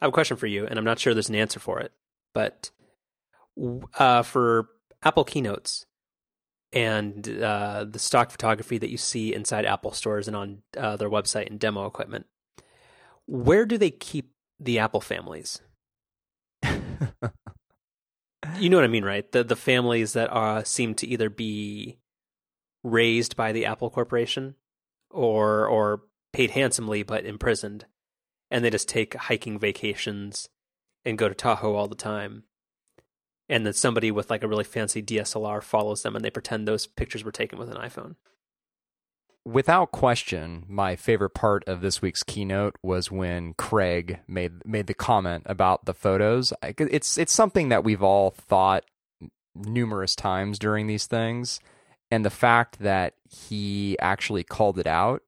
I have a question for you, and I'm not sure there's an answer for it, but uh, for Apple keynotes and uh, the stock photography that you see inside Apple stores and on uh, their website and demo equipment, where do they keep the Apple families? you know what I mean, right? The the families that uh, seem to either be raised by the Apple Corporation or or paid handsomely but imprisoned, and they just take hiking vacations and go to Tahoe all the time. And then somebody with like a really fancy DSLR follows them and they pretend those pictures were taken with an iPhone. Without question, my favorite part of this week's keynote was when Craig made made the comment about the photos. It's it's something that we've all thought numerous times during these things, and the fact that he actually called it out,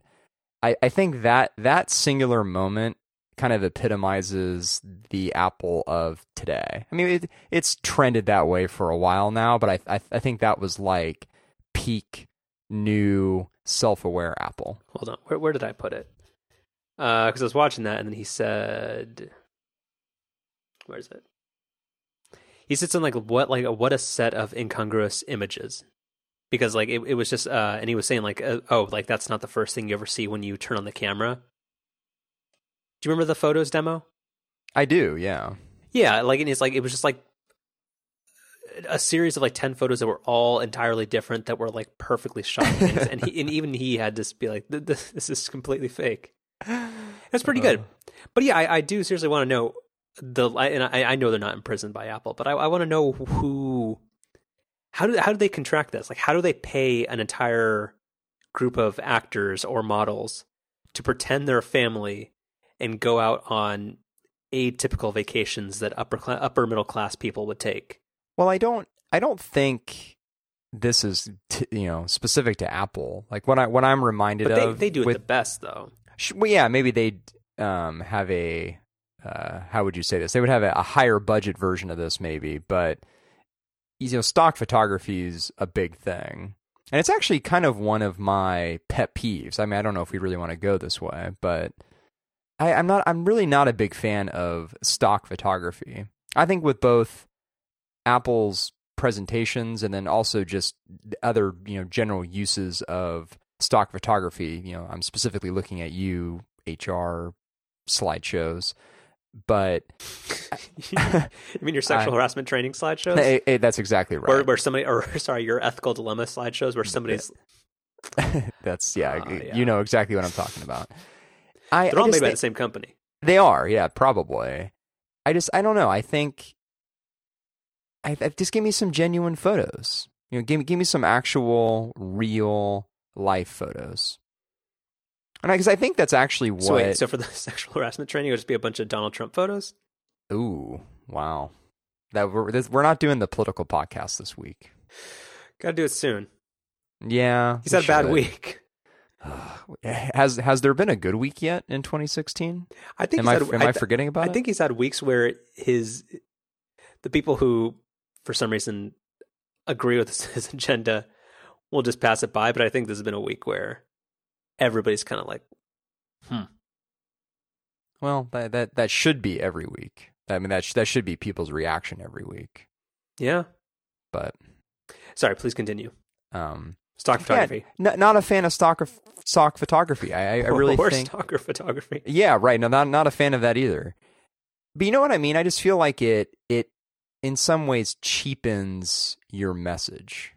I, I think that that singular moment kind of epitomizes the Apple of today. I mean, it, it's trended that way for a while now, but I, I, I think that was like peak new self-aware Apple. Hold on, where where did I put it? Because uh, I was watching that, and then he said, "Where is it?" He sits on like what like what a set of incongruous images because like it, it was just uh and he was saying like uh, oh like that's not the first thing you ever see when you turn on the camera do you remember the photos demo? I do, yeah. Yeah, like and it's like it was just like a series of like 10 photos that were all entirely different that were like perfectly shot and he and even he had to be like this, this is completely fake that's pretty good uh. but yeah I, I, do seriously want to know the and I, I, know they're not imprisoned by apple but i, I want to know who how do how do they contract this like how do they pay an entire group of actors or models to pretend they're a family and go out on atypical vacations that upper cl- upper middle class people would take. Well, I don't I don't think this is t- you know specific to Apple. Like when I when I'm reminded but they, of they do it with, the best though. Well, yeah, maybe they um, have a uh, how would you say this? They would have a, a, higher budget version of this, maybe, but you know, stock photography is a big thing, and it's actually kind of one of my pet peeves. I mean, I don't know if we really want to go this way, but I, I'm not. I'm really not a big fan of stock photography. I think with both Apple's presentations and then also just other you know general uses of stock photography. You know, I'm specifically looking at you HR slideshows, but you mean your sexual I, harassment training slideshows? Hey, hey, that's exactly right. Where, where somebody, or sorry, your ethical dilemma slideshows, where somebody's. that's yeah, uh, yeah, you know exactly what I'm talking about. I, They're all made by the same company. They are, yeah, probably. I just, I don't know. I think, I, I just give me some genuine photos. You know, give me, give me some actual, real life photos. And because I, I, think that's actually what. So, wait, so for the sexual harassment training, it would just be a bunch of Donald Trump photos. Ooh, wow! That we're this, we're not doing the political podcast this week. Got to do it soon. Yeah, he's had a bad week. Has has there been a good week yet in 2016? I think. Am, I, had, am I, I, forgetting about I it? Think he's had weeks where his the people who, for some reason, agree with his agenda will just pass it by. But I think this has been a week where everybody's kind of like, hmm. Well, that that that should be every week. I mean, that sh- that should be people's reaction every week. Yeah, but sorry, please continue. Um, stock photography. Yeah, n- not a fan of stock stock photography. I, I really or think stalker photography. Yeah, right. No, not not a fan of that either. But you know what I mean? I just feel like it it in some ways cheapens your message.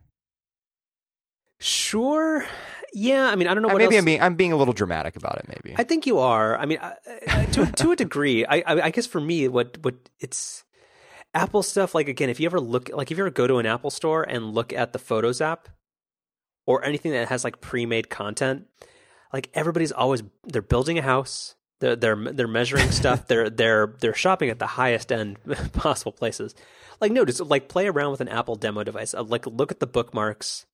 Sure. Yeah, I mean, I don't know. Uh, maybe else... I'm being I'm being a little dramatic about it. Maybe I think you are. I mean, to to a degree. I, I I guess for me, what what it's Apple stuff. Like again, if you ever look, like if you ever go to an Apple store and look at the Photos app, or anything that has like pre-made content, like everybody's always they're building a house, they're they're they're measuring stuff, they're they're they're shopping at the highest end possible places. Like no, just like play around with an Apple demo device. Uh, like look at the bookmarks,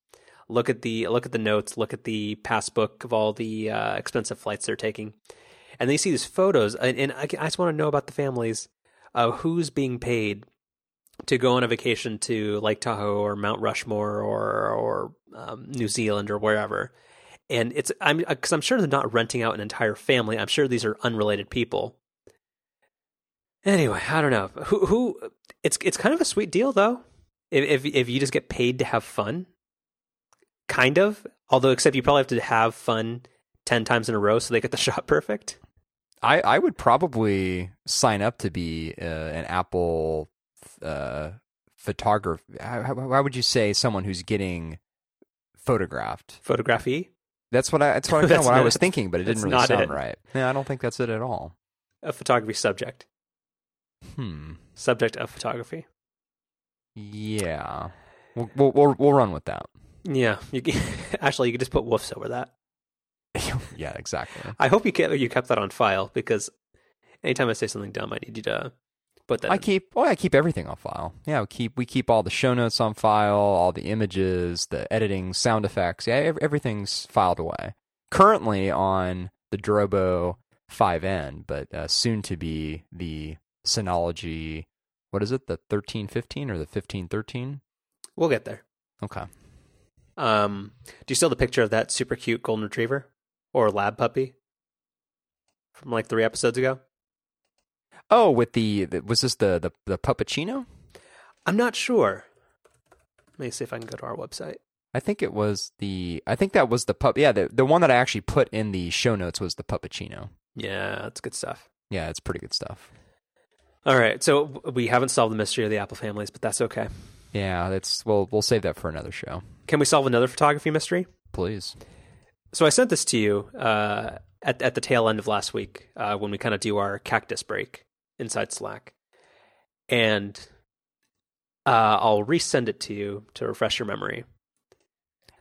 look at the look at the notes, look at the passbook of all the uh, expensive flights they're taking, and they see these photos. And, and I, I just want to know about the families, uh, who's being paid to go on a vacation to Lake Tahoe or Mount Rushmore or or um, New Zealand or wherever. And it's I'm because I'm sure they're not renting out an entire family. I'm sure these are unrelated people. Anyway, I don't know who who. It's it's kind of a sweet deal though. If if, if you just get paid to have fun, kind of. Although, except you probably have to have fun ten times in a row so they get the shot perfect. I, I would probably sign up to be uh, an Apple uh, photographer. How, how, would you say someone who's getting photographed? Photography, That's what I. That's what, I, That's what I was thinking, but it didn't really sound it. right. Yeah, I don't think that's it at all. a photography subject, Hmm. subject of photography. Yeah. We'll we'll we'll, we'll run with that. Yeah, you can, actually you could just put woofs over that. yeah, exactly. I hope you kept you kept that on file because anytime I say something dumb, I need you to put that. I in. keep well, I keep everything on file. Yeah, we keep we keep all the show notes on file, all the images, the editing, sound effects. Yeah, everything's filed away. Currently on the Drobo 5N, but uh, soon to be the Synology. What is it? The 1315 or the 1513? We'll get there. Okay. Um, do you still have the picture of that super cute golden retriever or lab puppy from like three episodes ago? Oh, with the, the was this the the the puppuccino? I'm not sure. Let me see if I can go to our website. I think it was the. I think that was the pup. Yeah, the the one that I actually put in the show notes was the puppuccino. Yeah, that's good stuff. Yeah, it's pretty good stuff. All right, so we haven't solved the mystery of the Apple families, but that's okay. Yeah, that's well. We'll save that for another show, Can we solve another photography mystery? please. So I sent this to you uh, at at the tail end of last week uh, when we kind of do our cactus break inside Slack, and uh, I'll resend it to you to refresh your memory.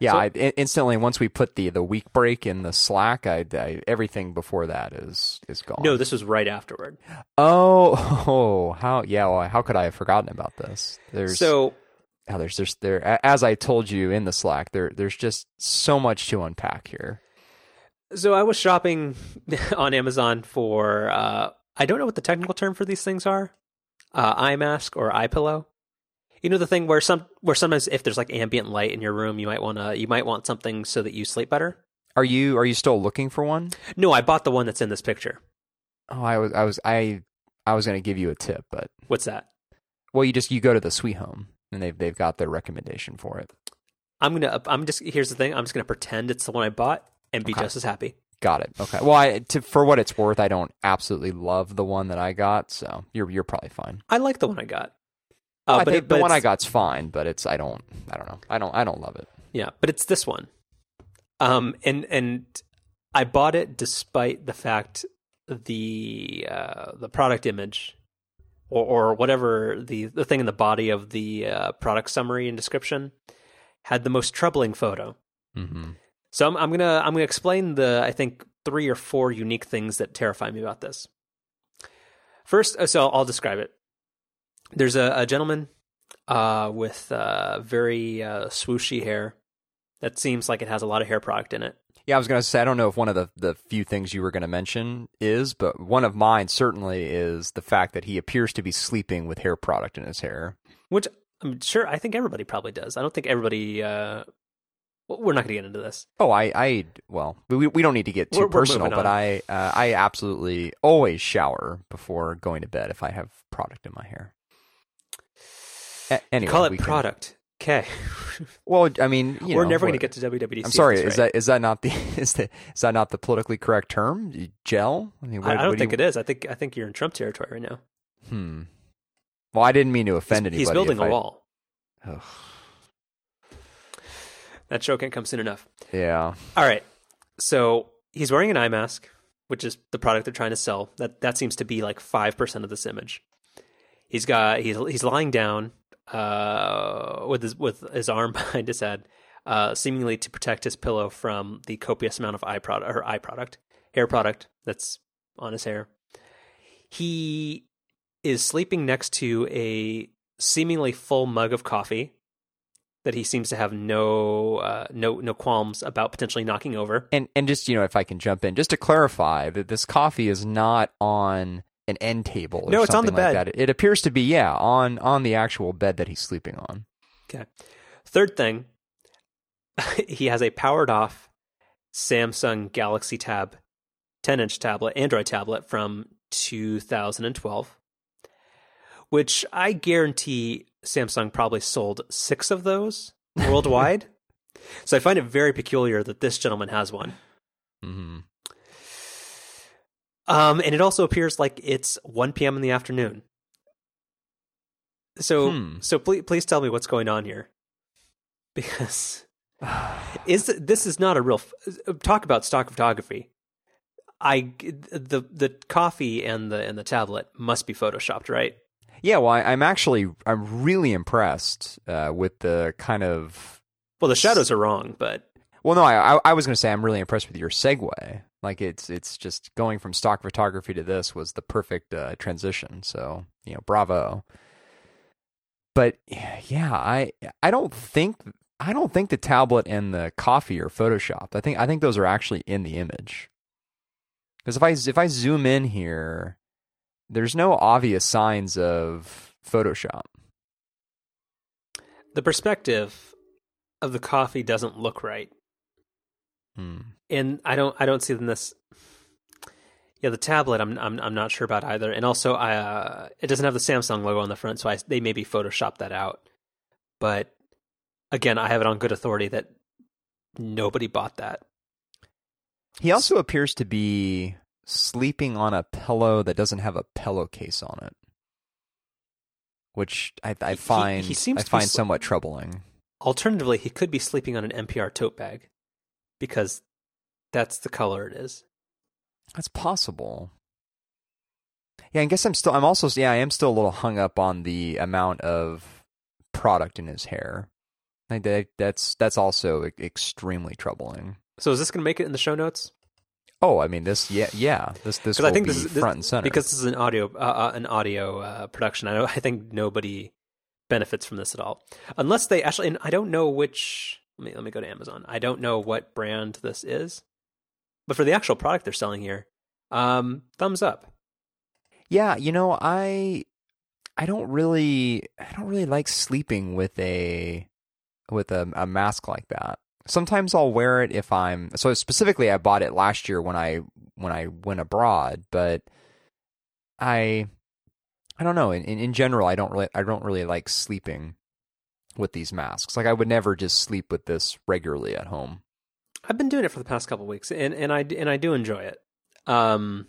Yeah, So- I, instantly once we put the the week break in the Slack, I, I everything before that is is gone. No, this was right afterward. oh, oh, how? Yeah, well, how could I have forgotten about this? There's So oh, there's there's there as I told you in the Slack, there there's just so much to unpack here. so I was shopping on Amazon for uh, I don't know what the technical term for these things are, uh, eye mask or eye pillow. You know the thing where some where sometimes if there's like ambient light in your room, you might wanna you might want something so that you sleep better. Are you are you still looking for one? No, I bought the one that's in this picture. Oh, I was I was I I was going to give you a tip, but What's that? well, you just you go to the Sweet Home and they've they've got their recommendation for it. I'm gonna. I'm just. Here's the thing. I'm just gonna pretend it's the one I bought and be Okay. just as happy. Got it. Okay. Well, I to, for what it's worth, I don't absolutely love the one that I got, so you're you're probably fine. I like the one I got. Uh, I but it, the one I got's fine, but it's I don't I don't know I don't I don't love it. Yeah, but it's this one. Um, and and I bought it despite the fact the uh, the product image or or whatever the the thing in the body of the uh, product summary and description had the most troubling photo. Mm-hmm. So I'm, I'm gonna I'm gonna explain the I think three or four unique things that terrify me about this. First, uh, so I'll describe it. There's a, a gentleman uh, with uh, very uh, swooshy hair that seems like it has a lot of hair product in it. Yeah, I was gonna say I don't know if one of the the few things you were gonna mention is, but one of mine certainly is the fact that he appears to be sleeping with hair product in his hair. Which I'm sure I think everybody probably does. I don't think everybody. Uh, we're not going to get into this. Oh, I, I, well, we we don't need to get too We're- we're personal, but. I, uh, I absolutely always shower before going to bed if I have product in my hair. A- anyway, Call it can- product. Okay, well, I mean, you we're know, never going to get to WWDC. I'm sorry. Is that is that not the is that is that not the politically correct term? Gel? I mean, I, I don't think it is. I think I think you're in Trump territory right now. Hmm. Well, I didn't mean to offend he's, anybody. he's building a I- wall. Ugh. That show can't come soon enough. Yeah. All right. So he's wearing an eye mask, which is the product they're trying to sell. That that seems to be like five percent of this image. He's got he's he's lying down uh, with his with his arm behind his head, uh, seemingly to protect his pillow from the copious amount of eye product or eye product, hair product that's on his hair. He is sleeping next to a seemingly full mug of coffee that he seems to have no uh, no no qualms about potentially knocking over. And and just you know, if I can jump in, just to clarify that this coffee is not on an end table. Or No, it's on the like bed. That. It appears to be yeah on on the actual bed that he's sleeping on. Okay. Third thing, he has a powered off Samsung Galaxy Tab 10 inch tablet, Android tablet from 2012. which I guarantee Samsung probably sold six of those worldwide. so I find it very peculiar that this gentleman has one. hmm Um, and it also appears like it's 1 p.m. in the afternoon. So, Hmm. so please, please tell me what's going on here, because is this is not a real talk about stock photography. I the the coffee and the and the tablet must be photoshopped, right? Yeah, well, I, I'm actually I'm really impressed uh, with the kind of. Well, the shadows are wrong, but Well, no, I I, I was going to say I'm really impressed with your segue. Like it's it's just going from stock photography to this was the perfect uh, transition. So you know, bravo. But yeah, I I don't think I don't think the tablet and the coffee are photoshopped. I think I think those are actually in the image. Because if I if I zoom in here, there's no obvious signs of Photoshop. the perspective of the coffee doesn't look right. Hmm. and I don't I don't see this. Yeah, the tablet I'm I'm I'm not sure about either, and also I uh, it doesn't have the Samsung logo on the front, so I they maybe photoshopped that out. But again, I have it on good authority that nobody bought that. He also appears to be sleeping on a pillow that doesn't have a pillowcase on it, which I, I He- he- find he seems I find sl- somewhat troubling. Alternatively, he could be sleeping on an NPR tote bag because that's the color it is. That's possible. Yeah, I guess I'm still. I'm also. Yeah, I am still a little hung up on the amount of product in his hair. Like that, that's that's also extremely troubling. So is this going to make it in the show notes? Oh, I mean this. Yeah, yeah. This this I think be this is this, front and center because this is an audio uh, uh, an audio uh, production. I know I think nobody benefits from this at all, unless they actually. And I don't know which. Let me let me go to Amazon. I don't know what brand this is, but for the actual product they're selling here, um, thumbs up. Yeah, you know, I I don't really I don't really like sleeping with a with a, a mask like that. Sometimes I'll wear it if I'm so specifically I bought it last year when I when I went abroad, but I I don't know, in, in general I don't really I don't really like sleeping with these masks. Like I would never just sleep with this regularly at home. I've been doing it for the past couple weeks, and and I and I do enjoy it. Um,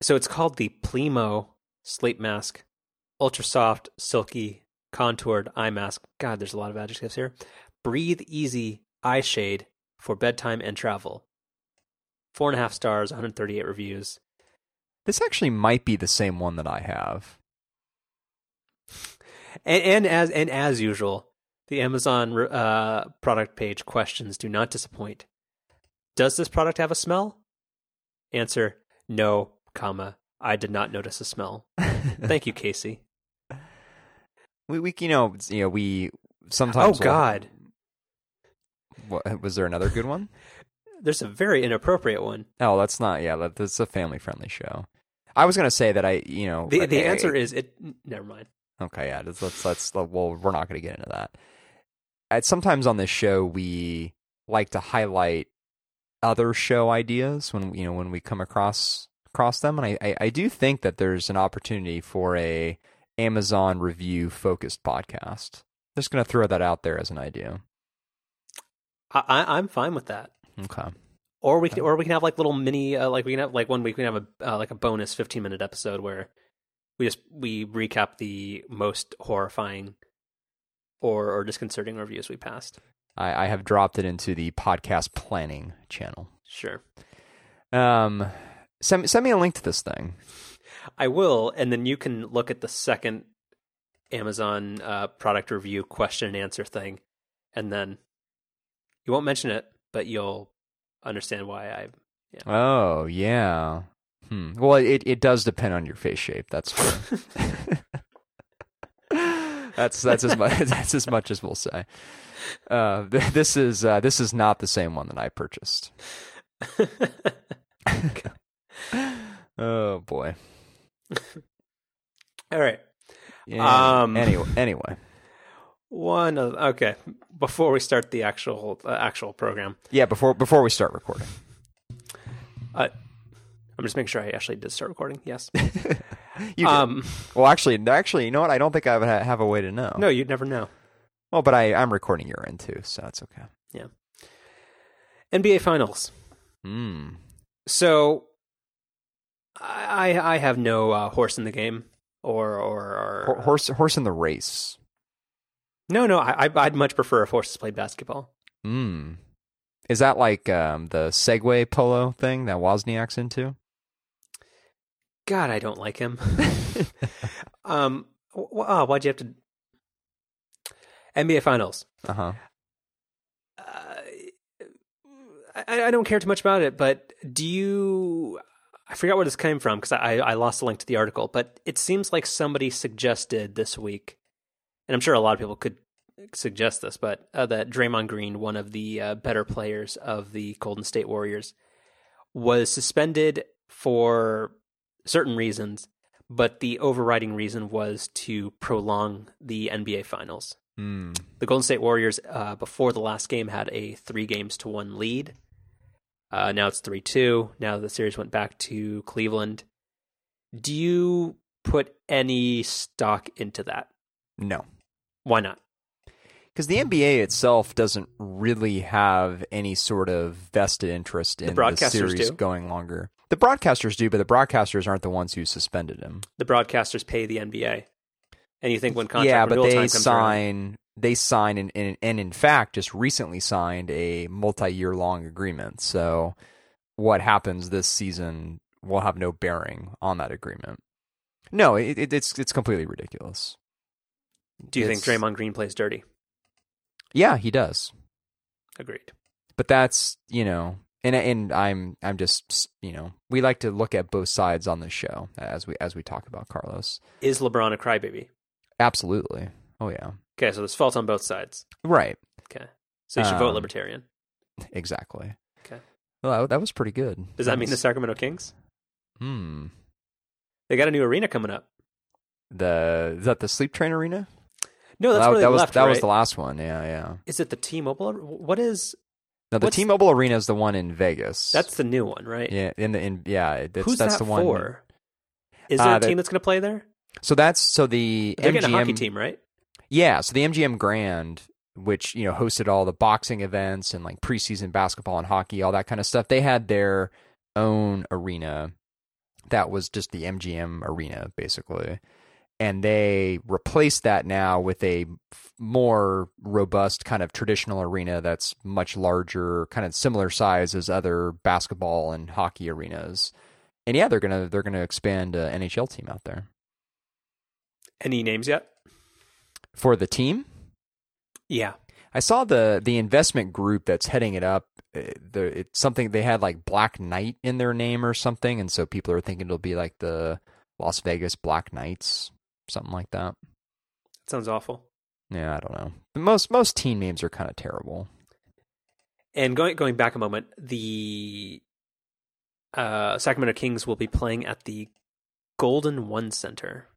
so it's called the Plimo Sleep Mask, ultra soft, silky, contoured eye mask. God, there's a lot of adjectives here. Breathe easy eye shade for bedtime and travel. Four and a half stars, 138 reviews. This actually might be the same one that I have. And, and as and as usual, the Amazon uh, product page questions do not disappoint. Does this product have a smell? Answer: No, comma. I did not notice a smell. Thank you, Casey. We we you know you know we sometimes Oh we'll- God, What, was there another good one? there's a very inappropriate one. Oh, that's not. Yeah, that, that's a family friendly show. I was gonna say that I, you know, The the I- answer is it. Never mind. okay. Yeah, let's let's, let's well, we're not gonna get into that. At sometimes on this show, we like to highlight other show ideas when you know when we come across across them, and I I, I do think that there's an opportunity for a Amazon review focused podcast. Just gonna throw that out there as an idea. I, I'm fine with that. Okay. Or we can, or we can have like little mini, uh, like we can have like one week we can have a uh, like a bonus 15 minute episode where we just we recap the most horrifying or or disconcerting reviews we passed. I, I have dropped it into the podcast planning channel. Sure, Um, send send me a link to this thing. I will, and then you can look at the second Amazon uh, product review question and answer thing, and then you won't mention it, but you'll understand why I. Oh yeah. Hmm. Well, it it does depend on your face shape. That's that's that's as much that's as much as we'll say. Uh, this is uh, this is not the same one that I purchased. Oh boy. All right. Yeah. Um, anyway, anyway. One of okay. Before we start the actual uh, actual program, Yeah. Before before we start recording. uh, I'm just making sure I actually did start recording. Yes. You did. Um, well, actually, actually, you know what? I don't think I would ha- have a way to know. no, you'd never know. Well, but I, I'm recording your end too, so that's okay. Yeah. NBA Finals. Hmm. So, I I have no uh, horse in the game, or or, or Hor- Horse, horse in the race. No, no, I I- I'd much prefer if horses played basketball. Hmm. Is that like um, the Segway polo thing that Wozniak's into? God, I don't like him. um, wh- oh, why'd you have to? NBA Finals. Uh huh. Uh, I, I don't care too much about it, but do you? I forgot where this came from because I, I lost the link to the article, but it seems like somebody suggested this week, and I'm sure a lot of people could suggest this, but uh, that Draymond Green, one of the uh, better players of the Golden State Warriors, was suspended for certain reasons, but the overriding reason was to prolong the NBA Finals Hmm. the Golden State Warriors uh, before the last game had a three games to one lead. Uh, now it's three two. Now the series went back to Cleveland. Do you put any stock into that? No. Why not? Because the NBA itself doesn't really have any sort of vested interest in the, broadcasters series do. going longer. The broadcasters do, but the broadcasters aren't the ones who suspended him. The broadcasters pay the NBA, and you think when contract yeah, but they comes around, sign they sign and, and and in fact just recently signed a multi-year long agreement. So what happens this season will have no bearing on that agreement. No, it, it, it's it's completely ridiculous. Do you think it's- Draymond Green plays dirty? Yeah, he does. Agreed. but that's you know and and I'm I'm just you know we like to look at both sides on this show as we as we talk about Carlos. Is LeBron a crybaby? Absolutely. Oh yeah. Okay, so there's fault on both sides. Right. Okay, so you should vote Um, Libertarian. Exactly. Okay. Well, that, that was pretty good. Does that mean the Sacramento Kings? Hmm. They got a new arena coming up. The is that the Sleep Train Arena? No, that's that, where they that was left. that was the last one. Yeah, yeah. Is it the T-Mobile? What is? No, the T-Mobile Arena is the one in Vegas. That's the new one, right? yeah. In the in yeah. Who's that's that the one. for? Is Uh, there a that- team that's going to play there? So that's so the They're MGM getting a hockey team, right? Yeah, so the MGM Grand, which you know hosted all the boxing events and like preseason basketball and hockey, all that kind of stuff, they had their own arena that was just the MGM Arena, basically, and they replaced that now with a more robust kind of traditional arena that's much larger, kind of similar size as other basketball and hockey arenas. And yeah, they're gonna they're gonna expand a NHL team out there Any names yet? for the team. Yeah. I saw the the investment group that's heading it up. uh, The it's something they had like Black Knight in their name or something, and so people are thinking it'll be like the Las Vegas Black Knights, something like that. That Sounds awful. Yeah, I don't know. But most most team names are kind of terrible. And going going back a moment, the uh, Sacramento Kings will be playing at the Golden One Center.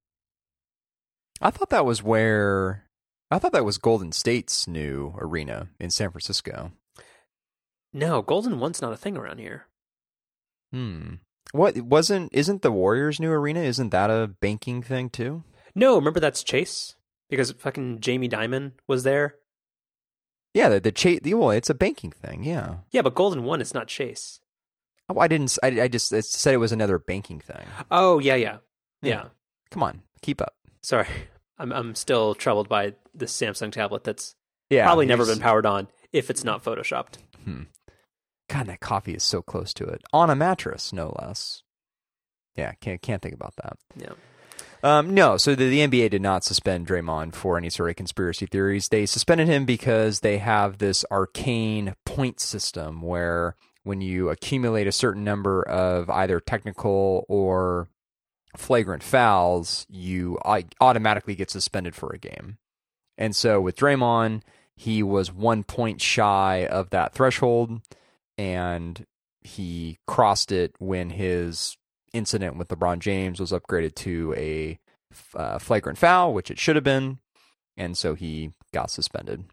I thought that was where I thought that was Golden State's new arena in San Francisco. No, Golden One's not a thing around here. Hmm. What wasn't isn't the Warriors' new arena? Isn't that a banking thing too? No, remember that's Chase because fucking Jamie Dimon was there. Yeah, the the cha- the well, it's a banking thing. Yeah. Yeah, but Golden One is not Chase. Oh, I didn't. I, I just said it was another banking thing. Oh yeah, yeah, yeah. Yeah. Come on, keep up. Sorry, I'm I'm still troubled by this Samsung tablet that's Yeah, probably never been powered on if it's not photoshopped. Hmm. God, that coffee is so close to it on a mattress, no less. Yeah, can't can't think about that. Yeah. Um, no, so the, the NBA did not suspend Draymond for any sort of conspiracy theories. They suspended him because they have this arcane point system where when you accumulate a certain number of either technical or flagrant fouls, you au- automatically get suspended for a game. And so with Draymond, he was one point shy of that threshold, and he crossed it when his incident with LeBron James was upgraded to a uh, flagrant foul, which it should have been, and so he got suspended.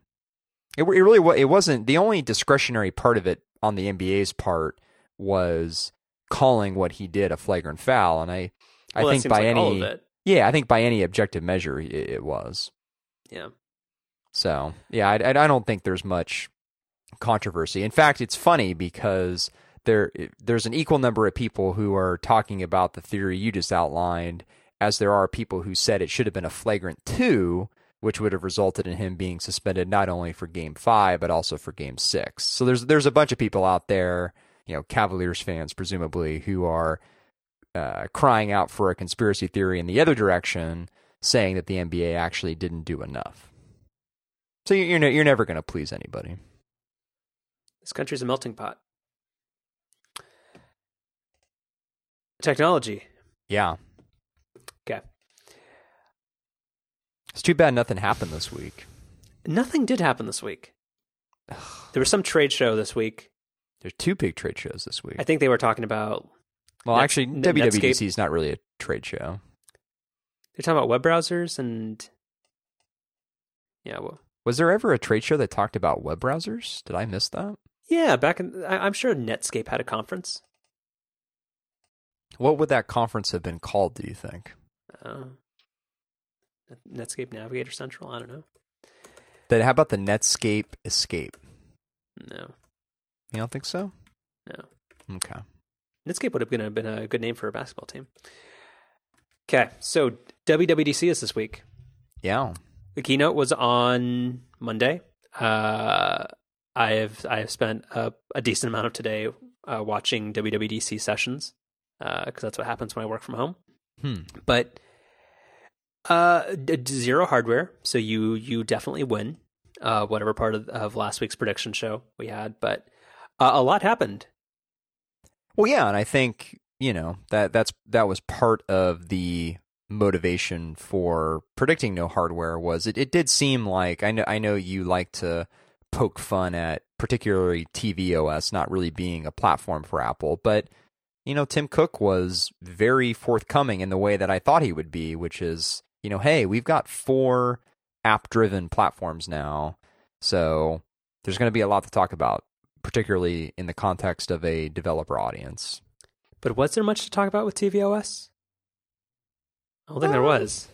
It, it really it wasn't the only discretionary part of it on the NBA's part was calling what he did a flagrant foul, and I I Well, that think by like any all of it. yeah, I think by any objective measure, it, it was. Yeah. So yeah, I, I don't think there's much controversy. In fact, it's funny because there there's an equal number of people who are talking about the theory you just outlined, as there are people who said it should have been a flagrant two, which would have resulted in him being suspended not only for Game Five but also for Game Six. So there's there's a bunch of people out there, you know, Cavaliers fans presumably, who are uh, crying out for a conspiracy theory in the other direction, saying that the NBA actually didn't do enough. So you're ne- you're never going to please anybody. This country's a melting pot. Technology. Yeah. Okay. It's too bad nothing happened this week. Nothing did happen this week. There was some trade show this week. There's two big trade shows this week. I think they were talking about. well, Net- actually, Net- WWDC is not really a trade show. They're talking about web browsers and. Yeah, well, Was there ever a trade show that talked about web browsers? Did I miss that? yeah. Back in, I'm sure Netscape had a conference. What would that conference have been called? Do you think? Uh, Netscape Navigator Central. I don't know. Then how about the Netscape Escape? No, You don't think so? no. Okay. Netscape would have been a, been a good name for a basketball team. Okay, so WWDC is this week. Yeah. The keynote was on Monday. Uh, I have I have spent a, a decent amount of today uh, watching WWDC sessions because that's what happens when I work from home. Hmm. But uh, d- d- zero hardware, so you you definitely win. Uh, whatever part of, of last week's prediction show we had, but uh, a lot happened. Well, yeah, and I think you know that that's that was part of the motivation for predicting no hardware was it, it did seem like I know I know you like to poke fun at particularly tvOS not really being a platform for Apple, but you know Tim Cook was very forthcoming in the way that I thought he would be, which is you know hey we've got four app driven platforms now, so there's going to be a lot to talk about particularly in the context of a developer audience. But was there much to talk about with tvOS? I don't think there Uh, was.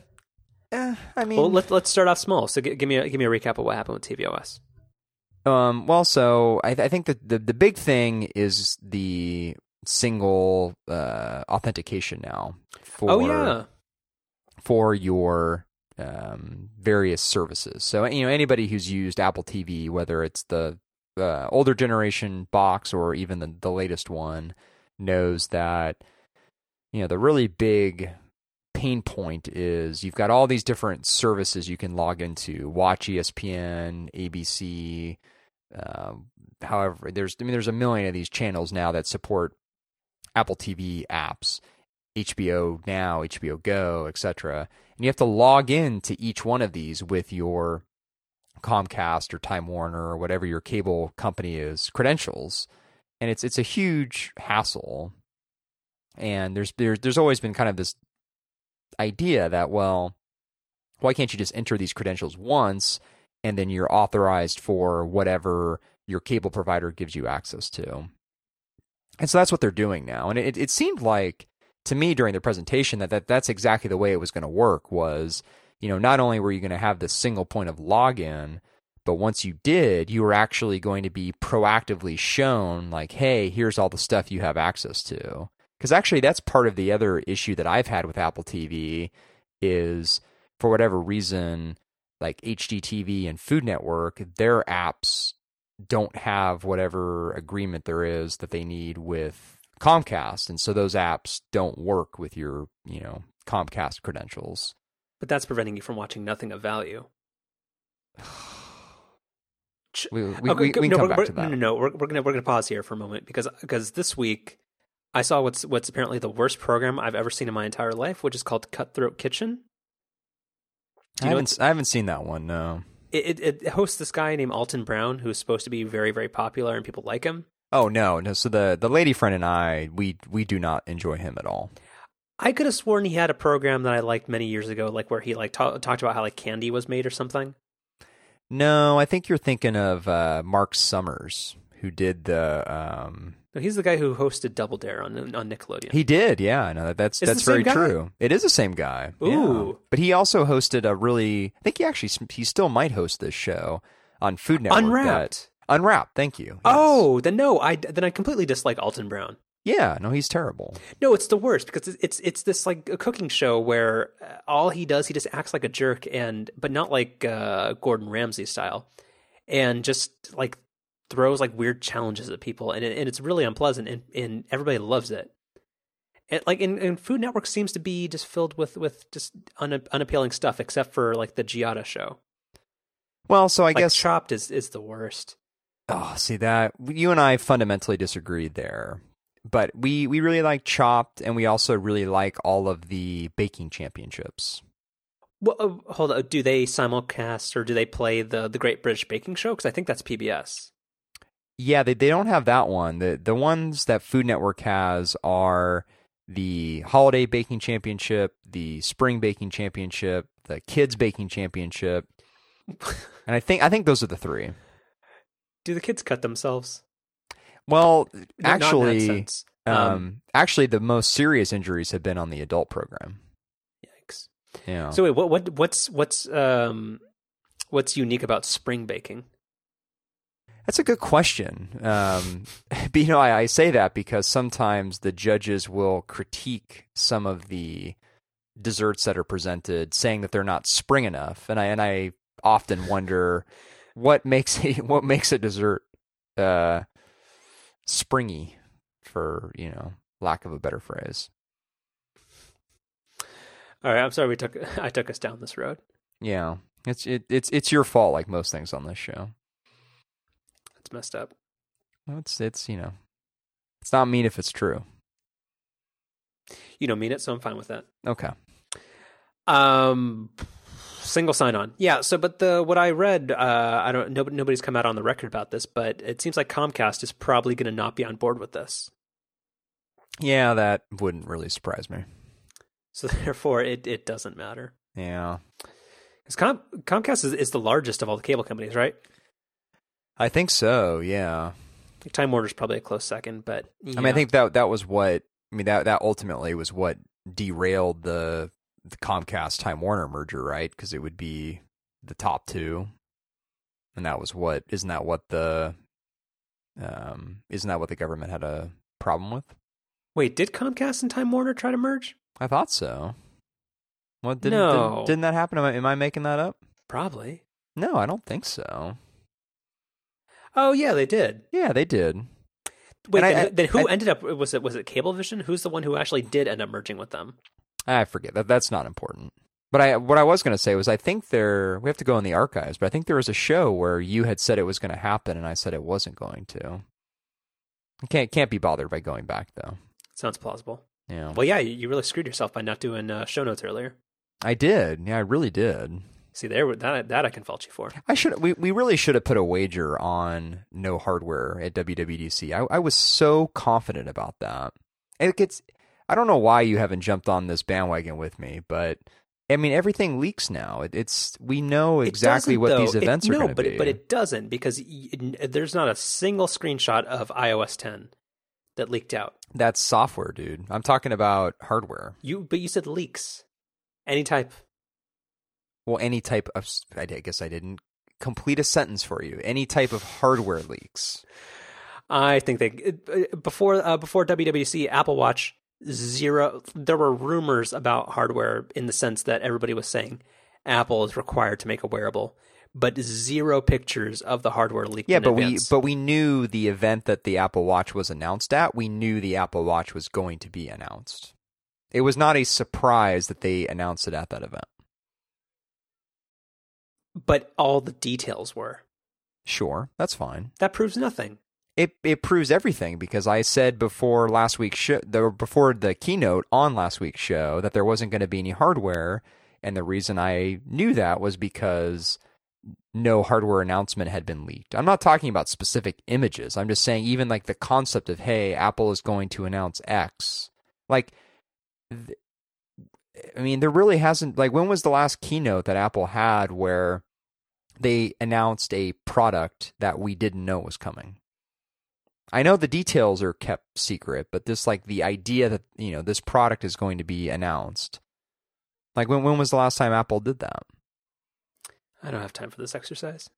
Eh, I mean, Well, let's let's start off small. So g- give me a, give me a recap of what happened with tvOS. um, well, so I, I think that the the big thing is the single uh, authentication now for oh yeah, for your um, various services. So you know anybody who's used Apple TV, whether it's the uh, older generation box or even the, the latest one, knows that you know the really big pain point is you've got all these different services you can log into watch espn abc um, however there's i mean there's a million of these channels now that support apple tv apps hbo now hbo go etc and you have to log in to each one of these with your comcast or time warner or whatever your cable company is credentials. And it's it's a huge hassle. And there's there's there's always been kind of this idea that well why can't you just enter these credentials once and then you're authorized for whatever your cable provider gives you access to and so that's what they're doing now. And it, it seemed like to me during the presentation that, that that's exactly the way it was going to work was you know not only were you going to have this single point of login but once you did you were actually going to be proactively shown like hey here's all the stuff you have access to. Because actually that's part of the other issue that I've had with Apple TV is for whatever reason like HGTV and Food Network their apps don't have whatever agreement there is that they need with Comcast and so those apps don't work with your you know Comcast credentials but that's preventing you from watching nothing of value. we we, Okay, we, we no, come we're- back to that No, no, no. We're, we're gonna we're gonna pause here for a moment because because this week I saw what's what's apparently the worst program I've ever seen in my entire life, which is called Cutthroat Kitchen. I Do you know haven't I haven't seen that one no It, it, hosts this guy named Alton Brown who's supposed to be very very popular and people like him. oh no no so the the lady friend and I we we do not enjoy him at all I could have sworn he had a program that I liked many years ago, like where he like ta- talked about how like candy was made or something. No, I think you're thinking of uh, Mark Summers, who did the um No, he's the guy who hosted Double Dare on on Nickelodeon. he did, yeah. No, that- that's Is it that's very true. It is the same guy. yeah. Ooh. But he also hosted a really I think he actually he still might host this show on Food Network. that- Unwrapped. Unwrapped, thank you. Yes. Oh, then no, I then I completely dislike Alton Brown. Yeah, no, he's terrible. No, it's the worst because it's it's, it's this like a cooking show where uh, all he does he just acts like a jerk and but not like uh, Gordon Ramsay style, and just like throws like weird challenges at people and it, and it's really unpleasant and, and everybody loves it. And like and, and Food Network seems to be just filled with with just un, unappealing stuff except for like the Giada show. Well, so I like guess Chopped is is the worst. Oh, see that you and I fundamentally disagreed there. But we we really like Chopped and we also really like all of the baking championships. Well, uh, hold on. Do they simulcast or do they play the the Great British Baking Show? Because I think that's PBS. Yeah, they they don't have that one. The the ones that Food Network has are the Holiday Baking Championship, the Spring Baking Championship, the Kids Baking Championship. And I think I think those are the three. Do the kids cut themselves? Well, Not- not in that actually um, Um, actually the most serious injuries have been on the adult program. Yikes. Yeah. So wait, what what what's what's um what's unique about spring baking? That's a good question. Um, but, you know, I, I say that because sometimes the judges will critique some of the desserts that are presented, saying that they're not spring enough, and I and I often wonder what makes a what makes a dessert uh, springy, for you know lack of a better phrase. All right, I'm sorry we took I took us down this road. Yeah, it's it, it's it's your fault, like most things on this show. It's messed up. Well, It's it's you know, it's not mean if it's true. You don't mean it, so I'm fine with that. Okay. Um, single sign on. Yeah. So, but the what I read, uh, I don't. Nobody, nobody's come out on the record about this, but it seems like Comcast is probably going to not be on board with this. Yeah, that wouldn't really surprise me. So therefore, it it doesn't matter. Yeah. Because Com- Comcast is, is the largest of all the cable companies, right? I think so, yeah. I think Time Warner's probably a close second, but I mean I think that that was what I mean that that ultimately was what derailed the the Comcast Time Warner merger, right? Because it would be the top two. And that was what isn't that what the um isn't that what the government had a problem with? Wait, did Comcast and Time Warner try to merge? I thought so. What didn't No. didn't, didn't that happen? Am I, am I making that up? Probably. No, I don't think so. Oh yeah, they did. Yeah, they did. Wait, then, I- then who I- ended up? Was it was it Cablevision? Who's the one who actually did end up merging with them? I forget that. That's not important. But I, what I was going to say was, I think there. We have to go in the archives, but I think there was a show where you had said it was going to happen, and I said it wasn't going to. I can't can't be bothered by going back though. Sounds plausible. Yeah, Well, yeah, you, you really screwed yourself by not doing uh, show notes earlier. I did. Yeah, I really did. See, there that that I can fault you for. I should. We we really should have put a wager on no hardware at WWDC. I, I was so confident about that. It gets. I don't know why you haven't jumped on this bandwagon with me, but I mean everything leaks now. It, it's we know exactly what though. these It- events are no, going to but be. It, but it doesn't because it- there's not a single screenshot of iOS 10 that leaked out. That's software, dude. I'm talking about hardware. You, but you said leaks, any type. Well, any type of. I guess I didn't complete a sentence for you. Any type of hardware leaks. I think they uh, before uh, before WWDC Apple Watch zero. There were rumors about hardware in the sense that everybody was saying Apple is required to make a wearable, but zero pictures of the hardware leaked. Yeah, but advance. we but we knew the event that the Apple Watch was announced at. We knew the Apple Watch was going to be announced. It was not a surprise that they announced it at that event. But all the details were. Sure, that's fine. That proves nothing. It it proves everything because I said before last week's show, the, before the keynote on last week's show, that there wasn't going to be any hardware, and the reason I knew that was because no hardware announcement had been leaked. I'm not talking about specific images. I'm just saying even like the concept of hey, Apple is going to announce X. Like, th- I mean, there really hasn't. Like, when was the last keynote that Apple had where they announced a product that we didn't know was coming? I know the details are kept secret, but this like the idea that you know this product is going to be announced. Like when when was the last time Apple did that? I don't have time for this exercise.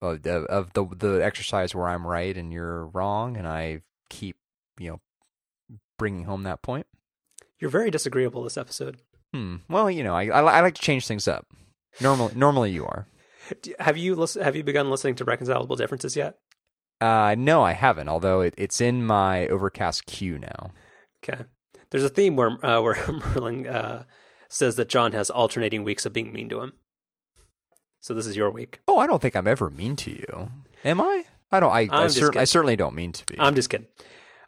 Well, of, of the the exercise where I'm right and you're wrong, and I keep you know bringing home that point. You're very disagreeable this episode. Hmm. Well, you know, I I, I like to change things up. Normally, normally you are. Do- Have you listen, have you begun listening to Reconcilable Differences yet? Uh, no, I haven't. Although it, it's in my Overcast queue now. Okay. There's a theme where uh, where Merlin uh, says that John has alternating weeks of being mean to him. So this is your week. Oh, I don't think I'm ever mean to you. Am I? I don't. I I, cer- I certainly don't mean to be. I'm just kidding.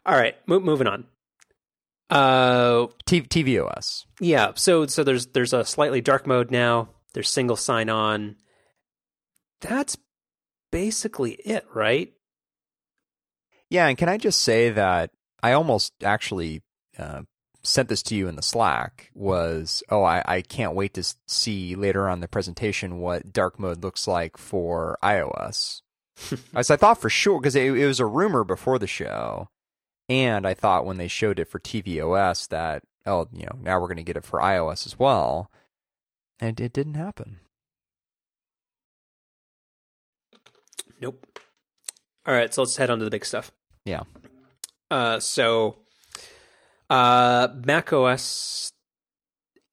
All right, mo- moving on. Uh, T- TVOS. yeah. So so there's there's a slightly dark mode now. There's single sign on. That's basically it, right? Yeah, and can I just say that I almost actually uh, sent this to you in the Slack. Was oh, I, I can't wait to see later on the presentation what dark mode looks like for iOS. As I thought for sure, because it, it was a rumor before the show, and I thought when they showed it for tvOS that oh, you know, now we're going to get it for iOS as well, and it didn't happen. Nope. All right, so let's head on to the big stuff. Yeah. Uh, so, uh, Mac OS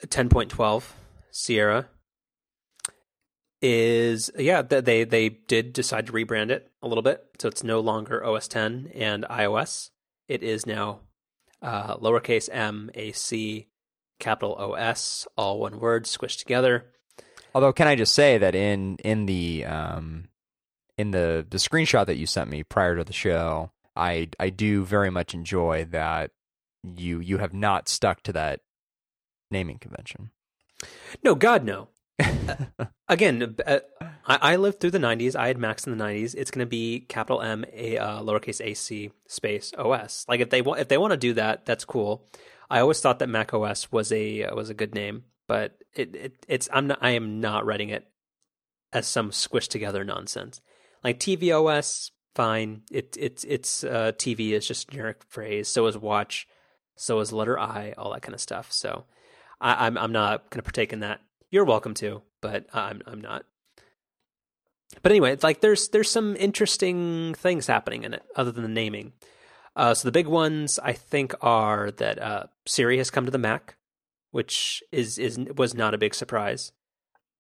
10.12 Sierra is yeah they they did decide to rebrand it a little bit, so it's no longer OS 10 and iOS. It is now uh, lowercase m a c capital OS, all one word squished together. Although, can I just say that in in the um, in the the screenshot that you sent me prior to the show, I I do very much enjoy that you you have not stuck to that naming convention. No, God, no. Uh, Again, uh, I, I lived through the '90s. I had Macs in the '90s. It's going to be capital M a uh, lowercase a c space OS. Like if they want, if they want to do that, that's cool. I always thought that Mac OS was a uh, was a good name, but it, it it's I'm not I am not writing it as some squished together nonsense. Like tvOS, fine. It it's it's uh, TV is just a generic phrase. So is watch. So is letter I. All that kind of stuff. So I, I'm I'm not going to partake in that. You're welcome to, but I'm I'm not. But anyway, like there's there's some interesting things happening in it other than the naming. Uh, so the big ones I think are that uh, Siri has come to the Mac, which is is was not a big surprise.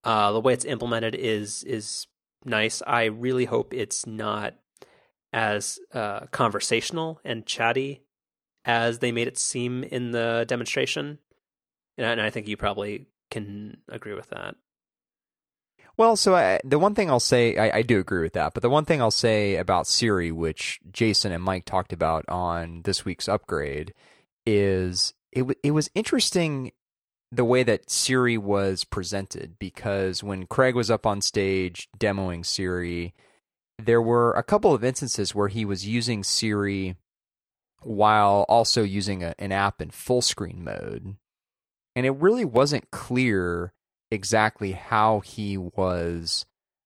Uh, the way it's implemented is is nice. I really hope it's not as uh, conversational and chatty as they made it seem in the demonstration, and I, and I think you probably can agree with that. Well, so I, the one thing I'll say, I, I do agree with that, but the one thing I'll say about Siri, which Jason and Mike talked about on this week's upgrade, is it it was interesting the way that Siri was presented because when Craig was up on stage demoing Siri, there were a couple of instances where he was using Siri while also using a, an app in full screen mode. And it really wasn't clear exactly how he was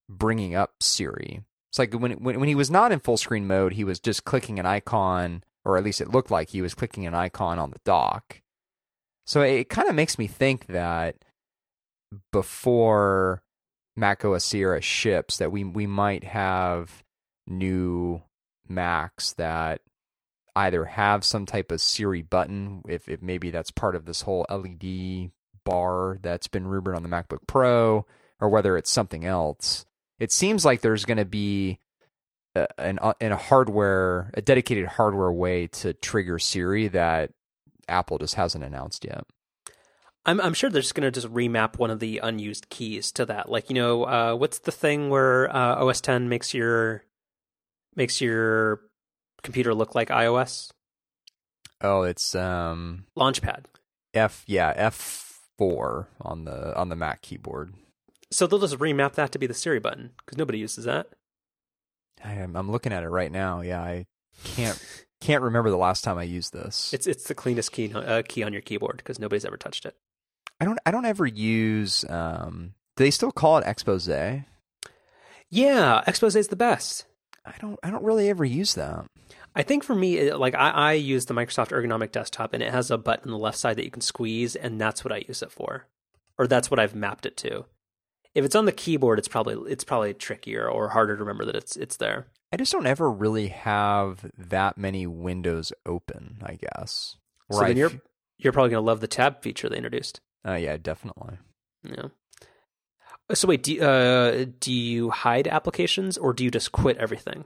bringing up Siri. It's like when, when when he was not in full screen mode, he was just clicking an icon, or at least it looked like he was clicking an icon on the dock. So it kind of makes me think that before Mac OS Sierra ships, that we we might have new Macs that either have some type of Siri button, if, if maybe that's part of this whole LED bar that's been rumored on the MacBook Pro, or whether it's something else. It seems like there's going to be a, an in a hardware, a dedicated hardware way to trigger Siri that Apple just hasn't announced yet. I'm I'm sure they're just gonna just remap one of the unused keys to that. Like you know, uh, what's the thing where uh, OS 10 makes your makes your computer look like iOS? Oh, it's um Launchpad. F yeah F four on the on the Mac keyboard. So they'll just remap that to be the Siri button because nobody uses that. I am, I'm looking at it right now. Yeah, I can't can't remember the last time I used this. It's it's the cleanest key uh, key on your keyboard because nobody's ever touched it. I don't I don't ever use. Um, do they still call it expose? Yeah, expose is the best. I don't I don't really ever use that. I think for me, it- like I, I use the Microsoft Ergonomic Desktop, and it has a button on the left side that you can squeeze, and that's what I use it for, or that's what I've mapped it to. If it's on the keyboard, it's probably it's probably trickier or harder to remember that it's it's there. I just don't ever really have that many windows open, I guess. So then I you're f- you're probably gonna love the tab feature they introduced. uh, yeah, definitely. Yeah. So wait, do uh, do you hide applications or do you just quit everything?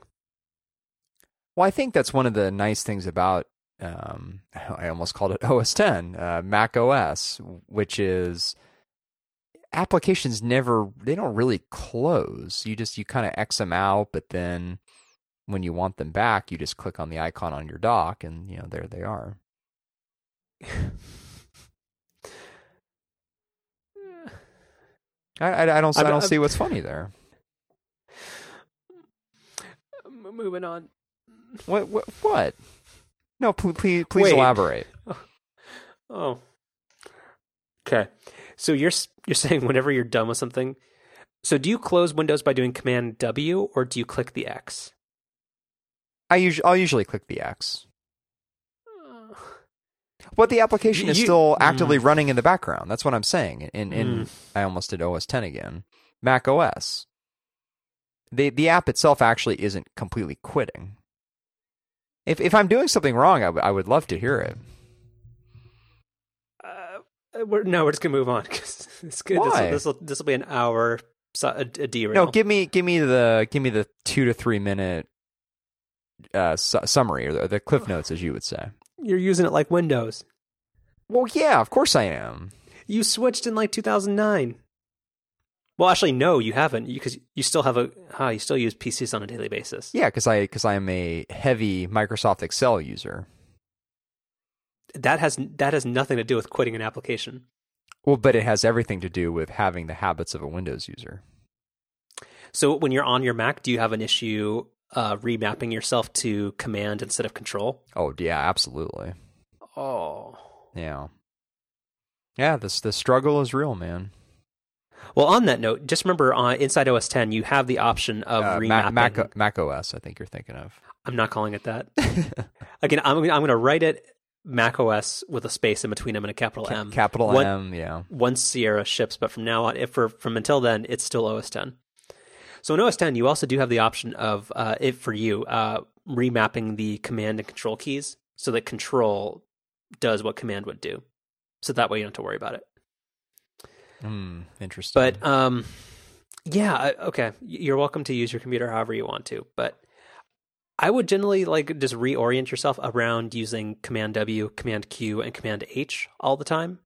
Well, I think that's one of the nice things about um, I almost called it OS 10, uh, Mac OS, which is applications never they don't really close. You just you kind of X them out, but then when you want them back, you just click on the icon on your dock, and you know there they are. I, I, I don't I I'm- don't see what's funny there. Moving on. What what what? No, please please, please Wait. elaborate. Oh. Okay. So you're you're saying whenever you're done with something, so do you close Windows by doing Command W or do you click the X? I usually I'll usually click the X. But the application is You- still actively running in the background. That's what I'm saying. In in Mm. I almost did OS 10 again. Mac OS. The the app itself actually isn't completely quitting. If if I'm doing something wrong, I would I would love to hear it. Uh, we're, no, we're just gonna move on because This will this will be an hour so- a, a derail. No, give me give me the give me the two to three minute uh, su- summary or the, the cliff notes, as you would say. You're using it like Windows. Well, yeah, of course I am. You switched in like 2009. Well, actually, no, you haven't because you still have a. Ah, you still use PCs on a daily basis. Yeah, because I because I am a heavy Microsoft Excel user. That has that has nothing to do with quitting an application. Well, but it has everything to do with having the habits of a Windows user. So when you're on your Mac, do you have an issue uh, remapping yourself to Command instead of Control? Oh, yeah, absolutely. Oh. Yeah. Yeah, this the struggle is real, man. Well, on that note, just remember on inside OS 10, you have the option of Uh, remapping. Mac, Mac Mac OS, I think you're thinking of. I'm not calling it that. Again, I'm, I'm going to write it Mac OS with a space in between them and a capital Ca- M. Capital What- M, yeah. once Sierra ships, but from now on, if for from until then, it's still OS 10. So in OS 10, you also do have the option of, uh, if for you, uh, remapping the command and control keys so that control does what command would do. So that way you don't have to worry about it. Hmm, interesting. But um, yeah, I- okay. You're welcome to use your computer however you want to, but I would generally like just reorient yourself around using Command W, Command Q, and Command H all the time.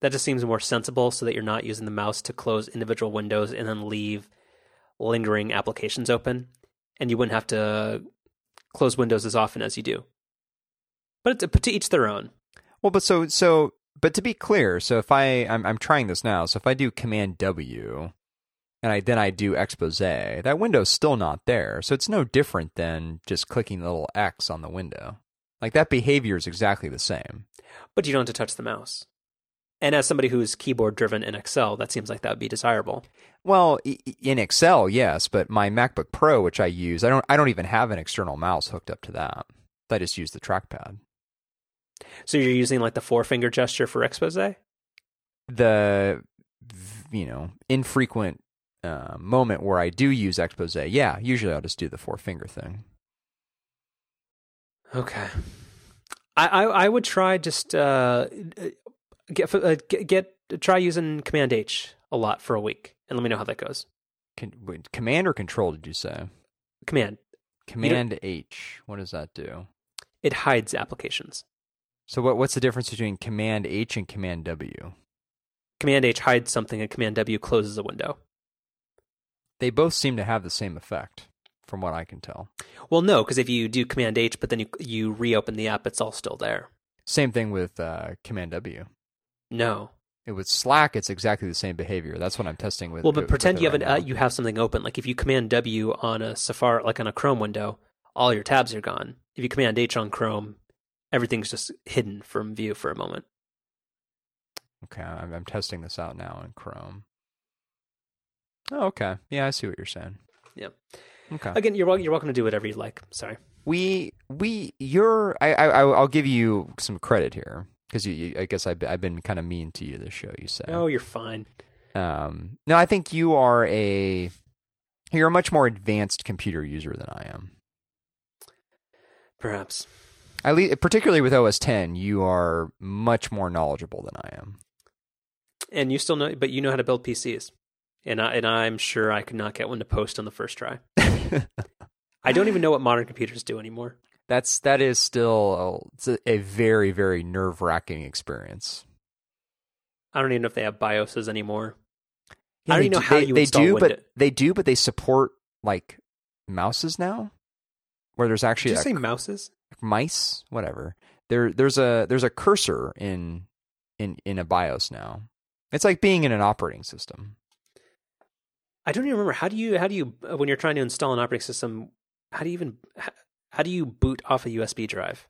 That just seems more sensible, so that you're not using the mouse to close individual windows and then leave lingering applications open, and you wouldn't have to close windows as often as you do. But it's but to each their own. Well, but so so but to be clear, so if I I'm I'm trying this now, so if I do Command W and I then I do expose, that window's still not there. So it's no different than just clicking the little X on the window. Like that behavior is exactly the same. but you don't have to touch the mouse. And as somebody who's keyboard driven in Excel, that seems like that would be desirable. Well, in Excel, yes, but my MacBook Pro, which I use, I don't I don't even have an external mouse hooked up to that. I just use the trackpad. So you're using like the four finger gesture for expose? the you know infrequent uh, moment where I do use expose, yeah, usually I'll just do the four finger thing. Okay. I, I, I would try just uh, get, uh, get get try using Command H a lot for a week, and let me know how that goes. Can, wait, command or control? Did you say Command command H? What does that do? it hides applications. So what what's the difference between command H and command W? Command H hides something, and Command W closes a window. They both seem to have the same effect, from what I can tell. Well, no, because if you do Command H, but then you you reopen the app, it's all still there. Same thing with uh, command W. No. It with Slack, it's exactly the same behavior. That's what I'm testing with. Well, but pretend you have right an, uh, you have something open. Like if you Command W on a Safari, like on a Chrome window, all your tabs are gone. If you Command H on Chrome, everything's just hidden from view for a moment. Okay, I'm, I'm testing this out now in Chrome. Oh, okay. Yeah, I see what you're saying. Yeah. Okay. Again, you're you're welcome to do whatever you like. Sorry. We we you're I I I'll give you some credit here because you, you I guess I've I've been kind of mean to you this show. You say. Oh, you're fine. Um. No, I think you are a you're a much more advanced computer user than I am. Perhaps. At least, particularly with OS 10, you are much more knowledgeable than I am. And you still know, but you know how to build PCs, and I and I'm sure I could not get one to post on the first try. I don't even know what modern computers do anymore. That's that is still a, it's a, very very nerve wracking experience. I don't even know if they have BIOSes anymore. Yeah, I don't even know do- how they, you they do, Windows. but they do, but they support like mouses now, where there's Did actually you a say mouses? Mice, whatever. There, there's a there's a cursor in in in a BIOS now. It's like being in an operating system. I don't even remember. How do you how do you uh, when you're trying to install an operating system? How do you even how, how do you boot off a USB drive?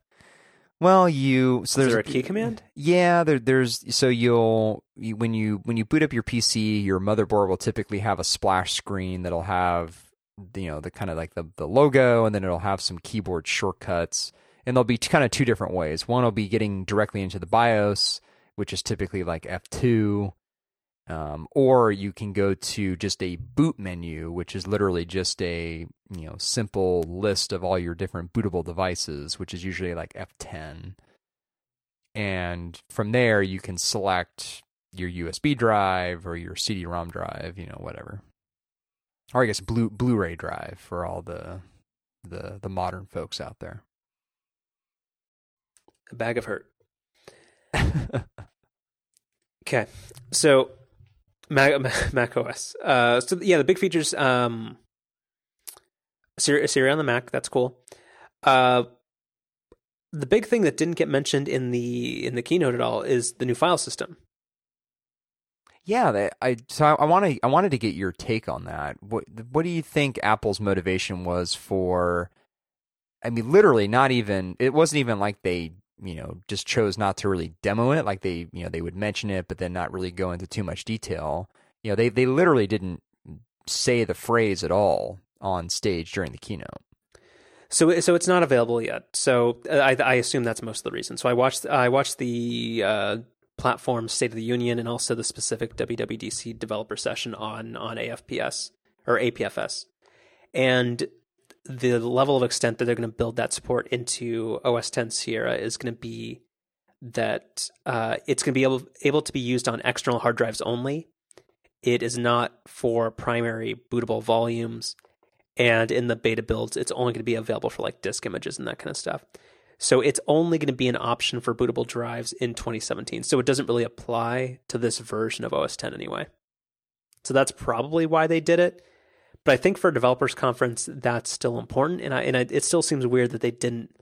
Well, you so Is there's there a key command? Yeah, there, there's so you'll you, when you when you boot up your PC, your motherboard will typically have a splash screen that'll have you know the kind of like the the logo, and then it'll have some keyboard shortcuts, and there'll be kind of two different ways. One will be getting directly into the BIOS, which is typically like F2, um, or you can go to just a boot menu, which is literally just a you know simple list of all your different bootable devices, which is usually like F10 and from there you can select your USB drive or your CD-ROM drive, you know, whatever. Or I guess Blu Blu-ray drive for all the the the modern folks out there. A bag of hurt. Okay, so Mac, Mac OS. Uh, so yeah, the big features. Um, Siri, Siri on the Mac. That's cool. Uh, the big thing that didn't get mentioned in the in the keynote at all is the new file system. yeah, they, I so I, I want to I wanted to get your take on that. What what do you think Apple's motivation was for? I mean, literally, not even. It wasn't even like they you know just chose not to really demo it. Like they you know they would mention it, but then not really go into too much detail. You know, they they literally didn't say the phrase at all on stage during the keynote. So so it's not available yet. So uh, I I assume that's most of the reason. So I watched I watched the uh, platform State of the Union and also the specific WWDC developer session on on AFPS or APFS, and the level of extent that they're going to build that support into OS 10 Sierra is going to be that uh, it's going to be able able to be used on external hard drives only. It is not for primary bootable volumes. And in the beta builds it's only going to be available for like disk images and that kind of stuff. So it's only going to be an option for bootable drives in 2017 so it doesn't really apply to this version of os 10 anyway. So that's probably why they did it but i think for a developers conference that's still important and i and I, it still seems weird that they didn't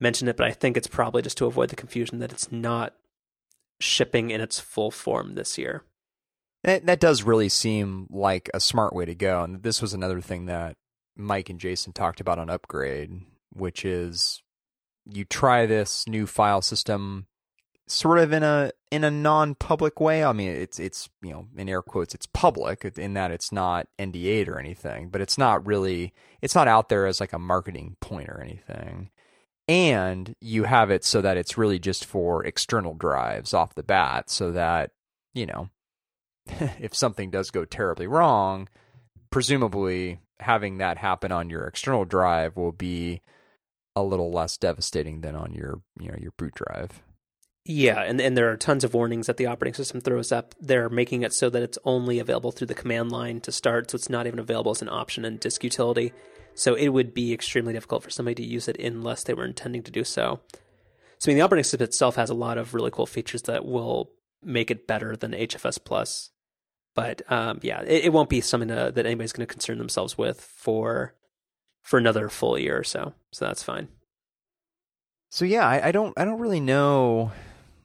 mention it but i think it's probably just to avoid the confusion that it's not shipping in its full form this year That that does really seem like a smart way to go. And this was another thing that Mike and Jason talked about on Upgrade, which is you try this new file system sort of in a in a non-public way. I mean, it's it's you know in air quotes it's public in that it's not NDA'd or anything, but it's not really it's not out there as like a marketing point or anything. And you have it so that it's really just for external drives off the bat, so that you know if something does go terribly wrong, presumably having that happen on your external drive will be a little less devastating than on your you know your boot drive. Yeah, and and there are tons of warnings that the operating system throws up. They're making it so that it's only available through the command line to start, so it's not even available as an option in disk utility. So it would be extremely difficult for somebody to use it unless they were intending to do so. So I mean, the operating system itself has a lot of really cool features that will make it better than HFS Plus. But um, yeah, it, it won't be something to, that anybody's going to concern themselves with for for another full year or so. So that's fine. So yeah, I, I don't I don't really know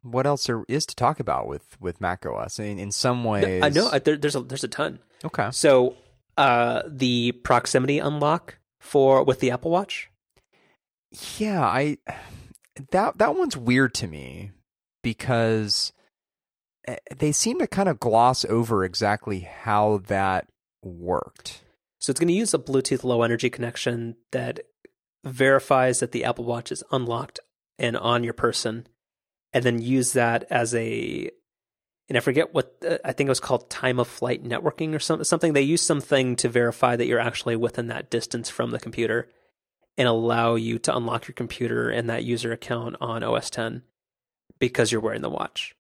what else there is to talk about with with Mac OS. I mean, in some ways, I know there, there's a there's a ton. Okay, So uh, the proximity unlock for with the Apple Watch. yeah, I that that one's weird to me because eh, they seem to kind of gloss over exactly how that worked. So it's going to use a Bluetooth low energy connection that verifies that the Apple Watch is unlocked and on your person, and then use that as a and I forget what uh, I think it was called time of flight networking or something. Something they use something to verify that you're actually within that distance from the computer, and allow you to unlock your computer and that user account on OS 10 because you're wearing the watch.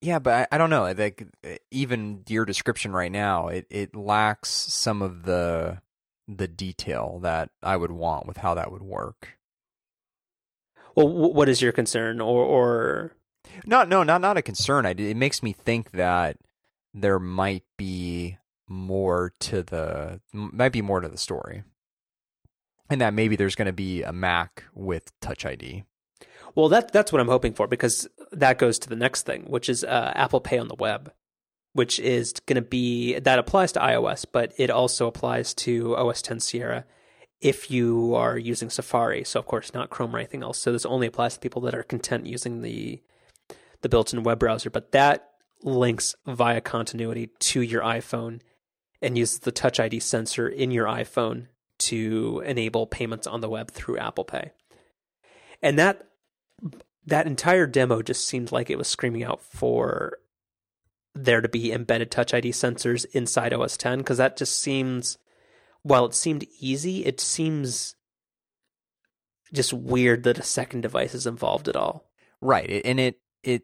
Yeah, but I, I don't know. Like even your description right now, it, it lacks some of the the detail that I would want with how that would work. Well, what is your concern, or or not? No, not not a concern. I, it makes me think that there might be more to the might be more to the story, and that maybe there's going to be a Mac with Touch ID. Well, that that's what I'm hoping for because that goes to the next thing, which is uh, Apple Pay on the web, which is going to be that applies to iOS, but it also applies to OS 10 Sierra if you are using Safari. So of course not Chrome or anything else. So this only applies to people that are content using the the built-in web browser. But that links via continuity to your iPhone and uses the Touch ID sensor in your iPhone to enable payments on the web through Apple Pay. And that that entire demo just seemed like it was screaming out for there to be embedded Touch ID sensors inside OS 10 because that just seems while it seemed easy, it seems just weird that a second device is involved at all. Right, and it it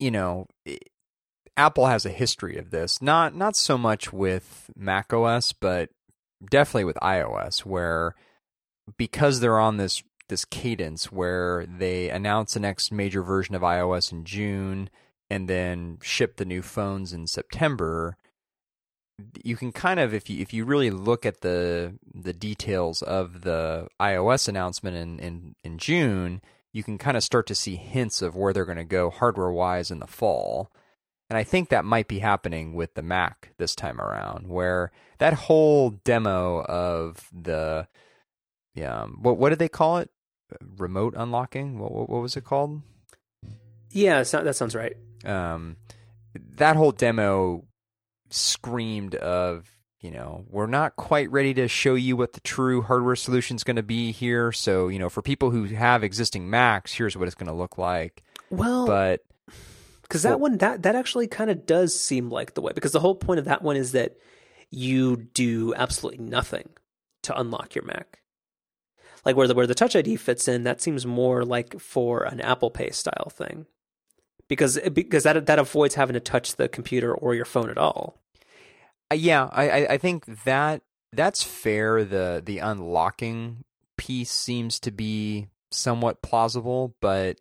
you know it, Apple has a history of this. Not not so much with Mac OS, but definitely with iOS, where because they're on this this cadence where they announce the next major version of iOS in June and then ship the new phones in September you can kind of if you if you really look at the the details of the iOS announcement in in, in June, you can kind of start to see hints of where they're going to go hardware wise in the fall. And I think that might be happening with the Mac this time around, where that whole demo of the yeah, what what did they call it? Remote unlocking. What what, what was it called? Yeah, that sounds right. Um, that whole demo screamed of you know we're not quite ready to show you what the true hardware solution is going to be here. So you know for people who have existing macs here's what it's going to look like. Well but because that well, one that that actually kind of does seem like the way because the whole point of that one is that you do absolutely nothing to unlock your mac. Like where the where the touch id fits in that seems more like for an apple pay style thing. Because because that that avoids having to touch the computer or your phone at all. Yeah, I I think that that's fair. The the unlocking piece seems to be somewhat plausible, but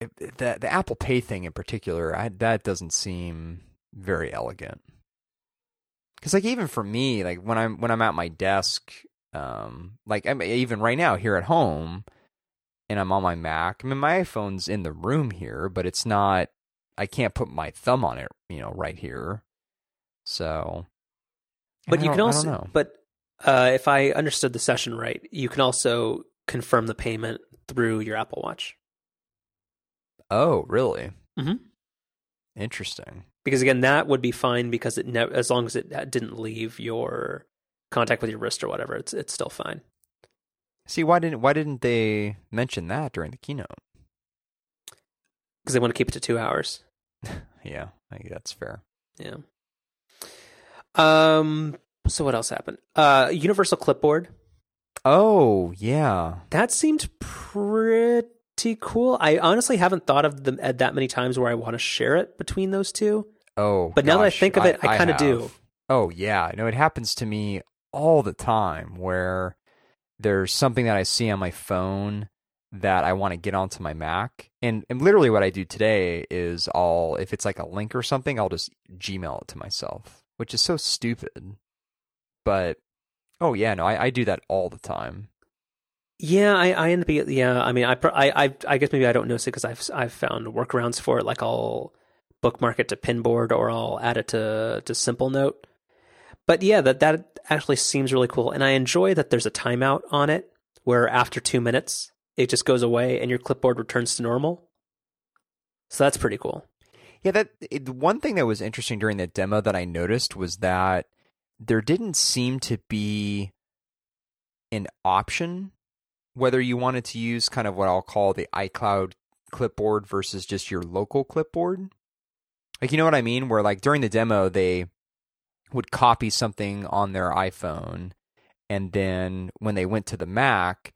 the the Apple Pay thing in particular, I, that doesn't seem very elegant. Because like even for me, like when I'm when I'm at my desk, um, like I mean, even right now here at home, and I'm on my Mac. I mean, my iPhone's in the room here, but it's not. I can't put my thumb on it, you know, right here. So, but you can also, but uh, if I understood the session right, you can also confirm the payment through your Apple Watch. Oh, really? Mm-hmm. Interesting. Because again, that would be fine because it ne- as long as it didn't leave your contact with your wrist or whatever, it's it's still fine. See, why didn't why didn't they mention that during the keynote? Because they want to keep it to two hours. yeah, I think that's fair. Yeah. Um. So what else happened? Uh, Universal Clipboard. Oh yeah, that seemed pretty cool. I honestly haven't thought of them at that many times where I want to share it between those two. Oh, but gosh, now that I think of it, I, I kind of do. Oh yeah, no, it happens to me all the time where there's something that I see on my phone that I want to get onto my Mac. And, and literally what I do today is I'll, if it's like a link or something, I'll just Gmail it to myself, which is so stupid. But, oh yeah, no, I, I do that all the time. Yeah, I, I end up, yeah, I mean, I, I, I guess maybe I don't notice it because I've, I've found workarounds for it. Like I'll bookmark it to Pinboard or I'll add it to, to Simplenote but yeah, that that actually seems really cool, and I enjoy that there's a timeout on it where after two minutes it just goes away and your clipboard returns to normal. So that's pretty cool. Yeah, that it, one thing that was interesting during that demo that I noticed was that there didn't seem to be an option whether you wanted to use kind of what I'll call the iCloud clipboard versus just your local clipboard. Like, you know what I mean? Where, like, during the demo, they would copy something on their iPhone, and then when they went to the Mac,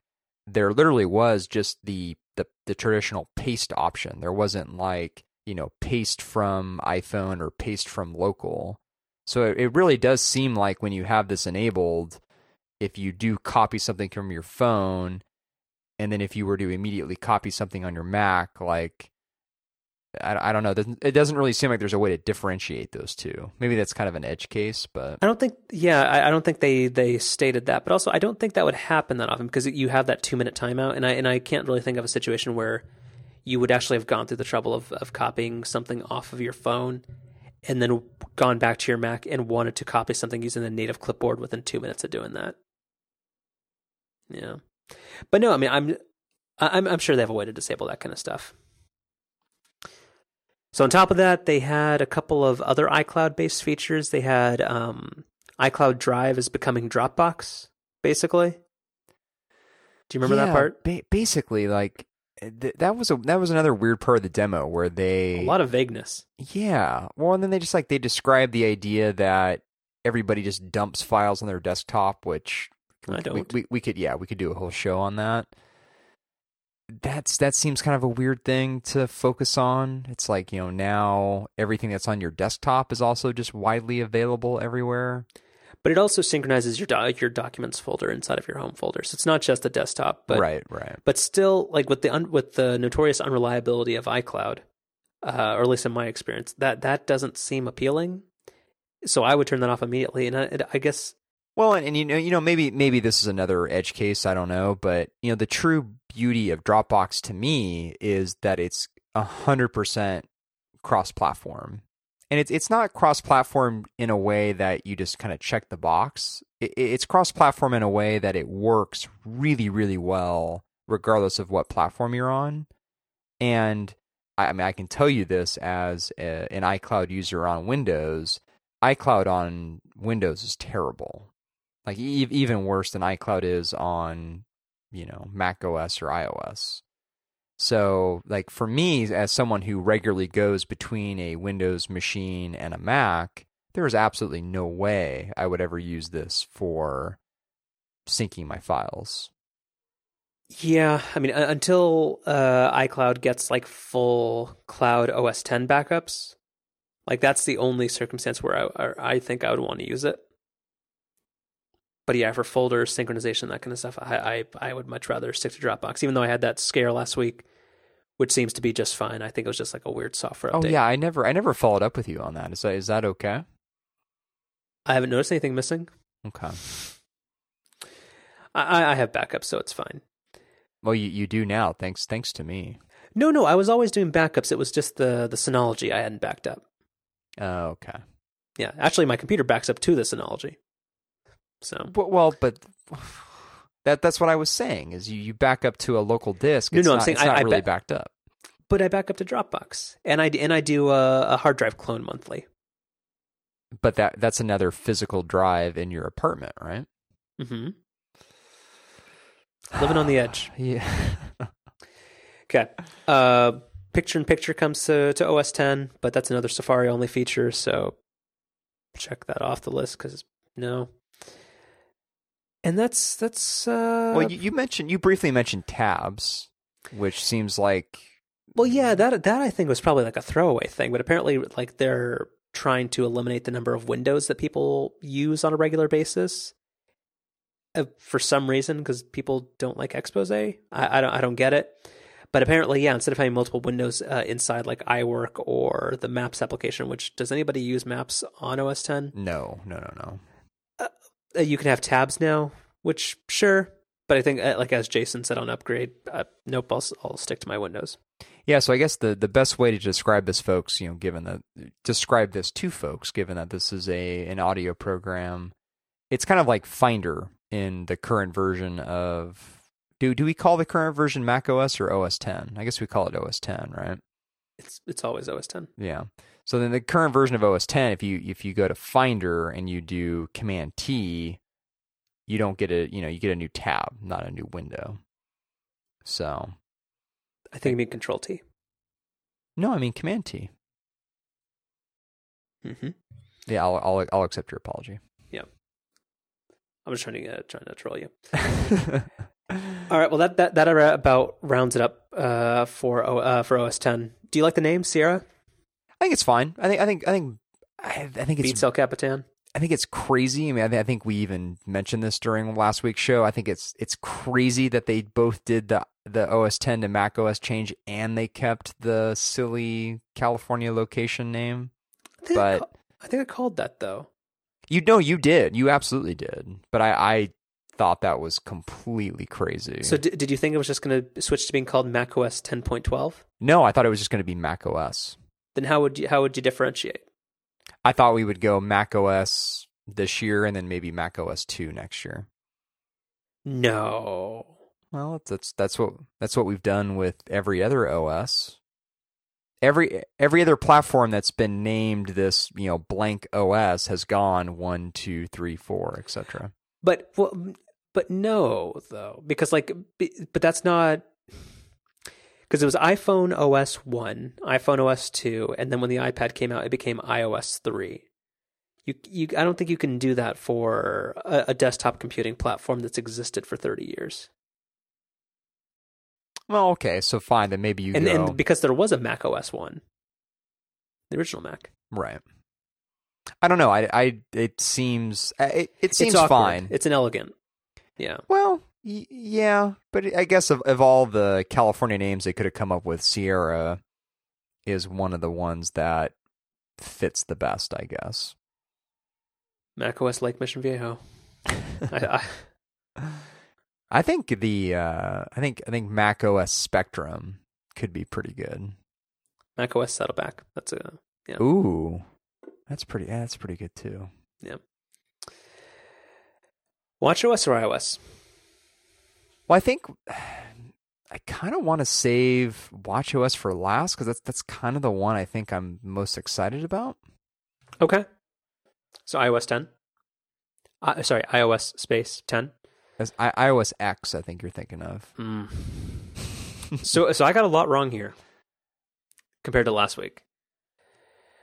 there literally was just the, the, the traditional paste option. There wasn't like, you know, paste from iPhone or paste from local. So it, it really does seem like when you have this enabled, if you do copy something from your phone, and then if you were to immediately copy something on your Mac, like I, I don't know, it doesn't really seem like there's a way to differentiate those two. Maybe that's kind of an edge case, but I don't think. Yeah, I, I don't think they they stated that. But also, I don't think that would happen that often because you have that two minute timeout, and I and I can't really think of a situation where you would actually have gone through the trouble of of copying something off of your phone and then gone back to your Mac and wanted to copy something using the native clipboard within two minutes of doing that. Yeah. But no, I mean, I'm, I'm, I'm sure they have a way to disable that kind of stuff. So on top of that, they had a couple of other iCloud-based features. They had um, iCloud Drive is becoming Dropbox, basically. Do you remember yeah, that part? Ba- basically, like th- that was a that was another weird part of the demo where they a lot of vagueness. Yeah, well, and then they just like they described the idea that everybody just dumps files on their desktop, which I don't. We, we, we could yeah we could do a whole show on that. That's that seems kind of a weird thing to focus on. It's like you know now everything that's on your desktop is also just widely available everywhere. But it also synchronizes your do- your documents folder inside of your home folder, so it's not just the desktop. But right, right. But still, like with the un- with the notorious unreliability of iCloud, uh, or at least in my experience, that that doesn't seem appealing. So I would turn that off immediately. And I, I guess well, and, and, you know, you know, maybe maybe this is another edge case. I don't know, but you know, the true beauty of Dropbox to me is that it's hundred percent cross-platform, and it's it's not cross-platform in a way that you just kind of check the box. It, it's cross-platform in a way that it works really, really well, regardless of what platform you're on. And I, I mean, I can tell you this as a, an iCloud user on Windows. iCloud on Windows is terrible like e- even worse than iCloud is on you know Mac OS or iOS. So like for me as someone who regularly goes between a Windows machine and a Mac, there is absolutely no way I would ever use this for syncing my files. Yeah, I mean until uh, iCloud gets like full cloud OS 10 backups, like that's the only circumstance where I I think I would want to use it but yeah, for folder synchronization, that kind of stuff, I, I I would much rather stick to Dropbox. Even though I had that scare last week, which seems to be just fine. I think it was just like a weird software oh, update. Oh yeah, I never I never followed up with you on that. Is that is that okay? I haven't noticed anything missing. Okay. I, I have backups, so it's fine. Well, you, you do now, thanks thanks to me. No, no, I was always doing backups. It was just the the Synology I hadn't backed up. Oh, okay. Yeah, actually, my computer backs up to the Synology. So well, but that that's what I was saying is you, you back up to a local disk. It's no, no, not, I'm saying it's not I, really I ba- backed up. But I back up to Dropbox, and I and I do a, a hard drive clone monthly. But that that's another physical drive in your apartment, right? Mm-hmm. Living on the edge. yeah. okay. Uh, picture in picture comes to, to OS 10, but that's another Safari only feature, so check that off the list because no, and that's that's uh well you, you, mentioned you briefly mentioned tabs which seems like well yeah that that i think was probably like a throwaway thing but apparently like they're trying to eliminate the number of windows that people use on a regular basis uh, for some reason because people don't like expose. I, I don't i don't get it. But apparently yeah instead of having multiple windows uh, inside like iwork or the maps application which does anybody use maps on os 10 no no no no uh, you can have tabs now, which sure, but I think uh, like as Jason said on upgrade, uh, nope, I'll, I'll stick to my Windows. Yeah, so I guess the the best way to describe this, folks, you know, given that describe this to folks, given that this is a an audio program, it's kind of like Finder in the current version of. Do do we call the current version Mac OS or OS 10? I guess we call it OS 10, right? It's it's always OS 10. Yeah. So then the current version of OS 10, if you if you go to Finder and you do Command T, you don't get a you know you get a new tab, not a new window. So I think you mean Control T. no, I mean Command T. Mm-hmm. Yeah, I'll I'll, I'll accept your apology. Yeah, I'm just trying to uh, trying to troll you. All right. Well, that that that about rounds it up uh, for uh, for OS 10. Do you like the name Sierra? I think it's fine. I think I think I think I, think it's Beats El Capitan. I think it's crazy. I mean, I, th- I think we even mentioned this during last week's show. I think it's it's crazy that they both did the the OS 10 to Mac OS change and they kept the silly California location name. I think I, But- ca- I think I called that though. You know, you did. You absolutely did. But I, I thought that was completely crazy. So, d- did you think it was just going to switch to being called Mac OS 10.12? no, I thought it was just going to be Mac OS. Then how would you how would you differentiate? I thought we would go Mac OS this year and then maybe Mac OS 2 next year. No. Well, that's that's what that's what we've done with every other OS. Every every other platform that's been named this, you know, blank OS has gone one, two, three, four, etc. But well, but no though because like but that's not because it was iPhone OS 1, iPhone OS 2 and then when the iPad came out it became iOS 3. You you I don't think you can do that for a, a desktop computing platform that's existed for 30 years. Well, okay, so fine, then maybe you And go and because there was a Mac OS 1. The original Mac. right. I don't know. I I it seems uh, it it seems it's fine. It's inelegant. Yeah. Well, yeah, but I guess of of all the California names they could have come up with, Sierra is one of the ones that fits the best, I guess. Mac OS Lake Mission Viejo. I, I, I think the uh, I think I think Mac OS Spectrum could be pretty good. Mac OS Saddleback. That's a Yeah. Ooh, that's pretty. Yeah, that's pretty good too. Watch OS or iOS. Well, I think I kind of want to save WatchOS for last because that's that's kind of the one I think I'm most excited about. Okay. So iOS 10. Uh, sorry, iOS space 10. As I, iOS X, I think you're thinking of. Mm. so so I got a lot wrong here compared to last week.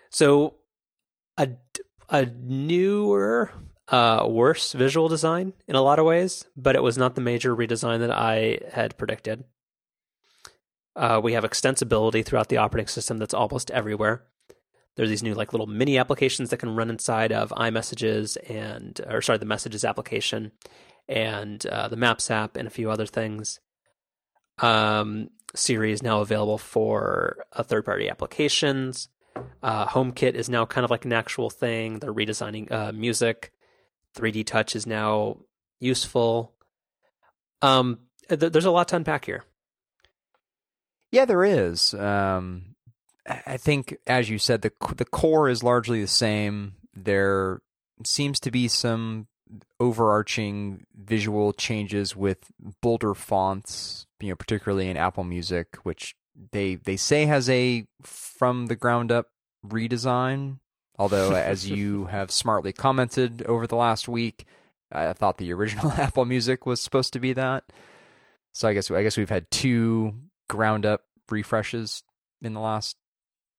So a a newer uh worse visual design in a lot of ways, but it was not the major redesign that I had predicted. Uh we have extensibility throughout the operating system that's almost everywhere. There's these new like little mini applications that can run inside of iMessages and or sorry, the messages application and uh, the Maps app and a few other things um, Siri is now available for uh, third-party applications. Uh, HomeKit is now kind of like an actual thing. They're redesigning uh, music. 3D Touch is now useful. Um, th- there's a lot to unpack here. Yeah, there is. Um, I think, as you said, the the core is largely the same. There seems to be some overarching visual changes with bolder fonts, you know, particularly in Apple Music, which they they say has a from the ground up redesign. Although, as you have smartly commented over the last week, I thought the original Apple Music was supposed to be that. So I guess I guess we've had two ground up refreshes in the last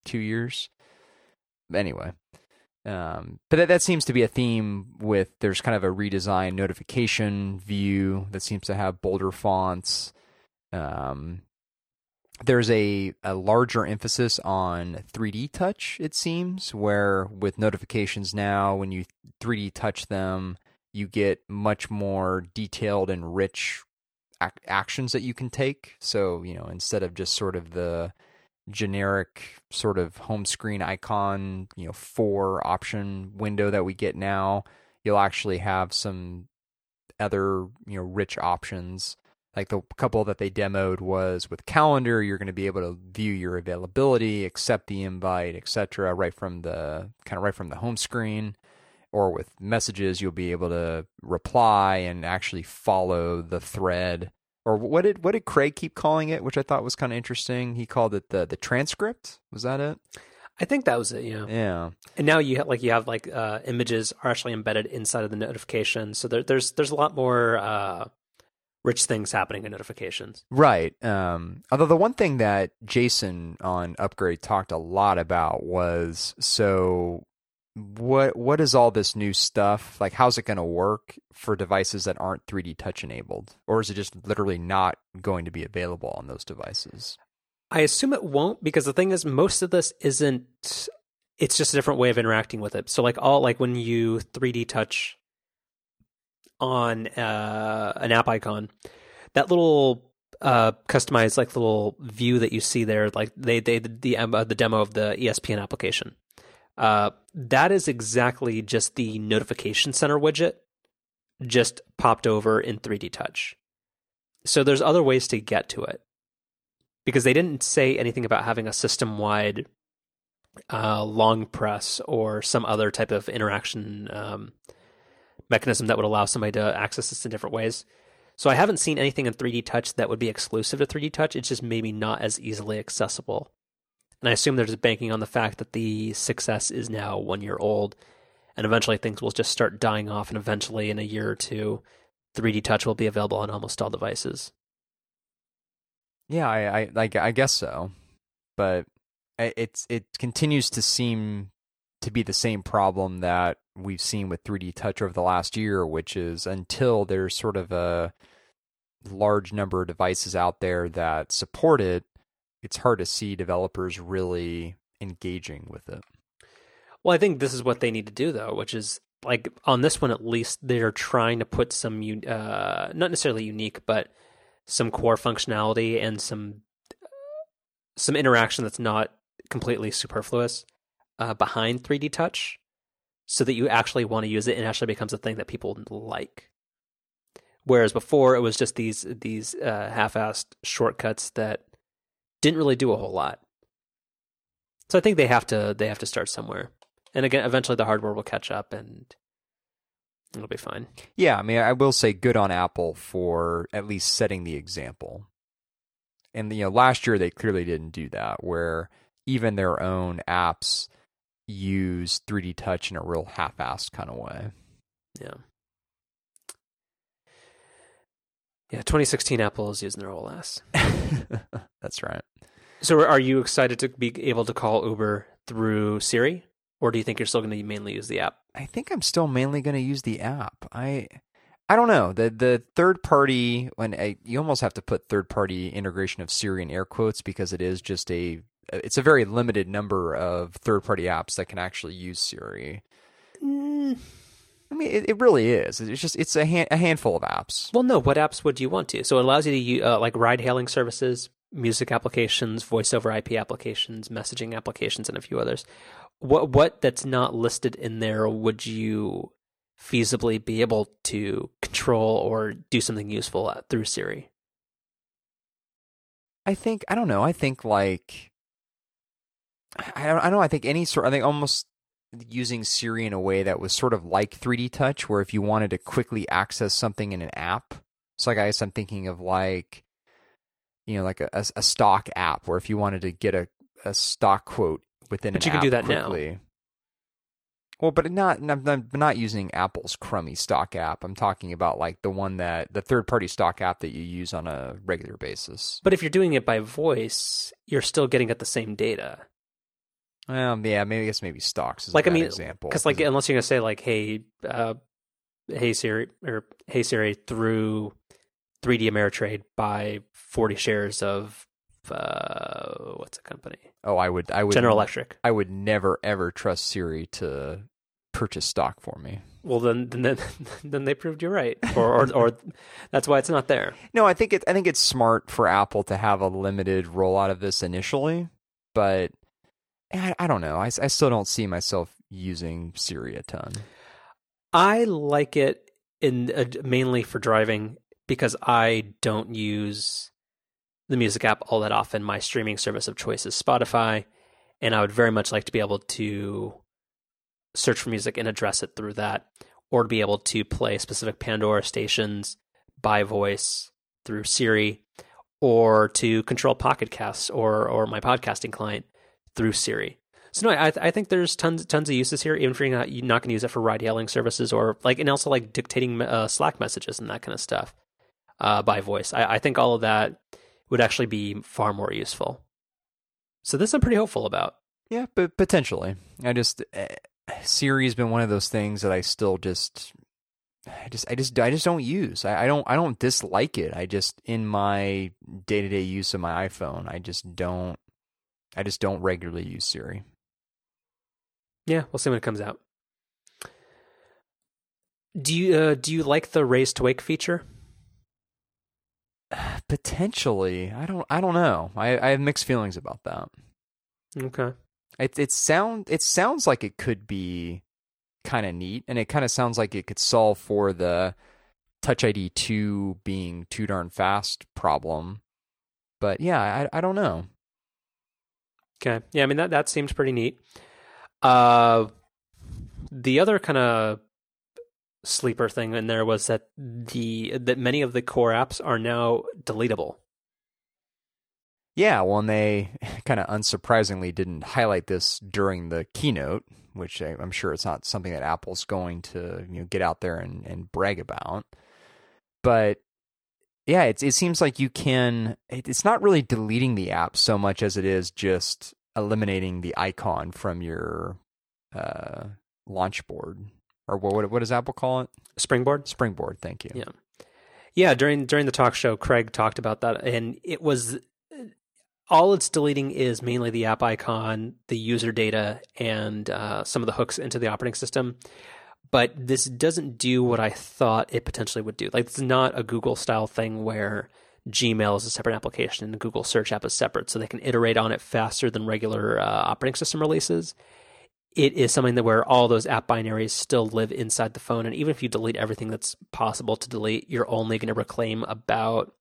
two years. Anyway, um, but that, that seems to be a theme with there's kind of a redesigned notification view that seems to have bolder fonts. Um, there's a, a larger emphasis on 3D touch, it seems, where with notifications now, when you 3D touch them, you get much more detailed and rich ac- actions that you can take. So, you know, instead of just sort of the generic sort of home screen icon, you know, four option window that we get now, you'll actually have some other, you know, rich options. Like the couple that they demoed was with calendar, you're going to be able to view your availability, accept the invite, etc., right from the kind of right from the home screen. Or with messages, you'll be able to reply and actually follow the thread or what did what did Craig keep calling it, which I thought was kind of interesting. He called it the the transcript. Was that it? I think that was it. Yeah. Yeah. And now you have like you have like uh, images are actually embedded inside of the notification, so there, there's there's a lot more uh, rich things happening in notifications. Right. Um, although the one thing that Jason on Upgrade talked a lot about was so what what is all this new stuff like how's it going to work for devices that aren't 3D touch enabled or is it just literally not going to be available on those devices? I assume it won't because the thing is most of this isn't it's just a different way of interacting with it. So like all like when you 3D touch on uh, an app icon, that little uh, customized like little view that you see there, like they they the uh, the demo of the ESPN application. Uh, that is exactly just the notification center widget, just popped over in 3D Touch. So there's other ways to get to it because they didn't say anything about having a system wide uh, long press or some other type of interaction um, mechanism that would allow somebody to access this in different ways. So I haven't seen anything in 3D Touch that would be exclusive to 3D Touch. It's just maybe not as easily accessible. And I assume they're just banking on the fact that the 6S is now one year old, and eventually things will just start dying off, and eventually in a year or two, 3D Touch will be available on almost all devices. Yeah, I, I I guess so, but it's it continues to seem to be the same problem that we've seen with 3D Touch over the last year, which is until there's sort of a large number of devices out there that support it, it's hard to see developers really engaging with it. Well, I think this is what they need to do, though, which is like on this one at least, they're trying to put some, uh, not necessarily unique, but some core functionality and some some interaction that's not completely superfluous uh, behind 3D Touch, so that you actually want to use it and actually becomes a thing that people like. Whereas before it was just these these uh, half-assed shortcuts that didn't really do a whole lot. So I think they have to they have to start somewhere. And again, eventually the hardware will catch up and it'll be fine. Yeah, I mean, I will say good on Apple for at least setting the example. And you know, last year they clearly didn't do that where even their own apps use 3D touch in a real half-assed kind of way. Yeah. Yeah, 2016 Apple is using their whole ass. That's right. So, are you excited to be able to call Uber through Siri, or do you think you're still going to mainly use the app? I think I'm still mainly going to use the app. I I don't know the the third party when I, you almost have to put third party integration of Siri in air quotes because it is just a it's a very limited number of third party apps that can actually use Siri. Mm. I mean, it, it, really is. It's just it's a, hand, a handful of apps. Well, no. What apps would you want to? So it allows you to use uh, like ride hailing services, music applications, voice over IP applications, messaging applications, and a few others. What what that's not listed in there would you feasibly be able to control or do something useful through Siri? I think I don't know. I think like I don't, I don't. I think any sort. I think almost using Siri in a way that was sort of like 3D Touch, where if you wanted to quickly access something in an app, so like I guess I'm thinking of like, you know, like a, a stock app, where if you wanted to get a, a stock quote within but you can do that quickly, now. Well, but not I'm not using Apple's crummy stock app. I'm talking about like the one that the third party stock app that you use on a regular basis. But if you're doing it by voice, you're still getting at the same data. Um, yeah, maybe I guess maybe stocks is like I mean, example because like unless you're gonna say like, hey, uh, hey Siri or hey Siri through TD Ameritrade buy 40 shares of uh, what's a company? Oh, I would, I would General Electric. I would never ever trust Siri to purchase stock for me. Well, then, then, then they proved you're right, or, or, or that's why it's not there. No, I think it, I think it's smart for Apple to have a limited rollout of this initially, but I, I don't know. I, I still don't see myself using Siri a ton. I like it in uh, mainly for driving because I don't use the music app all that often. My streaming service of choice is Spotify, and I would very much like to be able to search for music and address it through that, or to be able to play specific Pandora stations by voice through Siri, or to control Pocket Casts or or my podcasting client through Siri. So no, I I think there's tons tons of uses here, even if you're not you're not going to use it for ride hailing services or like and also like dictating uh, Slack messages and that kind of stuff uh, by voice. I, I think all of that would actually be far more useful. So this I'm pretty hopeful about. Yeah, but potentially. I just uh, Siri has been one of those things that I still just I just I just I just don't use. I, I don't I don't dislike it. I just in my day to day use of my iPhone, I just don't I just don't regularly use Siri. Yeah, we'll see when it comes out. Do you uh, do you like the raise to wake feature? Potentially, I don't I don't know. I, I have mixed feelings about that. Okay. It it sound it sounds like it could be kind of neat, and it kind of sounds like it could solve for the Touch ID two being too darn fast problem. But yeah, I I don't know. Okay. Yeah, I mean that that seems pretty neat. Uh, the other kind of sleeper thing in there was that the that many of the core apps are now deletable. Yeah, well, and they kind of unsurprisingly didn't highlight this during the keynote, which I, am sure it's not something that Apple's going to you know get out there and, and brag about. But yeah, it, it seems like you can. It, it's not really deleting the app so much as it is just eliminating the icon from your uh, launch board, or what? What does Apple call it? Springboard. Springboard. Thank you. Yeah, yeah. During during the talk show, Craig talked about that, and it was all it's deleting is mainly the app icon, the user data, and uh, some of the hooks into the operating system. But this doesn't do what I thought it potentially would do. Like it's not a Google style thing where Gmail is a separate application and the Google Search app is separate, so they can iterate on it faster than regular uh, operating system releases. It is something that where all those app binaries still live inside the phone, and even if you delete everything that's possible to delete, you're only going to reclaim about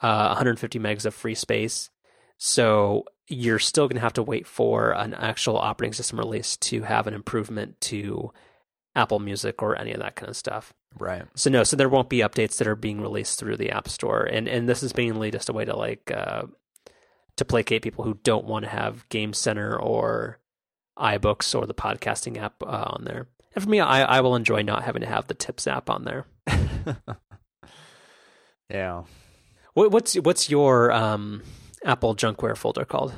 uh, 150 megs of free space so you're still going to have to wait for an actual operating system release to have an improvement to Apple Music or any of that kind of stuff. Right. So no, so there won't be updates that are being released through the App Store, and and this is mainly just a way to like uh, to placate people who don't want to have Game Center or iBooks or the podcasting app uh, on there. And for me, I, I will enjoy not having to have the Tips app on there. yeah. What, what's what's your um, Apple junkware folder called?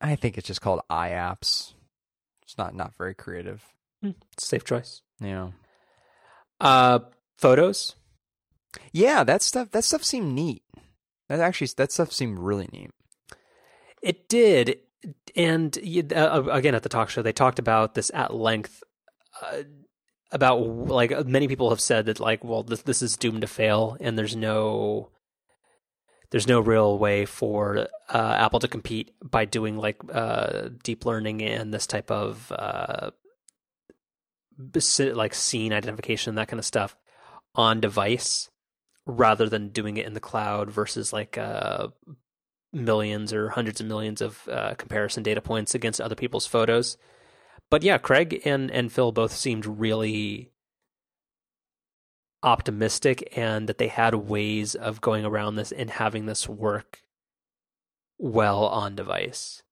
I think it's just called iApps. It's not not very creative. Hmm, safe choice. Yeah. Uh, photos. Yeah, that stuff. That stuff seemed neat. That actually, that stuff seemed really neat. It did, and uh, again at the talk show, they talked about this at length. Uh, about like many people have said that like, well, this this is doomed to fail, and there's no there's no real way for uh, Apple to compete by doing like uh, deep learning and this type of uh, like scene identification that kind of stuff on device rather than doing it in the cloud versus like uh, millions or hundreds of millions of uh, comparison data points against other people's photos. But yeah, Craig and and Phil both seemed really optimistic and that they had ways of going around this and having this work well on device.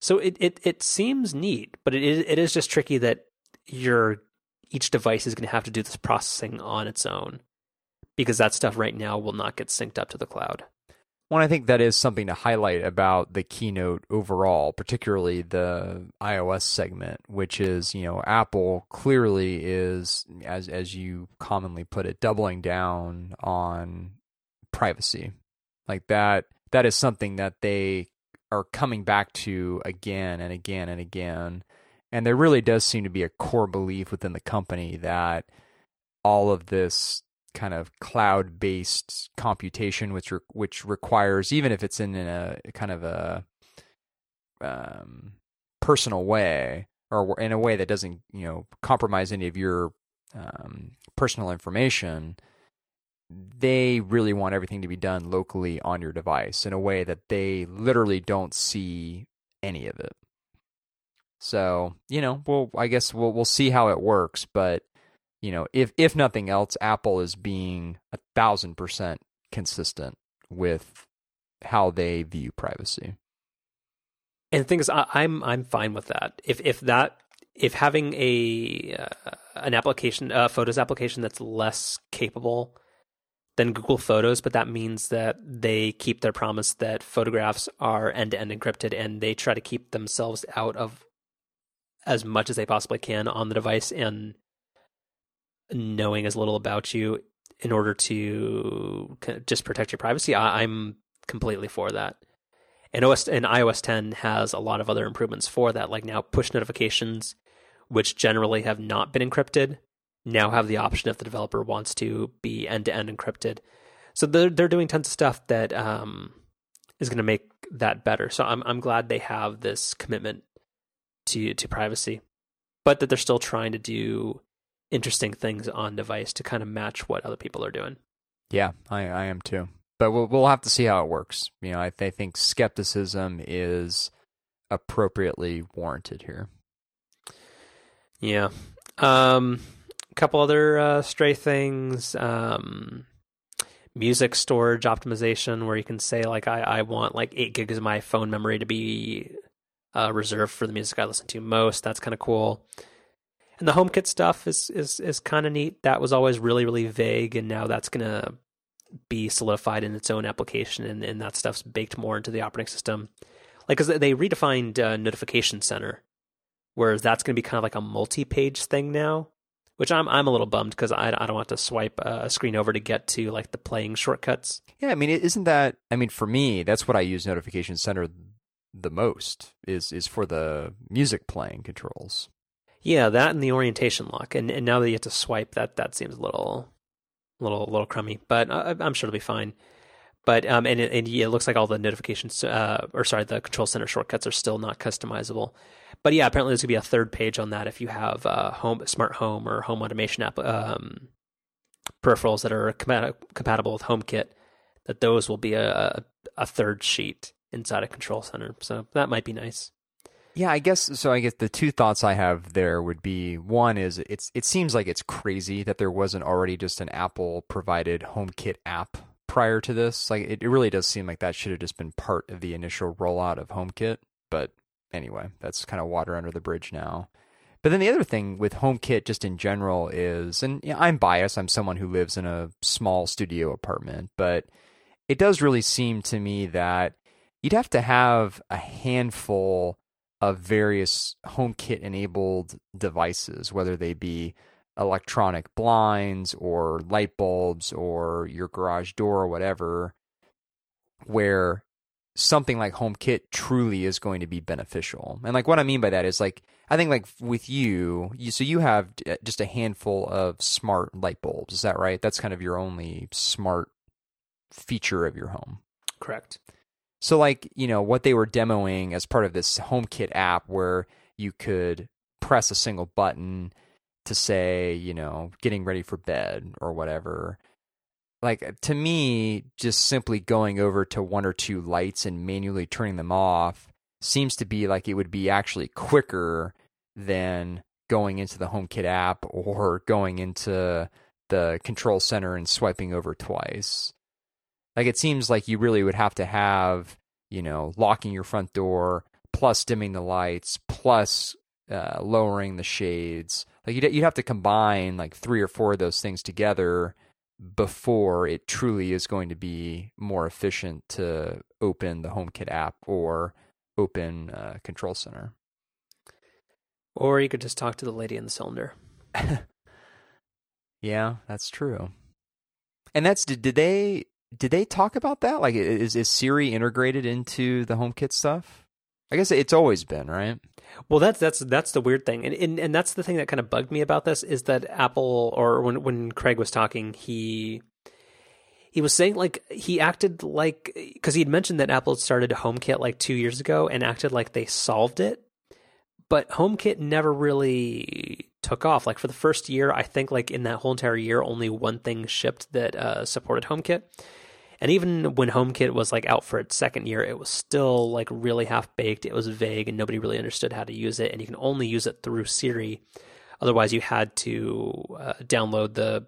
So it it, it seems neat, but it is, it is just tricky that your each device is going to have to do this processing on its own because that stuff right now will not get synced up to the cloud. Well, I think that is something to highlight about the keynote overall, particularly the iOS segment, which is, you know, Apple clearly is, as as you commonly put it, doubling down on privacy. Like that that is something that they are coming back to again and again and again. And there really does seem to be a core belief within the company that all of this kind of cloud based computation, which re- which requires even if it's in a kind of a um, personal way or in a way that doesn't you know compromise any of your um, personal information. They really want everything to be done locally on your device in a way that they literally don't see any of it. So you know, well, I guess we'll we'll see how it works, but you know, if if nothing else, Apple is being a thousand percent consistent with how they view privacy. And the thing is, I, I'm I'm fine with that. If if that if having a uh, an application, a Photos application that's less capable than Google Photos, but that means that they keep their promise that photographs are end to end encrypted, and they try to keep themselves out of as much as they possibly can on the device and knowing as little about you in order to just protect your privacy. I, I'm completely for that. And OS and iOS 10 has a lot of other improvements for that, like now push notifications, which generally have not been encrypted, now have the option if the developer wants to be end to end encrypted. So they're they're doing tons of stuff that um, is going to make that better. So I'm I'm glad they have this commitment to to privacy, but that they're still trying to do interesting things on device to kind of match what other people are doing. Yeah, I, I am too. But we'll we'll have to see how it works. You know, I, I think skepticism is appropriately warranted here. Yeah. Um, a couple other uh, stray things. Um, music storage optimization, where you can say like I, I want like eight gigs of my phone memory to be uh, reserved for the music I listen to most. That's kind of cool. And the HomeKit stuff is is is kind of neat. That was always really really vague, and now that's gonna be solidified in its own application, and, and that stuff's baked more into the operating system. Like, because they redefined uh, Notification Center, whereas that's going to be kind of like a multi-page thing now, which I'm I'm a little bummed because I I don't want to swipe a screen over to get to like the playing shortcuts. Yeah, I mean, isn't that? I mean, for me, that's what I use Notification Center the most is is for the music playing controls. Yeah, that and the orientation lock, and and now that you have to swipe, that that seems a little, little, little crummy. But I, am sure it'll be fine. But um, and it, and it looks like all the notifications, uh, or sorry, the control center shortcuts are still not customizable. But yeah, apparently there's gonna be a third page on that if you have uh, home, smart home, or home automation app um, peripherals that are compatible with HomeKit. That those will be a a third sheet inside a control center. So that might be nice. Yeah, I guess so. I guess the two thoughts I have there would be one is it's it seems like it's crazy that there wasn't already just an Apple provided HomeKit app prior to this. Like it, it really does seem like that should have just been part of the initial rollout of HomeKit. But anyway, that's kind of water under the bridge now. But then the other thing with HomeKit just in general is, and you know, I'm biased. I'm someone who lives in a small studio apartment, but it does really seem to me that you'd have to have a handful of various HomeKit enabled devices, whether they be electronic blinds or light bulbs or your garage door or whatever, where something like HomeKit truly is going to be beneficial. And like what I mean by that is like I think like with you, you so you have uh, just a handful of smart light bulbs. Is that right? That's kind of your only smart feature of your home. Correct. So, like, you know, what they were demoing as part of this HomeKit app where you could press a single button to say, you know, getting ready for bed or whatever. Like, uh, to me, just simply going over to one or two lights and manually turning them off seems to be like it would be actually quicker than going into the HomeKit app or going into the control center and swiping over twice. Like it seems like you really would have to have, you know, locking your front door, plus dimming the lights, plus uh, lowering the shades. Like you'd, you'd have to combine like three or four of those things together before it truly is going to be more efficient to open the HomeKit app or open uh, Control Center. Or you could just talk to the lady in the cylinder. yeah, that's true. And that's did, did they did they talk about that? Like, is is Siri integrated into the HomeKit stuff? I guess it's always been right. Well, that's that's that's the weird thing, and and, and that's the thing that kind of bugged me about this is that Apple, or when when Craig was talking, he he was saying like he acted like because he'd mentioned that Apple started HomeKit like two years ago and acted like they solved it, but HomeKit never really took off. Like for the first year, I think like in that whole entire year, only one thing shipped that uh, supported HomeKit. And even when HomeKit was like out for its second year, it was still like really half baked. It was vague and nobody really understood how to use it. And you can only use it through Siri. Otherwise, you had to uh, download the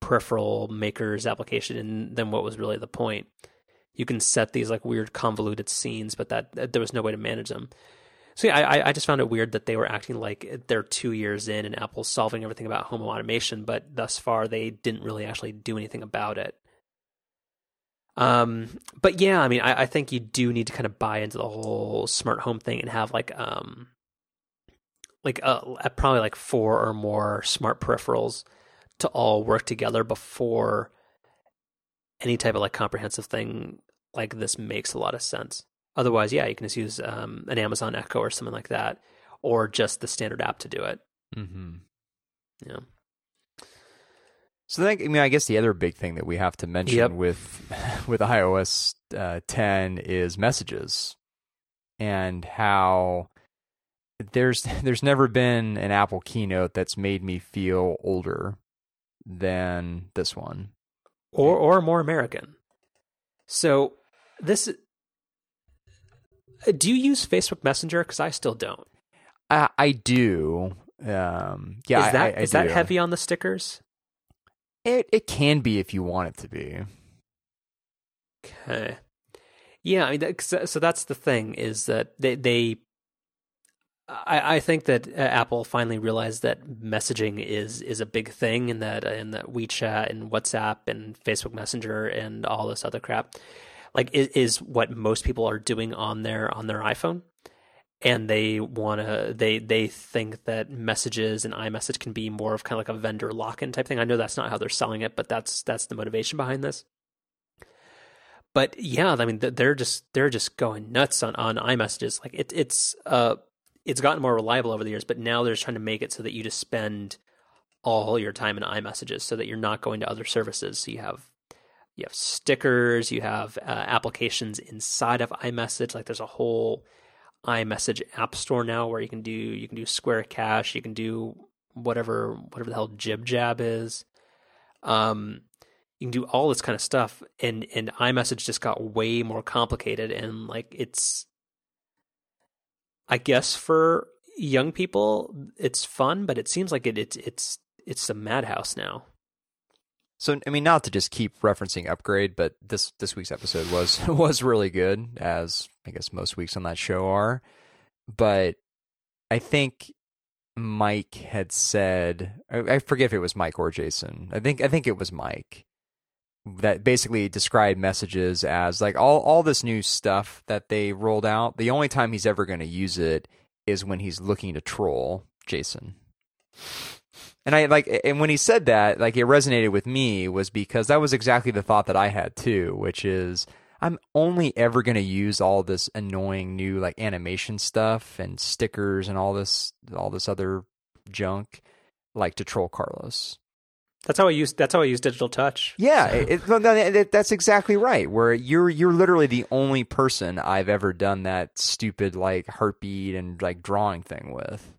peripheral makers application. And then what was really the point? you can set these like weird convoluted scenes, but that, that there was no way to manage them. So yeah, I, I just found it weird that they were acting like they're two years in and Apple's solving everything about home automation, but thus far they didn't really actually do anything about it. Um, but yeah, I mean, I, I think you do need to kind of buy into the whole smart home thing and have like um, like uh, probably like four or more smart peripherals to all work together before any type of like comprehensive thing like this makes a lot of sense. Otherwise, yeah, you can just use um, an Amazon Echo or something like that, or just the standard app to do it. Mm-hmm. Yeah. So then, I mean, I guess the other big thing that we have to mention Yep. with with iOS uh, 10 is messages, and how there's there's never been an Apple keynote that's made me feel older than this one. or or more American. So this do you use Facebook Messenger? Because I still don't. I, I do. Um, yeah, is that I, I is that heavy on the stickers? It it can be if you want it to be. Okay. Yeah, I mean, so, so that's the thing is that they they. I, I think that uh, Apple finally realized that messaging is is a big thing, and that and that WeChat and WhatsApp and Facebook Messenger and all this other crap, like is, is what most people are doing on their on their iPhone, and they want to they they think that messages and iMessage can be more of kind of like a vendor lock in type thing. I know that's not how they're selling it, but that's that's the motivation behind this but yeah, I mean they're just they're just going nuts on on iMessages. Like it, it's uh it's gotten more reliable over the years, but now they're just trying to make it so that you just spend all your time in iMessages, so that you're not going to other services. So you have you have stickers, you have uh, applications inside of iMessage. Like there's a whole iMessage app store now where you can do you can do Square Cash, you can do whatever whatever the hell Jib Jab is. Um, you can do all this kind of stuff and and iMessage just got way more complicated and like it's I guess for young people it's fun but it seems like it, it's it's it's a madhouse now. So I mean, not to just keep referencing upgrade, but this this week's episode was was really good, as I guess most weeks on that show are. But I think Mike had said, I, I forget if it was Mike or Jason. I think I think it was Mike that basically described messages as like all all this new stuff that they rolled out. The only time he's ever going to use it is when he's looking to troll Jason. And I like, and when he said that, like it resonated with me was because that was exactly the thought that I had too, which is I'm only ever going to use all this annoying new like animation stuff and stickers and all this, all this other junk, like to troll Carlos. That's how I use that's how I use digital touch. Yeah, it, it- no, no, it- that's exactly right. Where you're you're literally the only person I've ever done that stupid like heartbeat and like drawing thing with.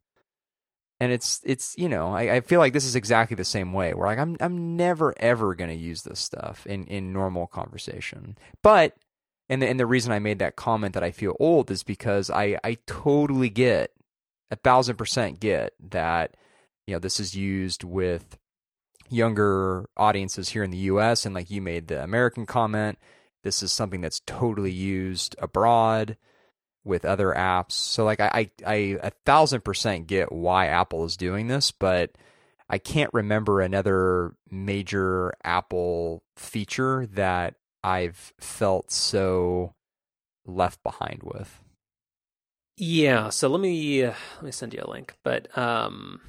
And it's it's you know I, I feel like this is exactly the same way. Where like I'm I'm never ever to use this stuff in in normal conversation. But and the, and the reason I made that comment that I feel old is because I I totally get a thousand percent get that you know this is used with younger audiences here in the US and like you made the American comment this is something that's totally used abroad with other apps so like I I, I a thousand percent get why Apple is doing this but I can't remember another major Apple feature that I've felt so left behind with Yeah, so let me let me send you a link. But um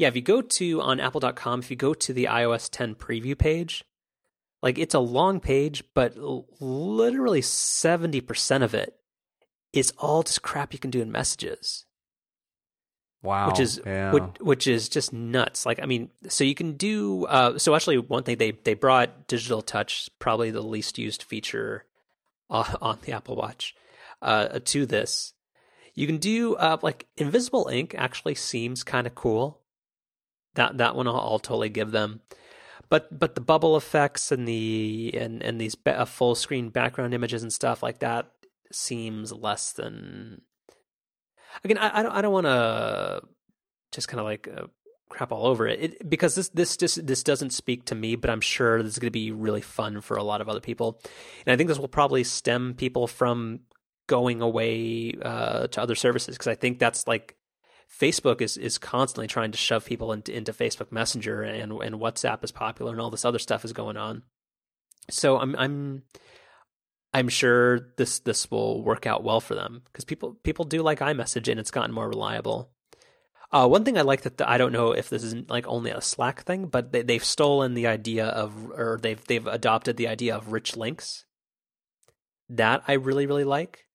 yeah, if you go to on apple.com, if you go to the iOS 10 preview page, like it's a long page, but literally 70% of it is all just crap you can do in messages. wow which is yeah. which, which is just nuts. Like I mean, so you can do. Uh, so actually, one thing they they brought digital touch, probably the least used feature uh, on the Apple Watch, uh, to this. You can do uh, like invisible ink. Actually, seems kind of cool. That that one I'll, I'll totally give them. But but the bubble effects and the and and these ba- uh, full screen background images and stuff like that seems less than again, I, I don't, I don't want to just kind of like uh, crap all over it. it because this this just this doesn't speak to me, but I'm sure this is going to be really fun for a lot of other people, and I think this will probably stem people from going away uh, to other services because I think that's like Facebook is is constantly trying to shove people into, into Facebook Messenger and and WhatsApp is popular and all this other stuff is going on. So I'm I'm I'm sure this this will work out well for them because people people do like iMessage and it's gotten more reliable. Uh, one thing I like that the, I don't know if this is like only a Slack thing, but they, they've stolen the idea of, or they've they've adopted the idea of rich links. That I really really like.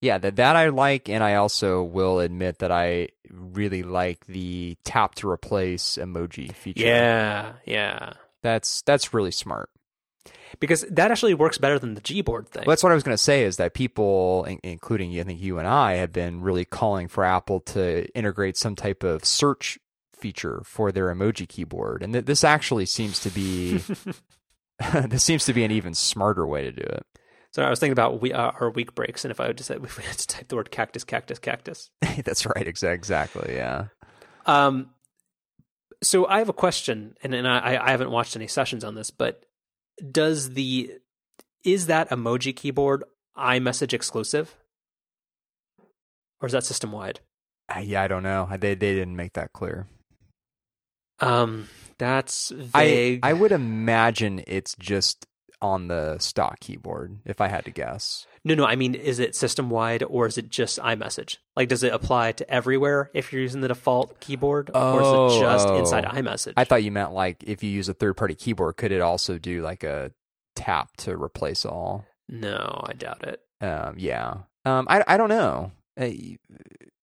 Yeah, that that I like, and I also will admit that I really like the tap to replace emoji feature. Yeah, yeah. That's that's really smart because that actually works better than the Gboard thing. Well, that's what I was going to say is that people, including I think you and I, have been really calling for Apple to integrate some type of search feature for their emoji keyboard, and th- this actually seems to be this seems to be an even smarter way to do it. So I was thinking about we, uh, our week breaks, and if I would just if we had to type the word cactus, cactus, cactus. that's right, exactly, yeah. Um, so I have a question, and and I, I haven't watched any sessions on this, but does the is that emoji keyboard iMessage exclusive, or is that system wide? Uh, yeah, I don't know. They they didn't make that clear. Um, that's vague. I I would imagine it's just on the stock keyboard, if I had to guess. No, no, I mean, is it system wide or is it just iMessage? Like, does it apply to everywhere if you're using the default keyboard, oh, or is it just oh. inside iMessage? I thought you meant like if you use a third party keyboard, could it also do like a tap to replace all? No, I doubt it. Um, yeah. Um, I I don't know. Uh,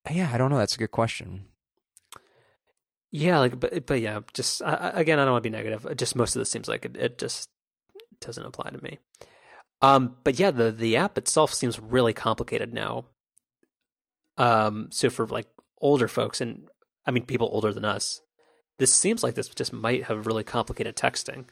yeah, I don't know. That's a good question. Yeah, like, but but yeah, just uh, again, I don't want to be negative. Just most of this seems like it, it just doesn't apply to me. Um, but yeah, the the app itself seems really complicated now. Um, so for like older folks, and I mean people older than us, this seems like this just might have really complicated texting.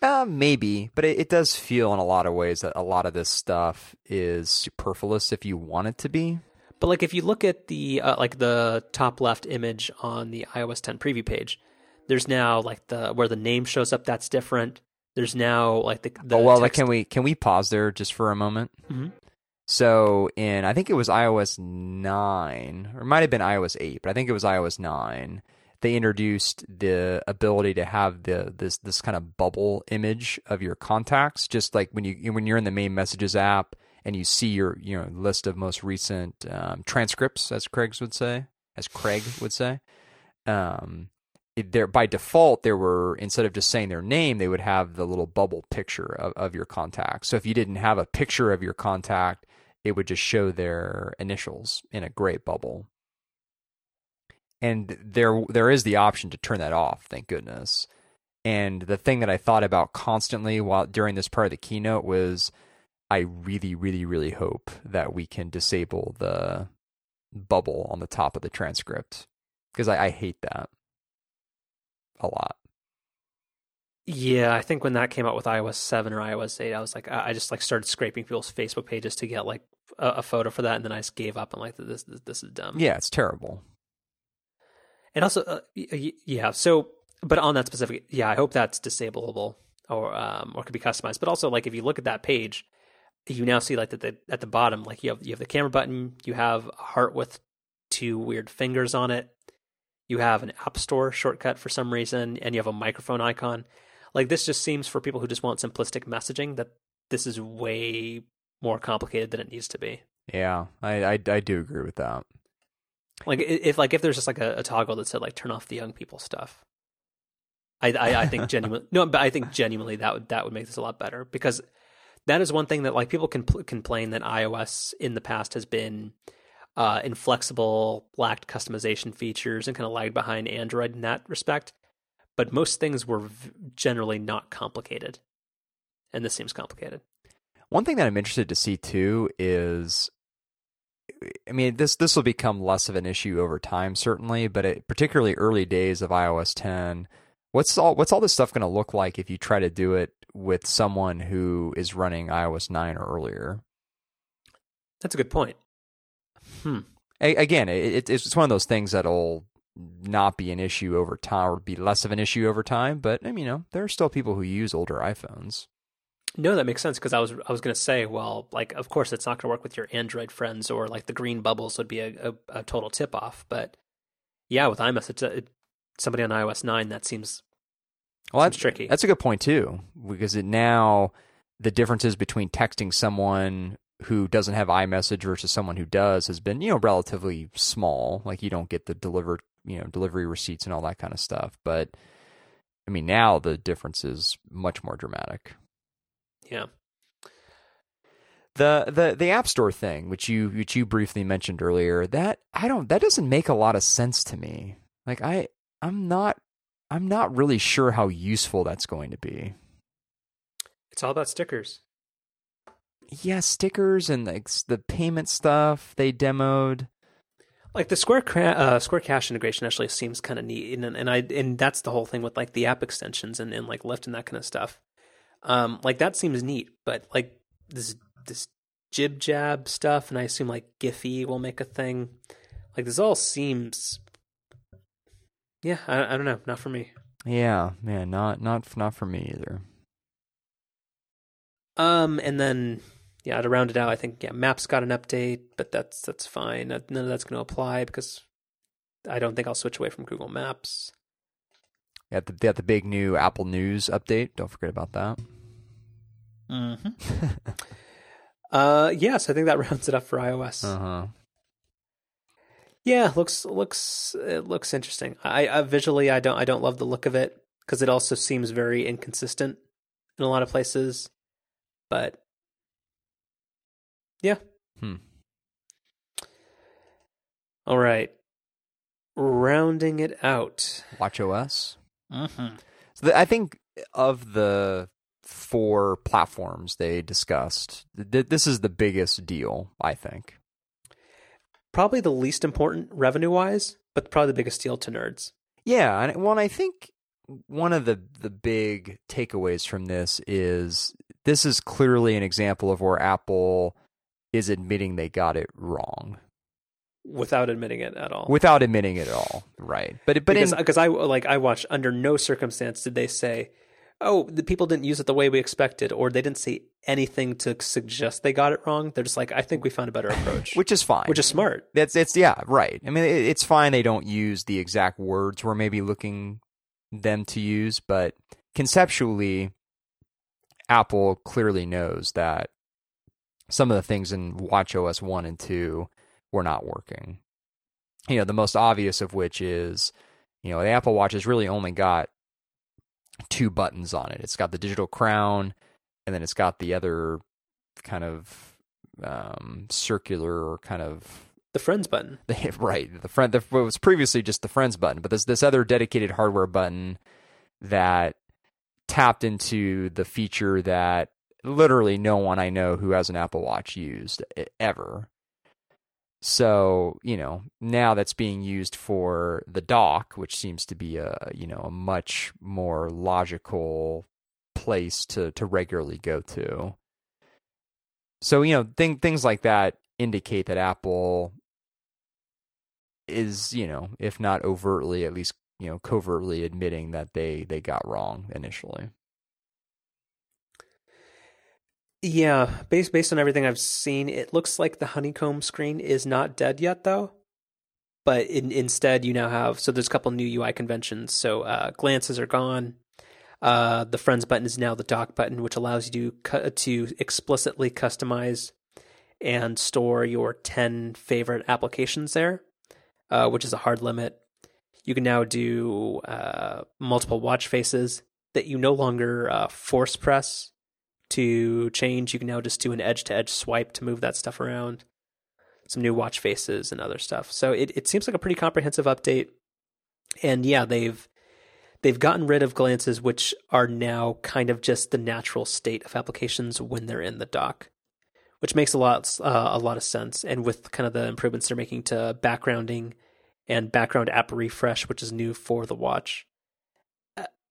Uh, maybe, but it, it does feel in a lot of ways that a lot of this stuff is superfluous if you want it to be. But like if you look at the uh, like the top left image on the iOS 10 preview page, there's now like the where the name shows up. That's different. There's now like the, the oh well, text... can we can we pause there just for a moment? Mm-hmm. So in I think it was iOS nine or it might have been iOS eight, but I think it was iOS nine. They introduced the ability to have the this this kind of bubble image of your contacts, just like when you when you're in the main messages app and you see your you know list of most recent um, transcripts, as Craig would say, as Craig would say. Um, there by default there were instead of just saying their name they would have the little bubble picture of, of your contact. So if you didn't have a picture of your contact it would just show their initials in a gray bubble. And there there is the option to turn that off thank goodness. And the thing that i thought about constantly while during this part of the keynote was i really really really hope that we can disable the bubble on the top of the transcript because I, I hate that a lot. Yeah, I think when that came out with iOS seven or iOS eight, I was like, I just like started scraping people's Facebook pages to get like a, a photo for that, and then I just gave up and like this this, this is dumb. Yeah, it's terrible. And also, uh, yeah. So, but on that specific, yeah, I hope that's disableable or um or could be customized. But also, like if you look at that page, you now see like that the, at the bottom, like you have you have the camera button, you have a heart with two weird fingers on it, you have an App Store shortcut for some reason, and you have a microphone icon. Like this just seems for people who just want simplistic messaging that this is way more complicated than it needs to be. Yeah, I I, I do agree with that. Like if like if there's just like a, a toggle that said like turn off the young people stuff, I I, I think genuinely no, but I think genuinely that would that would make this a lot better because that is one thing that like people can complain that iOS in the past has been uh, inflexible, lacked customization features, and kind of lagged behind Android in that respect. But most things were v- generally not complicated, and this seems complicated. One thing that I'm interested to see too is, I mean, this this will become less of an issue over time, certainly, but it, particularly early days of iOS 10. What's all what's all this stuff going to look like if you try to do it with someone who is running iOS 9 or earlier? That's a good point. Hmm. A- again, it, it's one of those things that'll not be an issue over time or be less of an issue over time. But I mean, you know, there are still people who use older iPhones. No, that makes sense because I was I was going to say, well, like of course it's not going to work with your Android friends or like the green bubbles would be a, a, a total tip off, but yeah, with iMessage, it, somebody on iOS nine that seems well, seems that's tricky. That's a good point too, because it now the differences between texting someone who doesn't have iMessage versus someone who does has been you know relatively small. Like you don't get the delivered you know delivery receipts and all that kind of stuff, but I mean now the difference is much more dramatic. Yeah. The the the App Store thing, which you which you briefly mentioned earlier, that I don't that doesn't make a lot of sense to me. Like I I'm not I'm not really sure how useful that's going to be. It's all about stickers. Yeah, stickers and like the payment stuff they demoed. Like the Square uh, Square Cash integration actually seems kind of neat, and and I and that's the whole thing with like the app extensions and, and like Lyft and that kind of stuff. Um, like that seems neat, but like this this jib jab stuff, and I assume like Giphy will make a thing. Like this all seems, yeah, I, I don't know, not for me. Yeah, man, not not not for me either. Um, and then yeah, to round it out, I think yeah, Maps got an update, but that's that's fine. None of that's going to apply because I don't think I'll switch away from Google Maps. Yeah, the, they got the big new Apple News update. Don't forget about that. Mm-hmm. uh, yes, I think that rounds it up for iOS. Uh huh. Yeah, looks looks it looks interesting. I, I visually I don't I don't love the look of it because it also seems very inconsistent in a lot of places. But yeah. Hmm. All right. Rounding it out. Watch OS. Mm-hmm. So the, I think of the four platforms they discussed, th- this is the biggest deal. I think Probably the least important revenue wise, but probably the biggest deal to nerds. Yeah, and well, and I think one of the the big takeaways from this is this is clearly an example of where Apple is admitting they got it wrong without admitting it at all. without admitting it at all. Right, but but because in, I like I watched under no circumstance did they say, "Oh, the people didn't use it the way we expected," or they didn't say anything to suggest they got it wrong. They're just like, "I think we found a better approach," which is fine. which is smart. That's it's yeah right. I mean it, it's fine they don't use the exact words we're maybe looking them to use, but conceptually, Apple clearly knows that some of the things in WatchOS one and two were not working. You know, the most obvious of which is, you know, the Apple Watch has really only got two buttons on it. It's got the digital crown, and then it's got the other kind of um, circular or kind of The friends button. right the friend the, what was previously just the friends button but there's this other dedicated hardware button that tapped into the feature that literally no one i know who has an apple watch used e- ever. So you know now that's being used for the dock which seems to be a you know a much more logical place to to regularly go to. So you know thing, things like that indicate that apple is you know if not overtly at least you know covertly admitting that they they got wrong initially Yeah, based based on everything I've seen, it looks like the honeycomb screen is not dead yet, though. But in, instead, you now have so there's a couple new UI conventions. So uh, glances are gone. Uh, the friends button is now the dock button, which allows you to cu- to explicitly customize and store your ten favorite applications there, uh, which is a hard limit. You can now do uh, multiple watch faces that you no longer uh, force press to change. You can now just do an edge to edge swipe to move that stuff around. Some new watch faces and other stuff. So it, it seems like a pretty comprehensive update. And yeah, they've they've gotten rid of glances, which are now kind of just the natural state of applications when they're in the dock, which makes a lot uh, a lot of sense. And with kind of the improvements they're making to backgrounding and background app refresh, which is new for the watch,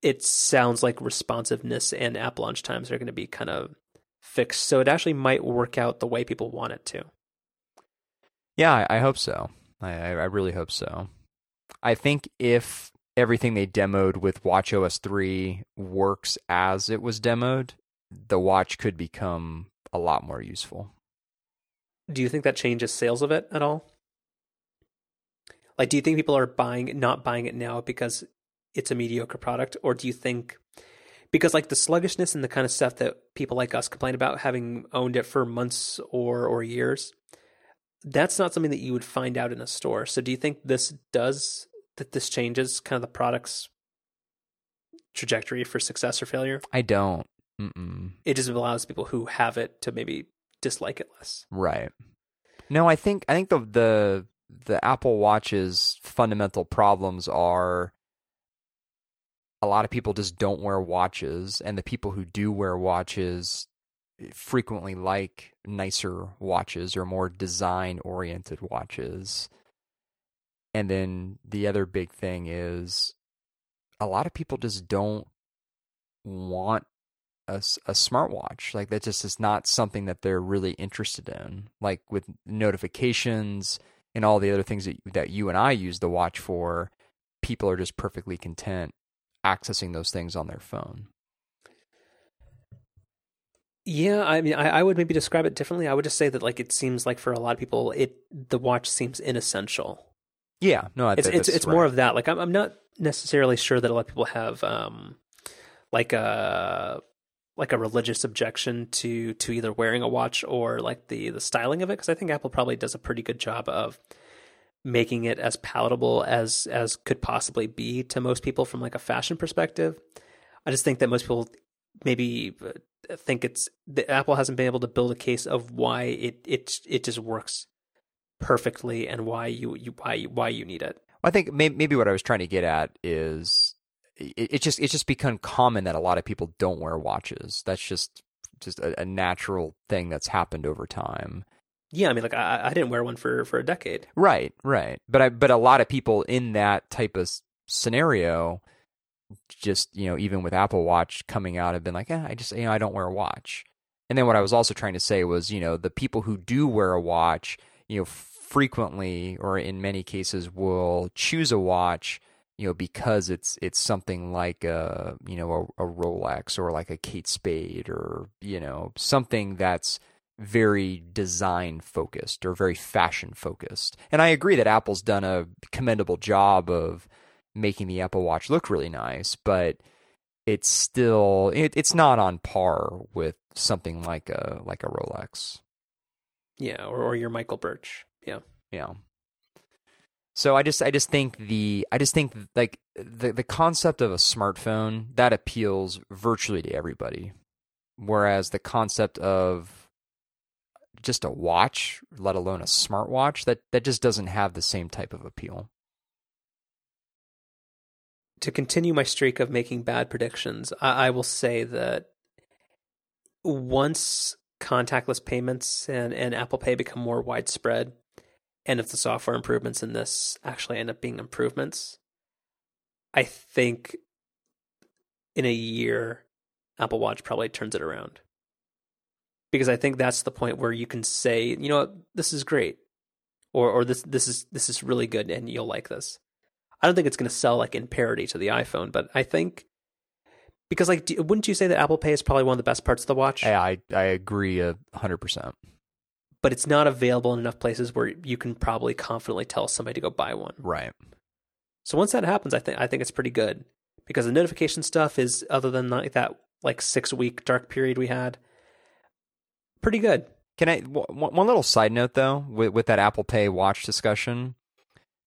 it sounds like responsiveness and app launch times are going to be kind of fixed. So it actually might work out the way people want it to. yeah i, hope so I, I I really hope so I think if everything they demoed with WatchOS 3 works as it was demoed, the watch could become a lot more useful. Do you think that changes sales of it at all? Like, do you think people are buying, not buying it now because it's a mediocre product, or do you think because like the sluggishness and the kind of stuff that people like us complain about, having owned it for months or or years, that's not something that you would find out in a store. So, do you think this does that? This changes kind of the product's trajectory for success or failure? I don't. Mm-mm. It just allows people who have it to maybe dislike it less. Right. No, I think I think the the the Apple Watch's fundamental problems are a lot of people just don't wear watches, and the people who do wear watches frequently like nicer watches or more design oriented watches. And then the other big thing is a lot of people just don't want a, a smartwatch. Like that just is not something that they're really interested in. Like with notifications and all the other things that that you and I use the watch for, people are just perfectly content accessing those things on their phone. Yeah, I mean, I, I, would maybe describe it differently. I would just say that, like, it seems like for a lot of people, it the watch seems inessential. Yeah, no, it's it's it's right. more of that. Like, I'm I'm not necessarily sure that a lot of people have um like a like a religious objection to to either wearing a watch or like the the styling of it because I think Apple probably does a pretty good job of making it as palatable as as could possibly be to most people from like a fashion perspective. I just think that most people maybe uh, think it's the Apple hasn't been able to build a case of why it it it just works perfectly and why you you why why you need it. I think maybe what I was trying to get at is it, it just it's just become common that a lot of people don't wear watches. That's just just a, a natural thing that's happened over time. Yeah, I mean, like I, I didn't wear one for for a decade. Right, right. But I but a lot of people in that type of scenario, just you know, even with Apple Watch coming out, have been like, eh, I just you know, I don't wear a watch. And then what I was also trying to say was, you know, the people who do wear a watch, you know, frequently or in many cases will choose a watch you know, because it's it's something like a you know a, a, Rolex or like a Kate Spade or you know something that's very design focused or very fashion focused. And I agree that Apple's done a commendable job of making the Apple Watch look really nice, but it's still it, it's not on par with something like a like a Rolex. Yeah, or, or your Michael Birch. Yeah. Yeah. So I just I just think the I just think like the the concept of a smartphone that appeals virtually to everybody. Whereas the concept of just a watch, let alone a smartwatch, that that just doesn't have the same type of appeal. To continue my streak of making bad predictions, I, I will say that once contactless payments and, and Apple Pay become more widespread, and if the software improvements in this actually end up being improvements, I think in a year, Apple Watch probably turns it around. Because I think that's the point where you can say, you know what, this is great. Or or this this is this is really good and you'll like this. I don't think it's going to sell like in parity to the iPhone, but I think because like do, wouldn't you say that Apple Pay is probably one of the best parts of the watch? I I, I agree a hundred percent but it's not available in enough places where you can probably confidently tell somebody to go buy one. Right. So once that happens, I think I think it's pretty good because the notification stuff is other than like that like six week dark period we had, pretty good. Can I one little side note though with with that Apple Pay watch discussion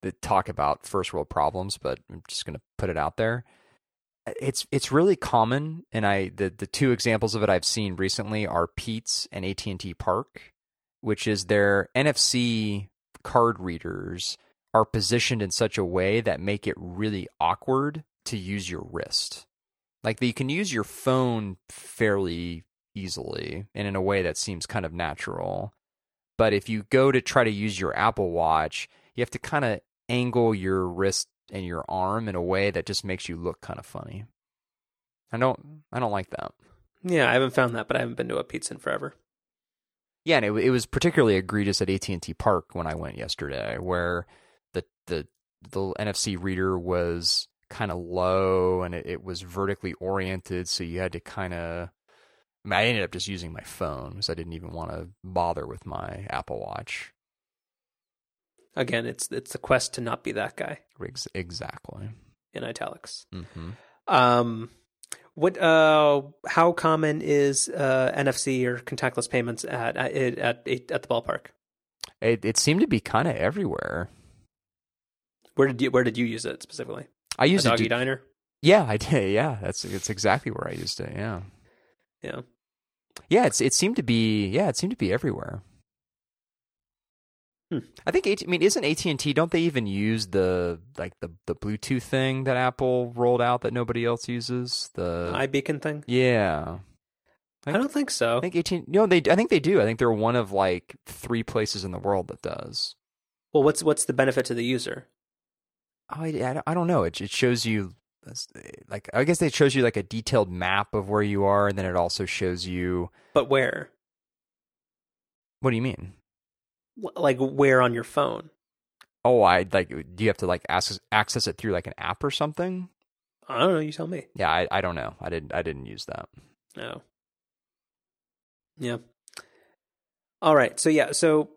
that talk about first world problems, but I'm just going to put it out there. It's it's really common, and I the the two examples of it I've seen recently are Peet's and AT and T Park which is their NFC card readers are positioned in such a way that make it really awkward to use your wrist. Like you can use your phone fairly easily and in a way that seems kind of natural. But if you go to try to use your Apple Watch, you have to kind of angle your wrist and your arm in a way that just makes you look kind of funny. I don't I don't like that. Yeah, I haven't found that, but I haven't been to a pizza in forever. Yeah, and it, it was particularly egregious at AT and T Park when I went yesterday, where the the the NFC reader was kind of low and it, it was vertically oriented, so you had to kind of. I, ended up just using my phone because I didn't even want to bother with my Apple Watch. Again, it's it's the quest to not be that guy Ex- Exactly. in italics. hmm Um, what? Uh, how common is uh, NFC or contactless payments at at at, at the ballpark? It it seemed to be kind of everywhere. Where did you Where did you use it specifically? I used a it. doggy to- diner. yeah, I did. Yeah, that's it's exactly where I used it. Yeah. Yeah. Yeah, it's it seemed to be yeah, it seemed to be everywhere. Hmm. I think AT, I mean isn't AT and T? Don't they even use the like the the Bluetooth thing that Apple rolled out that nobody else uses? The iBeacon thing. yeah, I don't think so. I think AT. No, they I think they do. I think they're one of like three places in the world that does. Well, what's what's the benefit to the user? Oh, I, I don't- I don't know. It it shows you like I guess it shows you like a detailed map of where you are, and then it also shows you. But where? What do you mean? Like where on your phone? Oh, I like. Do you have to like access access it through like an app or something? I don't know. You tell me. Yeah, I, I don't know. I didn't I didn't use that. No. Yeah. All right. So yeah. So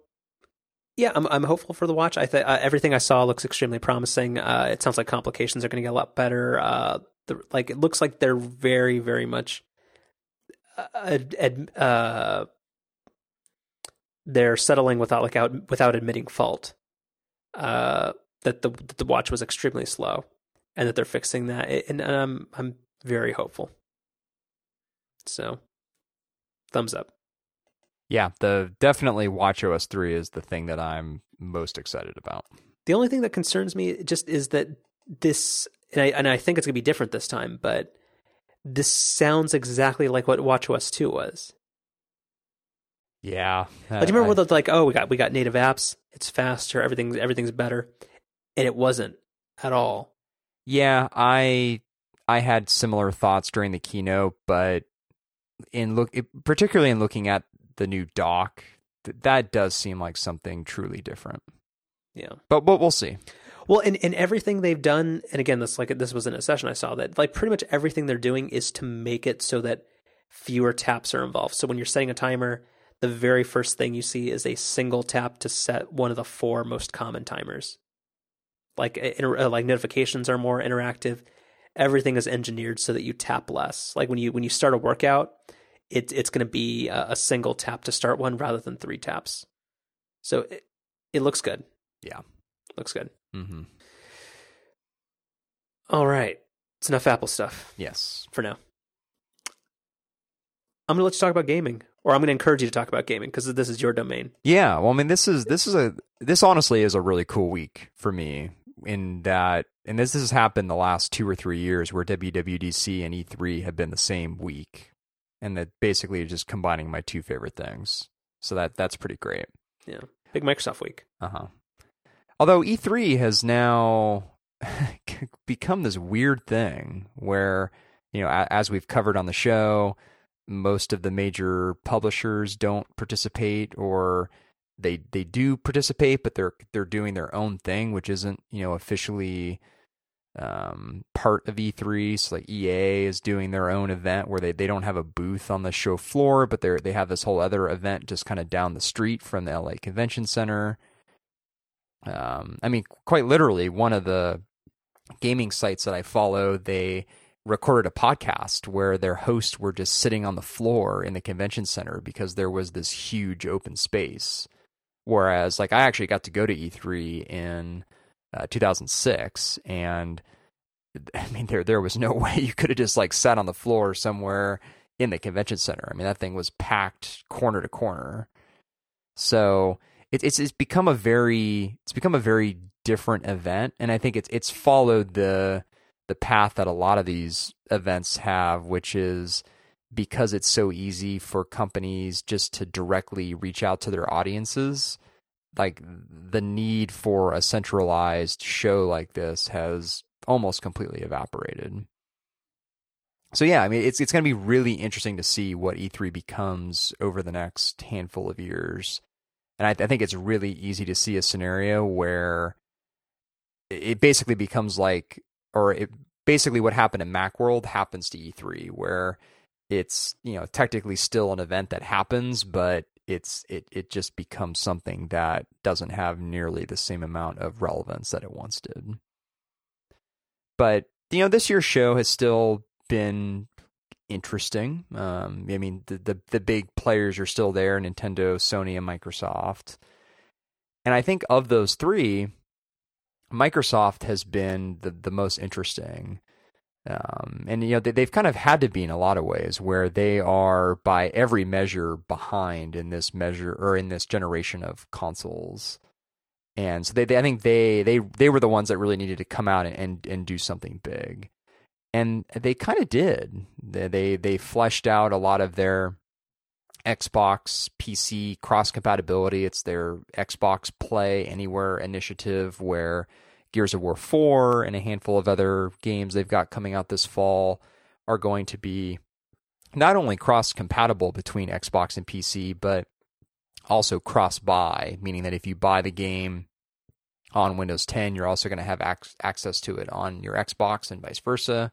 yeah, I'm I'm hopeful for the watch. I think uh, everything I saw looks extremely promising. Uh, it sounds like complications are going to get a lot better. Uh, the, like it looks like they're very very much. Uh, uh, they're settling without like out without admitting fault. Uh, that the that the watch was extremely slow, and that they're fixing that. And, and I'm I'm very hopeful. So, thumbs up. Yeah, the definitely WatchOS three is the thing that I'm most excited about. The only thing that concerns me just is that this, and I, and I think it's going to be different this time, but this sounds exactly like what WatchOS 2 was. Yeah, Like, do you remember where they're like, oh, we got we got native apps, it's faster, everything's everything's better, and it wasn't at all. Yeah, I I had similar thoughts during the keynote, but in look, particularly in looking at the new dock, th- that does seem like something truly different. Yeah. But but we'll see. Well, and, and everything they've done, and again, this like this was in a session I saw that like pretty much everything they're doing is to make it so that fewer taps are involved. So when you're setting a timer, the very first thing you see is a single tap to set one of the four most common timers. Like uh, inter- like notifications are more interactive. Everything is engineered so that you tap less. Like when you when you start a workout, it, it's going to be a, a single tap to start one rather than three taps. So it, it looks good. Yeah. Looks good. hmm All right. It's enough Apple stuff Yes. for now. I'm going to let you talk about gaming, or I'm going to encourage you to talk about gaming because this is your domain. Yeah, well, I mean, this is this is a this honestly is a really cool week for me in that, and this has happened the last two or three years where WWDC and E3 have been the same week, and that basically just combining my two favorite things. So that that's pretty great. Yeah, big Microsoft week. Uh huh. Although E3 has now become this weird thing where, you know, as we've covered on the show, most of the major publishers don't participate or they they do participate but they're they're doing their own thing which isn't, you know, officially um, part of E3. So like EA is doing their own event where they, they don't have a booth on the show floor, but they they have this whole other event just kind of down the street from the LA Convention Center. Um, I mean, quite literally, one of the gaming sites that I follow, they recorded a podcast where their hosts were just sitting on the floor in the convention center because there was this huge open space. Whereas, like, I actually got to go to E3 in uh, 2006, and I mean, there there was no way you could have just like sat on the floor somewhere in the convention center. I mean, that thing was packed corner to corner. So it, it's it's become a very it's become a very different event, and I think it's it's followed the the path that a lot of these events have, which is because it's so easy for companies just to directly reach out to their audiences like the need for a centralized show like this has almost completely evaporated. So yeah, I mean it's it's going to be really interesting to see what E3 becomes over the next handful of years. And I, I think it's really easy to see a scenario where it basically becomes like, or it basically what happened in MacWorld happens to E3, where it's you know technically still an event that happens, but it's it it just becomes something that doesn't have nearly the same amount of relevance that it once did. But you know, this year's show has still been interesting. Um, I mean, the, the the big players are still there: Nintendo, Sony, and Microsoft. And I think of those three, Microsoft has been the the most interesting. Um, and you know they, they've kind of had to be in a lot of ways where they are by every measure behind in this measure or in this generation of consoles and so they, they, I think they they they were the ones that really needed to come out and and, and do something big, and they kind of did. They, they they fleshed out a lot of their Xbox PC cross compatibility. It's their Xbox Play Anywhere initiative where Gears of War 4 and a handful of other games they've got coming out this fall are going to be not only cross compatible between Xbox and PC, but also cross buy, meaning that if you buy the game on Windows 10, you're also going to have ac- access to it on your Xbox and vice versa.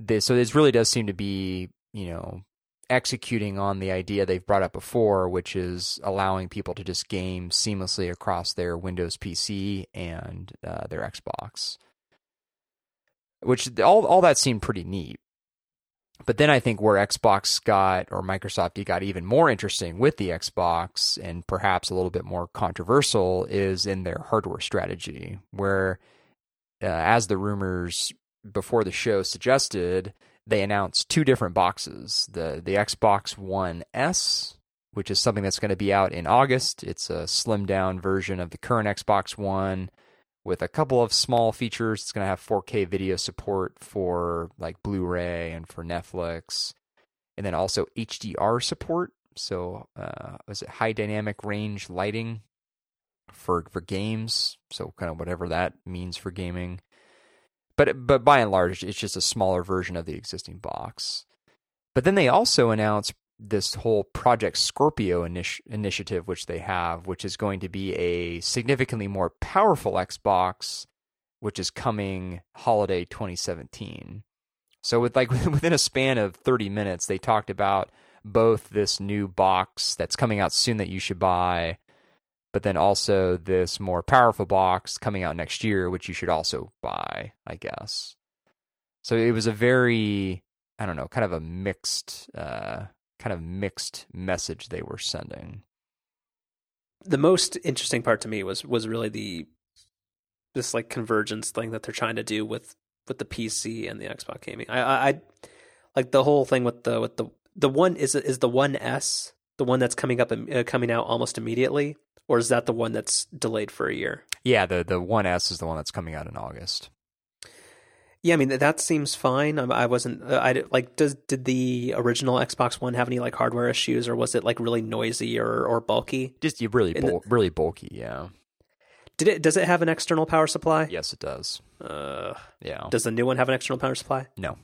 This, so this really does seem to be, you know, executing on the idea they've brought up before, which is allowing people to just game seamlessly across their Windows PC and uh, their Xbox. Which all all that seemed pretty neat. But then I think where Xbox got or Microsoft got even more interesting with the Xbox and perhaps a little bit more controversial is in their hardware strategy, where uh, as the rumors before the show suggested, they announced two different boxes the the Xbox One S, which is something that's going to be out in August. It's a slimmed down version of the current Xbox One with a couple of small features. It's going to have 4K video support for like Blu-ray and for Netflix, and then also HDR support. So, uh, is it high dynamic range lighting for for games? So, kind of whatever that means for gaming. But but by and large, it's just a smaller version of the existing box. But then they also announced this whole Project Scorpio initi- initiative, which they have, which is going to be a significantly more powerful Xbox, which is coming holiday 2017. So with like within a span of 30 minutes, they talked about both this new box that's coming out soon that you should buy, but then also this more powerful box coming out next year, which you should also buy, I guess. So it was a very, I don't know, kind of a mixed uh, kind of mixed message they were sending. The most interesting part to me was was really the this like convergence thing that they're trying to do with with the PC and the Xbox gaming. I I, I like the whole thing with the with the the one is is the one S the one that's coming up uh, coming out almost immediately, or is that the one that's delayed for a year? Yeah, the the one S is the one that's coming out in August. Yeah, I mean that seems fine. I wasn't. Uh, I like. Does did the original Xbox One have any like hardware issues, or was it like really noisy or or bulky? Just really bul- the, really bulky. Yeah. Did it? Does it have an external power supply? Yes, it does. Uh, yeah. Does the new one have an external power supply? No.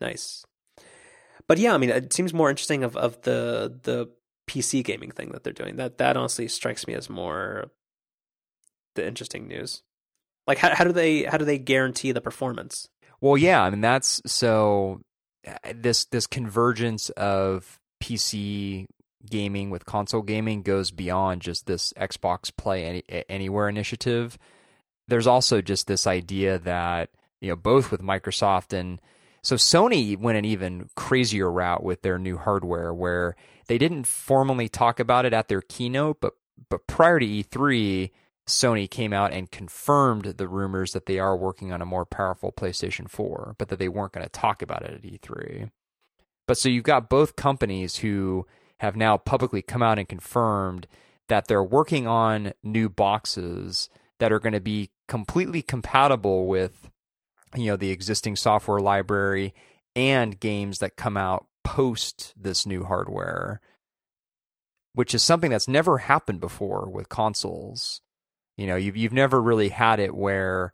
Nice. But yeah, I mean, it seems more interesting of of the the PC gaming thing that they're doing. That that honestly strikes me as more the interesting news. Like how how do they how do they guarantee the performance? Well, yeah, I mean that's so uh, this this convergence of PC gaming with console gaming goes beyond just this Xbox Play Any, Anywhere initiative. There's also just this idea that you know both with Microsoft and so Sony went an even crazier route with their new hardware where they didn't formally talk about it at their keynote, but but prior to E3, Sony came out and confirmed the rumors that they are working on a more powerful PlayStation 4, but that they weren't going to talk about it at E3. But so you've got both companies who have now publicly come out and confirmed that they're working on new boxes that are going to be completely compatible with you know the existing software library and games that come out post this new hardware which is something that's never happened before with consoles you know, you've you've never really had it where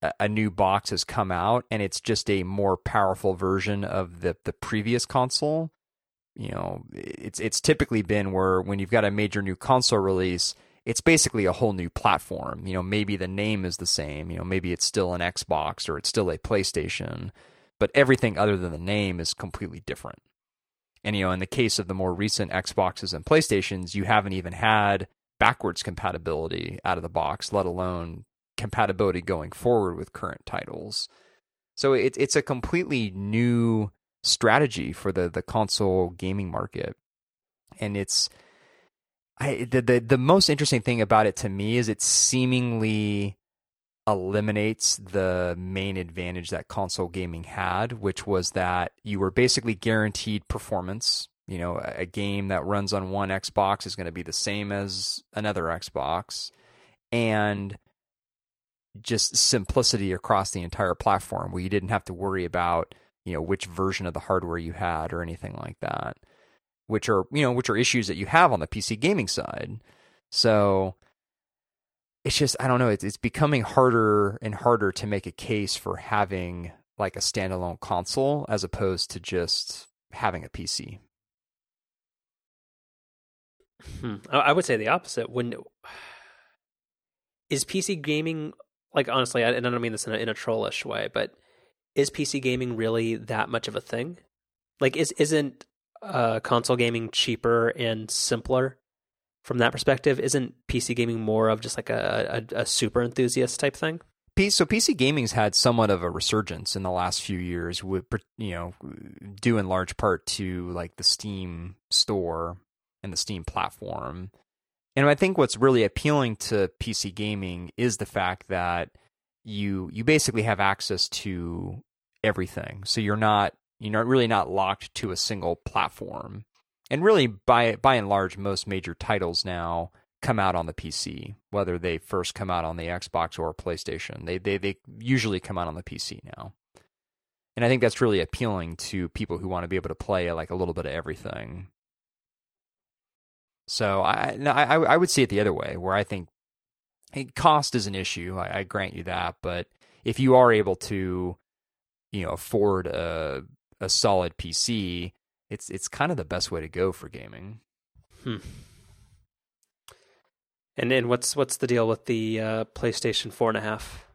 a, a new box has come out and it's just a more powerful version of the the previous console. You know, it's it's typically been where when you've got a major new console release, it's basically a whole new platform. You know, maybe the name is the same. You know, maybe it's still an Xbox or it's still a PlayStation, but everything other than the name is completely different. And you know, in the case of the more recent Xboxes and PlayStations, you haven't even had backwards compatibility out of the box, let alone compatibility going forward with current titles. So it's it's a completely new strategy for the the console gaming market, and it's I the the, the most interesting thing about it to me is it seemingly eliminates the main advantage that console gaming had, which was that you were basically guaranteed performance. You know, a game that runs on one Xbox is going to be the same as another Xbox, and just simplicity across the entire platform where you didn't have to worry about you know which version of the hardware you had or anything like that which are you know which are issues that you have on the PC gaming side so it's just I don't know it's it's becoming harder and harder to make a case for having like a standalone console as opposed to just having a PC hmm. I would say the opposite when is PC gaming like honestly, and I don't mean this in a, in a trollish way, but is PC gaming really that much of a thing? Like, is isn't uh, console gaming cheaper and simpler from that perspective? Isn't PC gaming more of just like a, a, a super enthusiast type thing? So PC gaming's had somewhat of a resurgence in the last few years, with you know, due in large part to like the Steam store and the Steam platform. And I think what's really appealing to PC gaming is the fact that you you basically have access to everything. So you're not you're not really not locked to a single platform. And really by by and large most major titles now come out on the PC, whether they first come out on the Xbox or PlayStation. They they they usually come out on the PC now. And I think that's really appealing to people who want to be able to play like a little bit of everything so I, I, I would see it the other way, where I think cost is an issue. I, I grant you that, but if you are able to, you know, afford a a solid PC, it's it's kind of the best way to go for gaming. Hmm. And then what's what's the deal with the uh, PlayStation four and a half?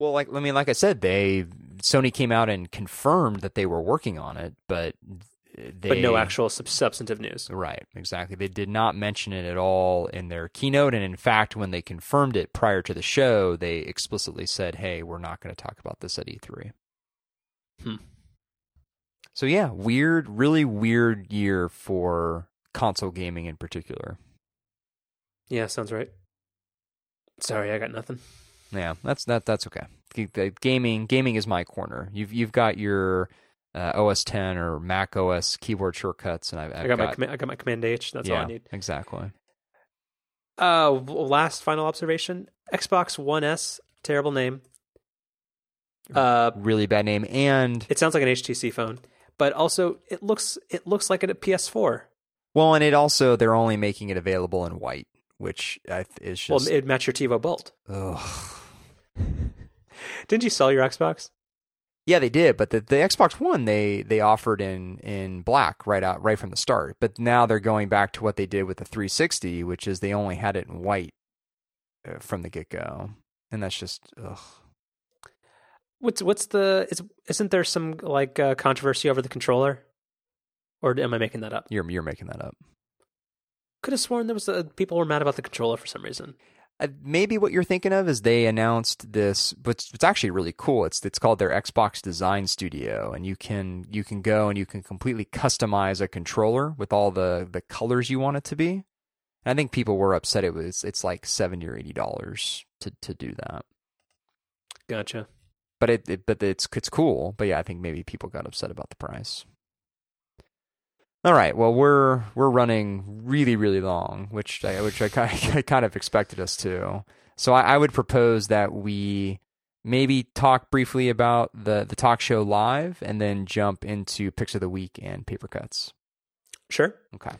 Well, like I mean, like I said, they Sony came out and confirmed that they were working on it, but they, but no actual substantive news. Right, exactly. They did not mention it at all in their keynote, and in fact, when they confirmed it prior to the show, they explicitly said, "Hey, we're not going to talk about this at E3." Hmm. So yeah, weird, really weird year for console gaming in particular. Yeah, sounds right. Sorry, I got nothing. Yeah, that's that. That's okay. Gaming, gaming is my corner. You've you've got your uh, OS 10 or Mac OS keyboard shortcuts, and I've, I've i got, got, my command, I got my Command H. That's yeah, all I need. Exactly. Uh, last final observation: Xbox One S, terrible name. Uh, really bad name, and it sounds like an HTC phone, but also it looks it looks like a PS4. Well, and it also they're only making it available in white, which is just well, it match your TiVo Bolt. Ugh. Didn't you sell your Xbox? Yeah, they did, but the, the Xbox One they they offered in in black right out right from the start. But now they're going back to what they did with the 360, which is they only had it in white uh, from the get go, and that's just ugh. What's what's the is isn't there some like uh, controversy over the controller, or am I making that up? You're you're making that up. Could have sworn there was a, people were mad about the controller for some reason. Uh, maybe what you're thinking of is they announced this, but it's actually really cool. It's it's called their Xbox Design Studio, and you can you can go and you can completely customize a controller with all the the colors you want it to be. And I think people were upset. It was it's like seventy or eighty dollars to to do that. Gotcha. But it, it but it's it's cool. But yeah, I think maybe people got upset about the price. All right. Well, we're we're running really really long, which I which I kind of, kind of expected us to. So I, I, would propose that we maybe talk briefly about the the talk show live, and then jump into picks of the week and paper cuts. Sure. Okay.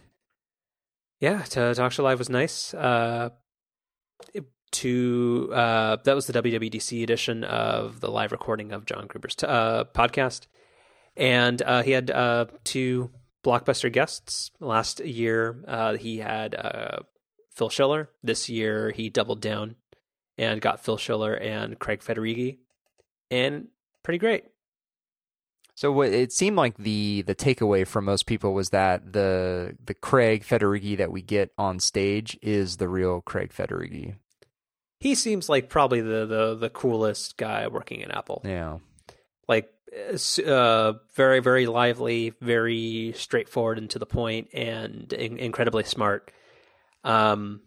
Yeah, to talk show live was nice. Uh, to uh, that was the WWDC edition of the live recording of John Gruber's t- uh, podcast, and uh, he had uh, two blockbuster guests. Last year, uh, he had uh, Phil Schiller. This year he doubled down and got Phil Schiller and Craig Federighi, and pretty great. So it seemed like the the takeaway from most people was that the the Craig Federighi that we get on stage is the real Craig Federighi. He seems like probably the the, the coolest guy working in Apple. Yeah. Like uh, very very lively, very straightforward and to the point, and in- incredibly smart. Um,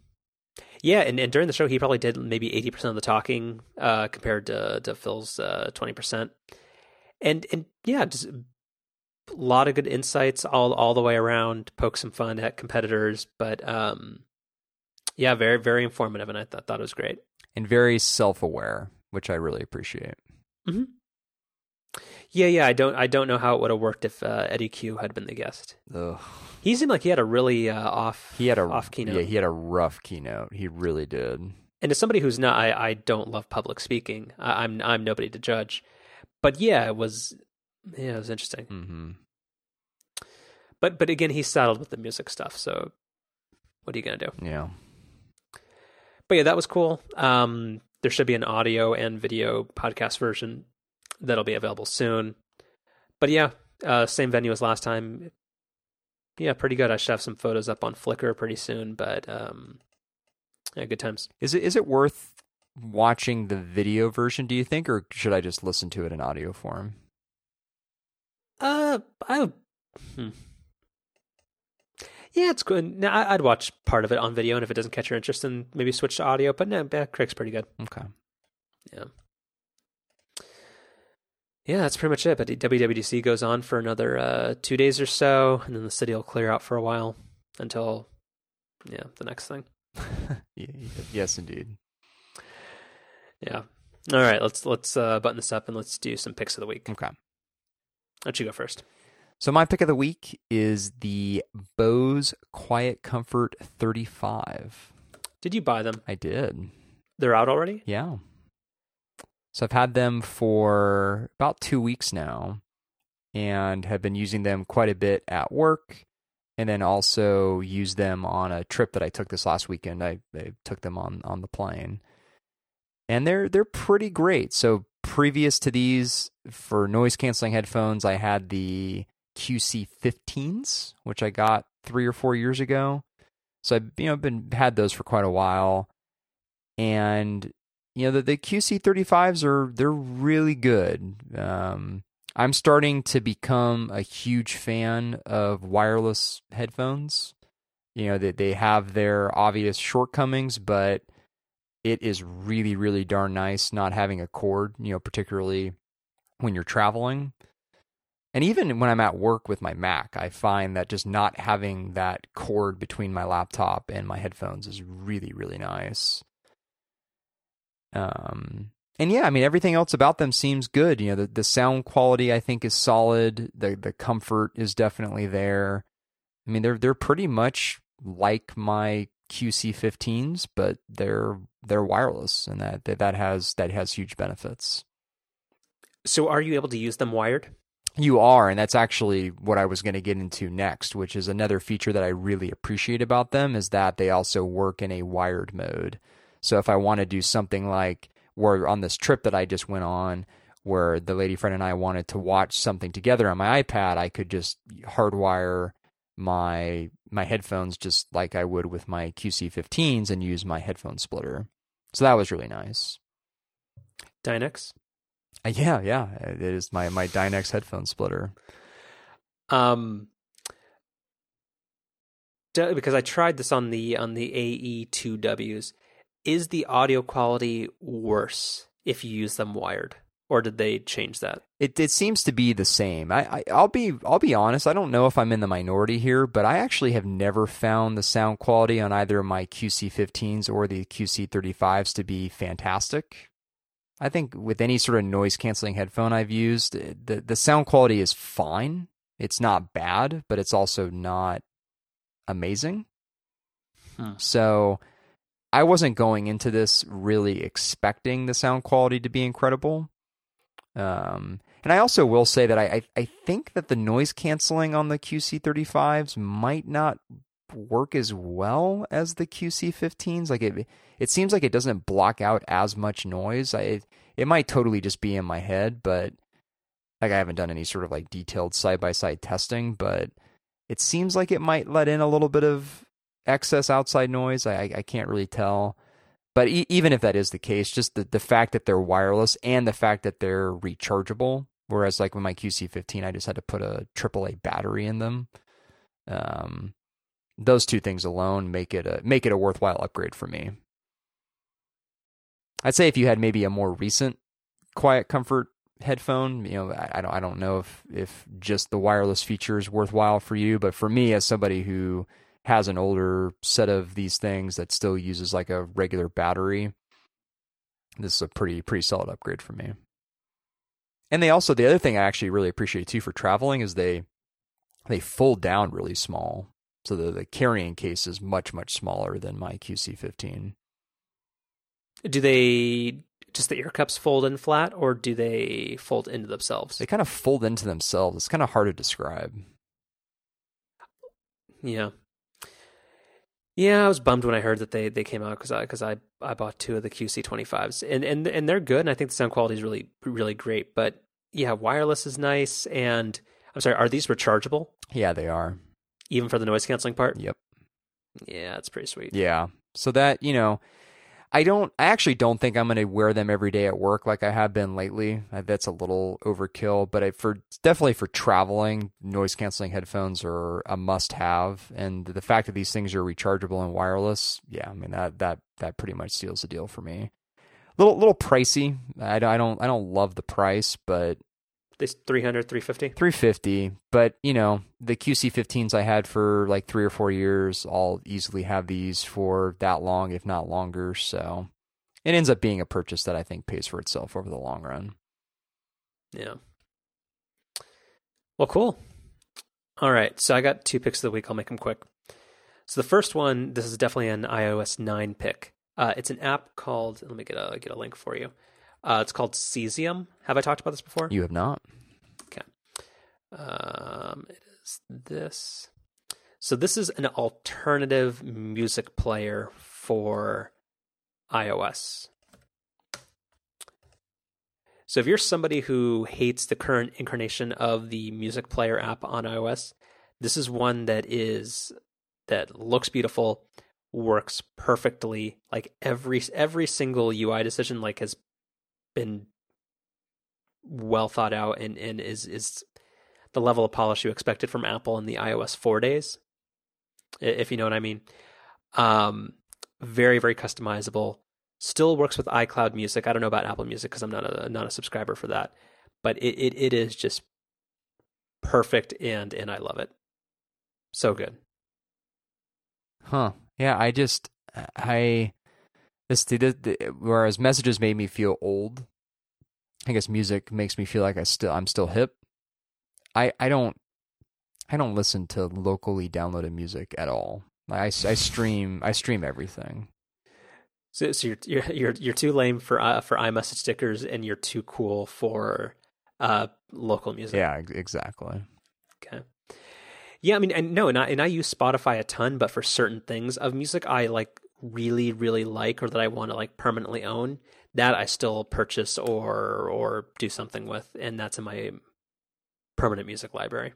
yeah, and, and during the show, he probably did maybe eighty percent of the talking, uh, compared to to Phil's uh, twenty percent. And and yeah, just a lot of good insights all all the way around. Poke some fun at competitors, but um, yeah, very very informative, and I th- thought it was great and very self aware, which I really appreciate. Mm-hmm. Yeah, yeah. I don't I don't know how it would have worked if uh, Eddy Cue had been the guest. Ugh. He seemed like he had a really uh, off. He had a off keynote. Yeah, he had a rough keynote. He really did. And as somebody who's not, I, I don't love public speaking. I, I'm I'm nobody to judge, but yeah, it was yeah, it was interesting. Mm-hmm. But but again, he's saddled with the music stuff. So what are you gonna do? Yeah. But yeah, that was cool. Um, there should be an audio and video podcast version that'll be available soon. But yeah, uh, same venue as last time. Yeah, pretty good. I should have some photos up on Flickr pretty soon. But um, yeah, good times. Is it is it worth watching the video version? Do you think, or should I just listen to it in audio form? Uh, I. Hmm. Yeah, it's good. No, I'd watch part of it on video, and if it doesn't catch your interest, then maybe switch to audio. But no, yeah, Craig's pretty good. Okay. Yeah. Yeah, that's pretty much it. But WWDC goes on for another uh, two days or so, and then the city will clear out for a while until, yeah, the next thing. yes, indeed. Yeah. All right, let's let's uh, button this up and let's do some picks of the week. Okay. Don't you go first? So my pick of the week is the Bose Quiet Comfort 35. Did you buy them? I did. They're out already? Yeah. So I've had them for about two weeks now and have been using them quite a bit at work and then also used them on a trip that I took this last weekend. I, I took them on, on the plane. And they're they're pretty great. So previous to these for noise canceling headphones, I had the QC15s, which I got three or four years ago. So I've you know been had those for quite a while, and you know the, the QC35s are they're really good. Um, I'm starting to become a huge fan of wireless headphones. You know that they, they have their obvious shortcomings, but it is really really darn nice not having a cord. You know, particularly when you're traveling. And even when I'm at work with my Mac, I find that just not having that cord between my laptop and my headphones is really, really nice. Um, and yeah, I mean everything else about them seems good. You know, the the sound quality I think is solid. The the comfort is definitely there. I mean, they're they're pretty much like my QC15s, but they're they're wireless, and that that has that has huge benefits. So, are you able to use them wired? You are, and that's actually what I was going to get into next, which is another feature that I really appreciate about them is that they also work in a wired mode. So if I want to do something like where on this trip that I just went on, where the lady friend and I wanted to watch something together on my iPad, I could just hardwire my my headphones just like I would with my QC15s and use my headphone splitter. So that was really nice. Dynex? Uh, yeah, yeah, it is my my Dynex headphone splitter. Um, because I tried this on the on the AE2Ws. Is the audio quality worse if you use them wired, or did they change that? It it seems to be the same. I, I will be I'll be honest. I don't know if I'm in the minority here, but I actually have never found the sound quality on either my QC15s or the QC35s to be fantastic. I think with any sort of noise canceling headphone I've used, the the sound quality is fine. It's not bad, but it's also not amazing. Hmm. So I wasn't going into this really expecting the sound quality to be incredible. Um, and I also will say that I, I, I think that the noise canceling on the QC35s might not work as well as the QC15s. Like it, it seems like it doesn't block out as much noise. I, it might totally just be in my head, but like I haven't done any sort of like detailed side by side testing, but it seems like it might let in a little bit of excess outside noise. I, I can't really tell. But e- even if that is the case, just the, the fact that they're wireless and the fact that they're rechargeable, whereas like with my QC15, I just had to put a AAA battery in them. Um, those two things alone make it a make it a worthwhile upgrade for me. I'd say if you had maybe a more recent quiet comfort headphone, you know, I, I don't I don't know if if just the wireless feature is worthwhile for you, but for me as somebody who has an older set of these things that still uses like a regular battery, this is a pretty pretty solid upgrade for me. And they also the other thing I actually really appreciate too for traveling is they they fold down really small. So the, the carrying case is much, much smaller than my QC15. Do they just the ear cups fold in flat or do they fold into themselves? They kind of fold into themselves. It's kind of hard to describe. Yeah. Yeah, I was bummed when I heard that they, they came out because I because I, I bought two of the QC twenty fives and, and and they're good and I think the sound quality is really really great. But yeah, wireless is nice and I'm sorry, are these rechargeable? Yeah, they are. Even for the noise canceling part? Yep. Yeah, that's pretty sweet. Yeah. So that, you know, I don't I actually don't think I'm going to wear them every day at work like I have been lately. That's a little overkill, but I, for definitely for traveling, noise canceling headphones are a must have and the fact that these things are rechargeable and wireless, yeah, I mean that that that pretty much seals the deal for me. Little little pricey. I, I don't I don't love the price, but this 300 350 350 but you know the qc15s i had for like three or four years i'll easily have these for that long if not longer. So it ends up being a purchase that i think pays for itself over the long run. Yeah. Well cool. All right. So i got two picks of the week. I'll make them quick. So the first one this is definitely an ios 9 pick. Uh, it's an app called let me get a get a link for you uh, it's called Cesium. Have I talked about this before? You have not. Okay. Um, it is this. So this is an alternative music player for iOS. So if you're somebody who hates the current incarnation of the music player app on iOS, this is one that is that looks beautiful, works perfectly. Like every every single UI decision like has been well thought out and, and is is the level of polish you expected from Apple in the iOS four days, if you know what I mean. Um, very very customizable. Still works with iCloud Music. I don't know about Apple Music because I'm not a not a subscriber for that, but it, it it is just perfect and and I love it. So good. Huh. Yeah, I just I this, whereas messages made me feel old. I guess music makes me feel like I still I'm still hip. I I don't I don't listen to locally downloaded music at all. I, I stream I stream everything. So, so you're, you're you're you're too lame for uh, for iMessage stickers, and you're too cool for uh, local music. Yeah, exactly. Okay. Yeah, I mean, and no, and I and I use Spotify a ton, but for certain things of music, I like really really like or that I want to like permanently own, that I still purchase or or do something with, and that's in my permanent music library.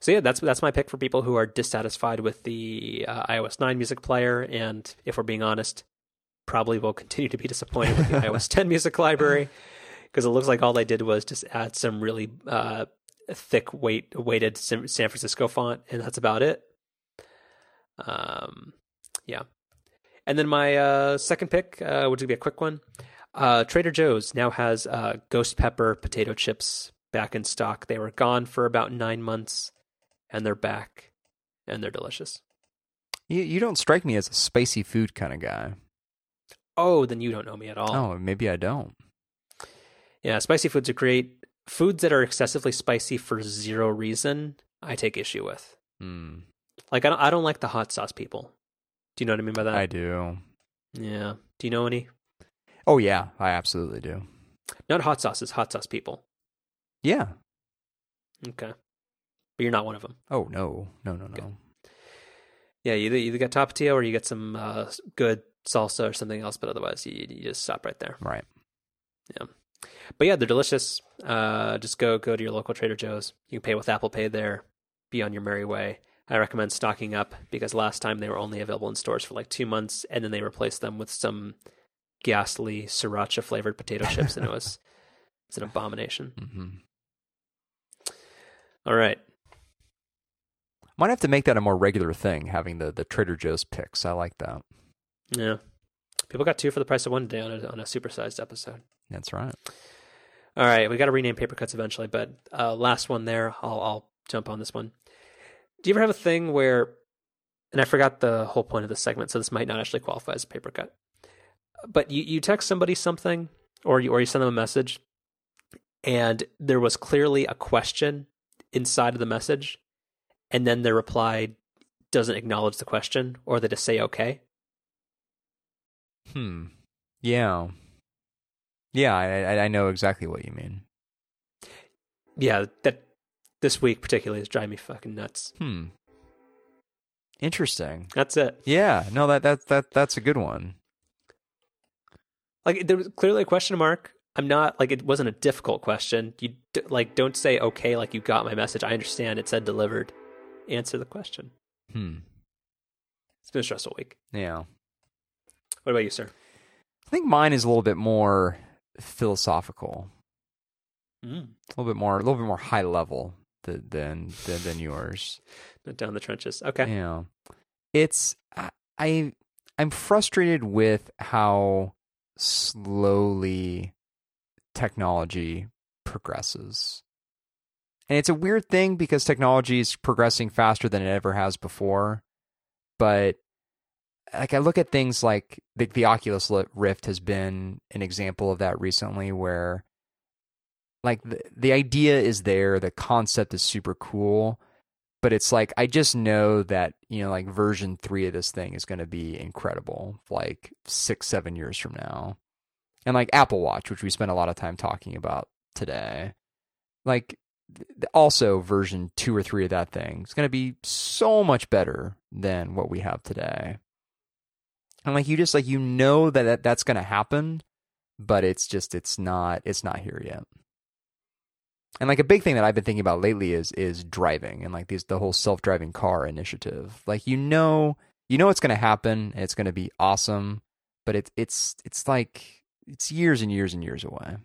So yeah, that's that's my pick for people who are dissatisfied with the uh, iOS 9 music player, and if we're being honest, probably will continue to be disappointed with the iOS 10 music library because it looks like all they did was just add some really uh, thick weight weighted San Francisco font, and that's about it. Um, yeah. And then my uh, second pick, uh, which would be a quick one, uh, Trader Joe's now has uh, ghost pepper potato chips back in stock. They were gone for about nine months, and they're back, and they're delicious. You you don't strike me as a spicy food kind of guy. Oh, then you don't know me at all. Oh, maybe I don't. Yeah, spicy foods are great. Foods that are excessively spicy for zero reason, I take issue with. Mm. Like I don't, I don't like the hot sauce people. Do you know what I mean by that? I do. Yeah. Do you know any? Oh yeah, I absolutely do. Not hot sauces, hot sauce people. Yeah. Okay. But you're not one of them. Oh no, no, no, no. Good. Yeah, you either, either get tapatio or you get some uh, good salsa or something else, but otherwise you, you just stop right there. Right. Yeah. But yeah, they're delicious. Uh, just go go to your local Trader Joe's. You can pay with Apple Pay there. Be on your merry way. I recommend stocking up because last time they were only available in stores for like two months, and then they replaced them with some ghastly sriracha flavored potato chips, and it was it's an abomination. hmm All right, Might have to make that a more regular thing, having the, the Trader Joe's picks. I like that. yeah, people got two for the price of one today on a, on a supersized episode. That's right. All right, we got to rename paper cuts eventually, but uh, last one there. I'll I'll jump on this one. Do you ever have a thing where, and I forgot the whole point of this segment, so this might not actually qualify as a paper cut, but you you text somebody something, or you or you send them a message, and there was clearly a question inside of the message, and then their reply doesn't acknowledge the question, or they just say okay. Hmm. Yeah. Yeah, I, I I know exactly what you mean. Yeah, that this week particularly is driving me fucking nuts. Hmm. Interesting. That's it. Yeah. No, that that that that's a good one. like there was clearly a question mark i'm not like it wasn't a difficult question you d- like don't say okay like you got my message i understand it said delivered answer the question Hmm. it's been a stressful week Yeah. what about you sir I think mine is a little bit more philosophical, mm. a little bit more, a little bit more high level than than than yours. down the trenches okay Yeah, it's I, I I'm frustrated with how slowly technology progresses. And it's a weird thing because technology is progressing faster than it ever has before. But like I look at things like the, the Oculus Rift has been an example of that recently where like the, the idea is there, the concept is super cool, but it's like I just know that, you know, like version 3 of this thing is going to be incredible like 6 7 years from now. And like Apple Watch, which we spent a lot of time talking about today. Like also version 2 or 3 of that thing is going to be so much better than what we have today. And like you just like you know that, that that's going to happen, but it's just it's not it's not here yet. And like a big thing that I've been thinking about lately is is driving and like these the whole self-driving car initiative. Like you know you know it's going to happen and it's going to be awesome, but it's it's it's like it's years and years and years away.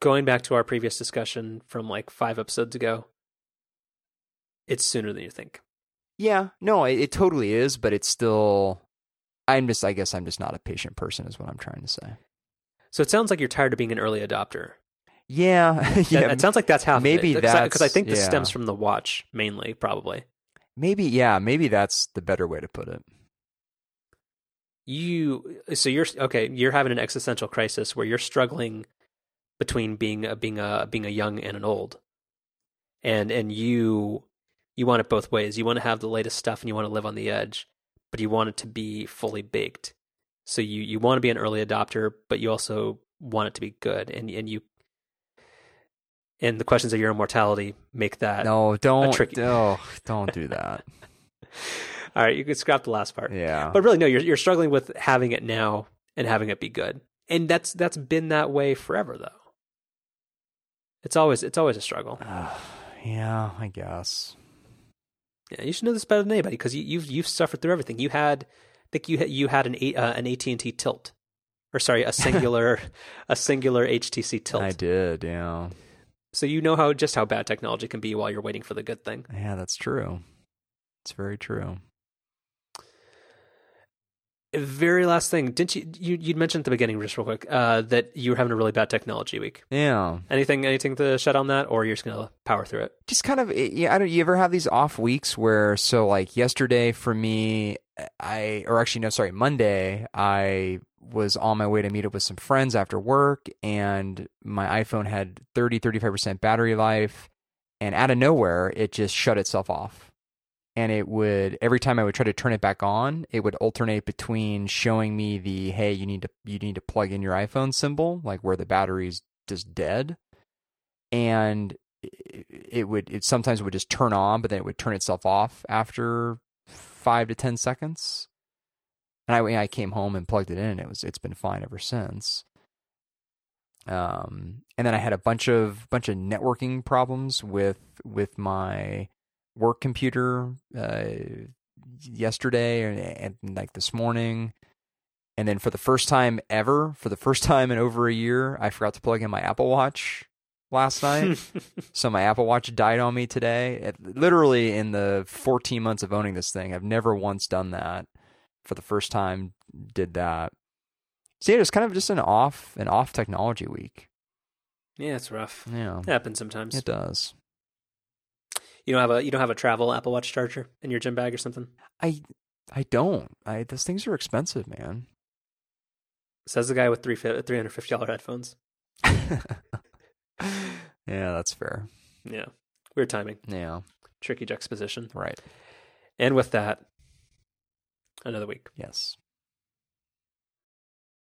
going back to our previous discussion from like five episodes ago it's sooner than you think Yeah, no, it, it totally is, but it's still I'm just I guess I'm just not a patient person is what I'm trying to say. so it sounds like you're tired of being an early adopter Yeah, yeah, it sounds like that's half maybe because I, 'cause I think this yeah. stems from the watch mainly probably. Maybe yeah, maybe that's the better way to put it. you so you're okay you're having an existential crisis where you're struggling between being a being a being a young and an old. And and you you want it both ways. You want to have the latest stuff and you want to live on the edge but you want it to be fully baked. So you you want to be an early adopter but you also want it to be good and and you and the questions of your immortality make that No, don't tricky- oh, don't do that. all right you can scrap the last part Yeah. But really, no, you're you're struggling with having it now and having it be good, and that's that's been that way forever, though. It's always it's always a struggle. yeah, I guess. Yeah, you should know this better than anybody because you, you've you've suffered through everything. You had, I think you had, you had an uh, an AT and T tilt, or sorry, a Cingular a Cingular HTC tilt. I did, yeah. So you know how just how bad technology can be while you're waiting for the good thing. Yeah, that's true. It's very true. Very last thing, didn't you you you'd mentioned at the beginning just real quick uh, that you were having a really bad technology week. Yeah. Anything anything to shed on that, or you're just gonna power through it? Just kind of yeah, I don't you ever have these off weeks where so like yesterday for me I or actually no, sorry, Monday I was on my way to meet up with some friends after work and my iPhone had 30 35% battery life and out of nowhere it just shut itself off. And it would every time I would try to turn it back on, it would alternate between showing me the hey, you need to you need to plug in your iPhone symbol, like where the battery's just dead, and it, would it sometimes would just turn on, but then it would turn itself off after five to ten seconds. And I I came home and plugged it in. It was it's been fine ever since. Um, and then I had a bunch of bunch of networking problems with with my work computer uh, yesterday and, and like this morning. And then for the first time ever, for the first time in over a year, I forgot to plug in my Apple Watch last night. so my Apple Watch died on me today. It, literally in the 14 months of owning this thing, I've never once done that. For the first time, did that. See, it was kind of just an off an off technology week. Yeah, it's rough. Yeah, It happens sometimes. it does. You don't have a you don't have a travel Apple Watch charger in your gym bag or something. I I don't. I those things are expensive, man. Says the guy with three three hundred fifty dollar headphones. yeah, that's fair. Yeah, weird timing, Yeah, tricky juxtaposition. right. And with that, another week. Yes.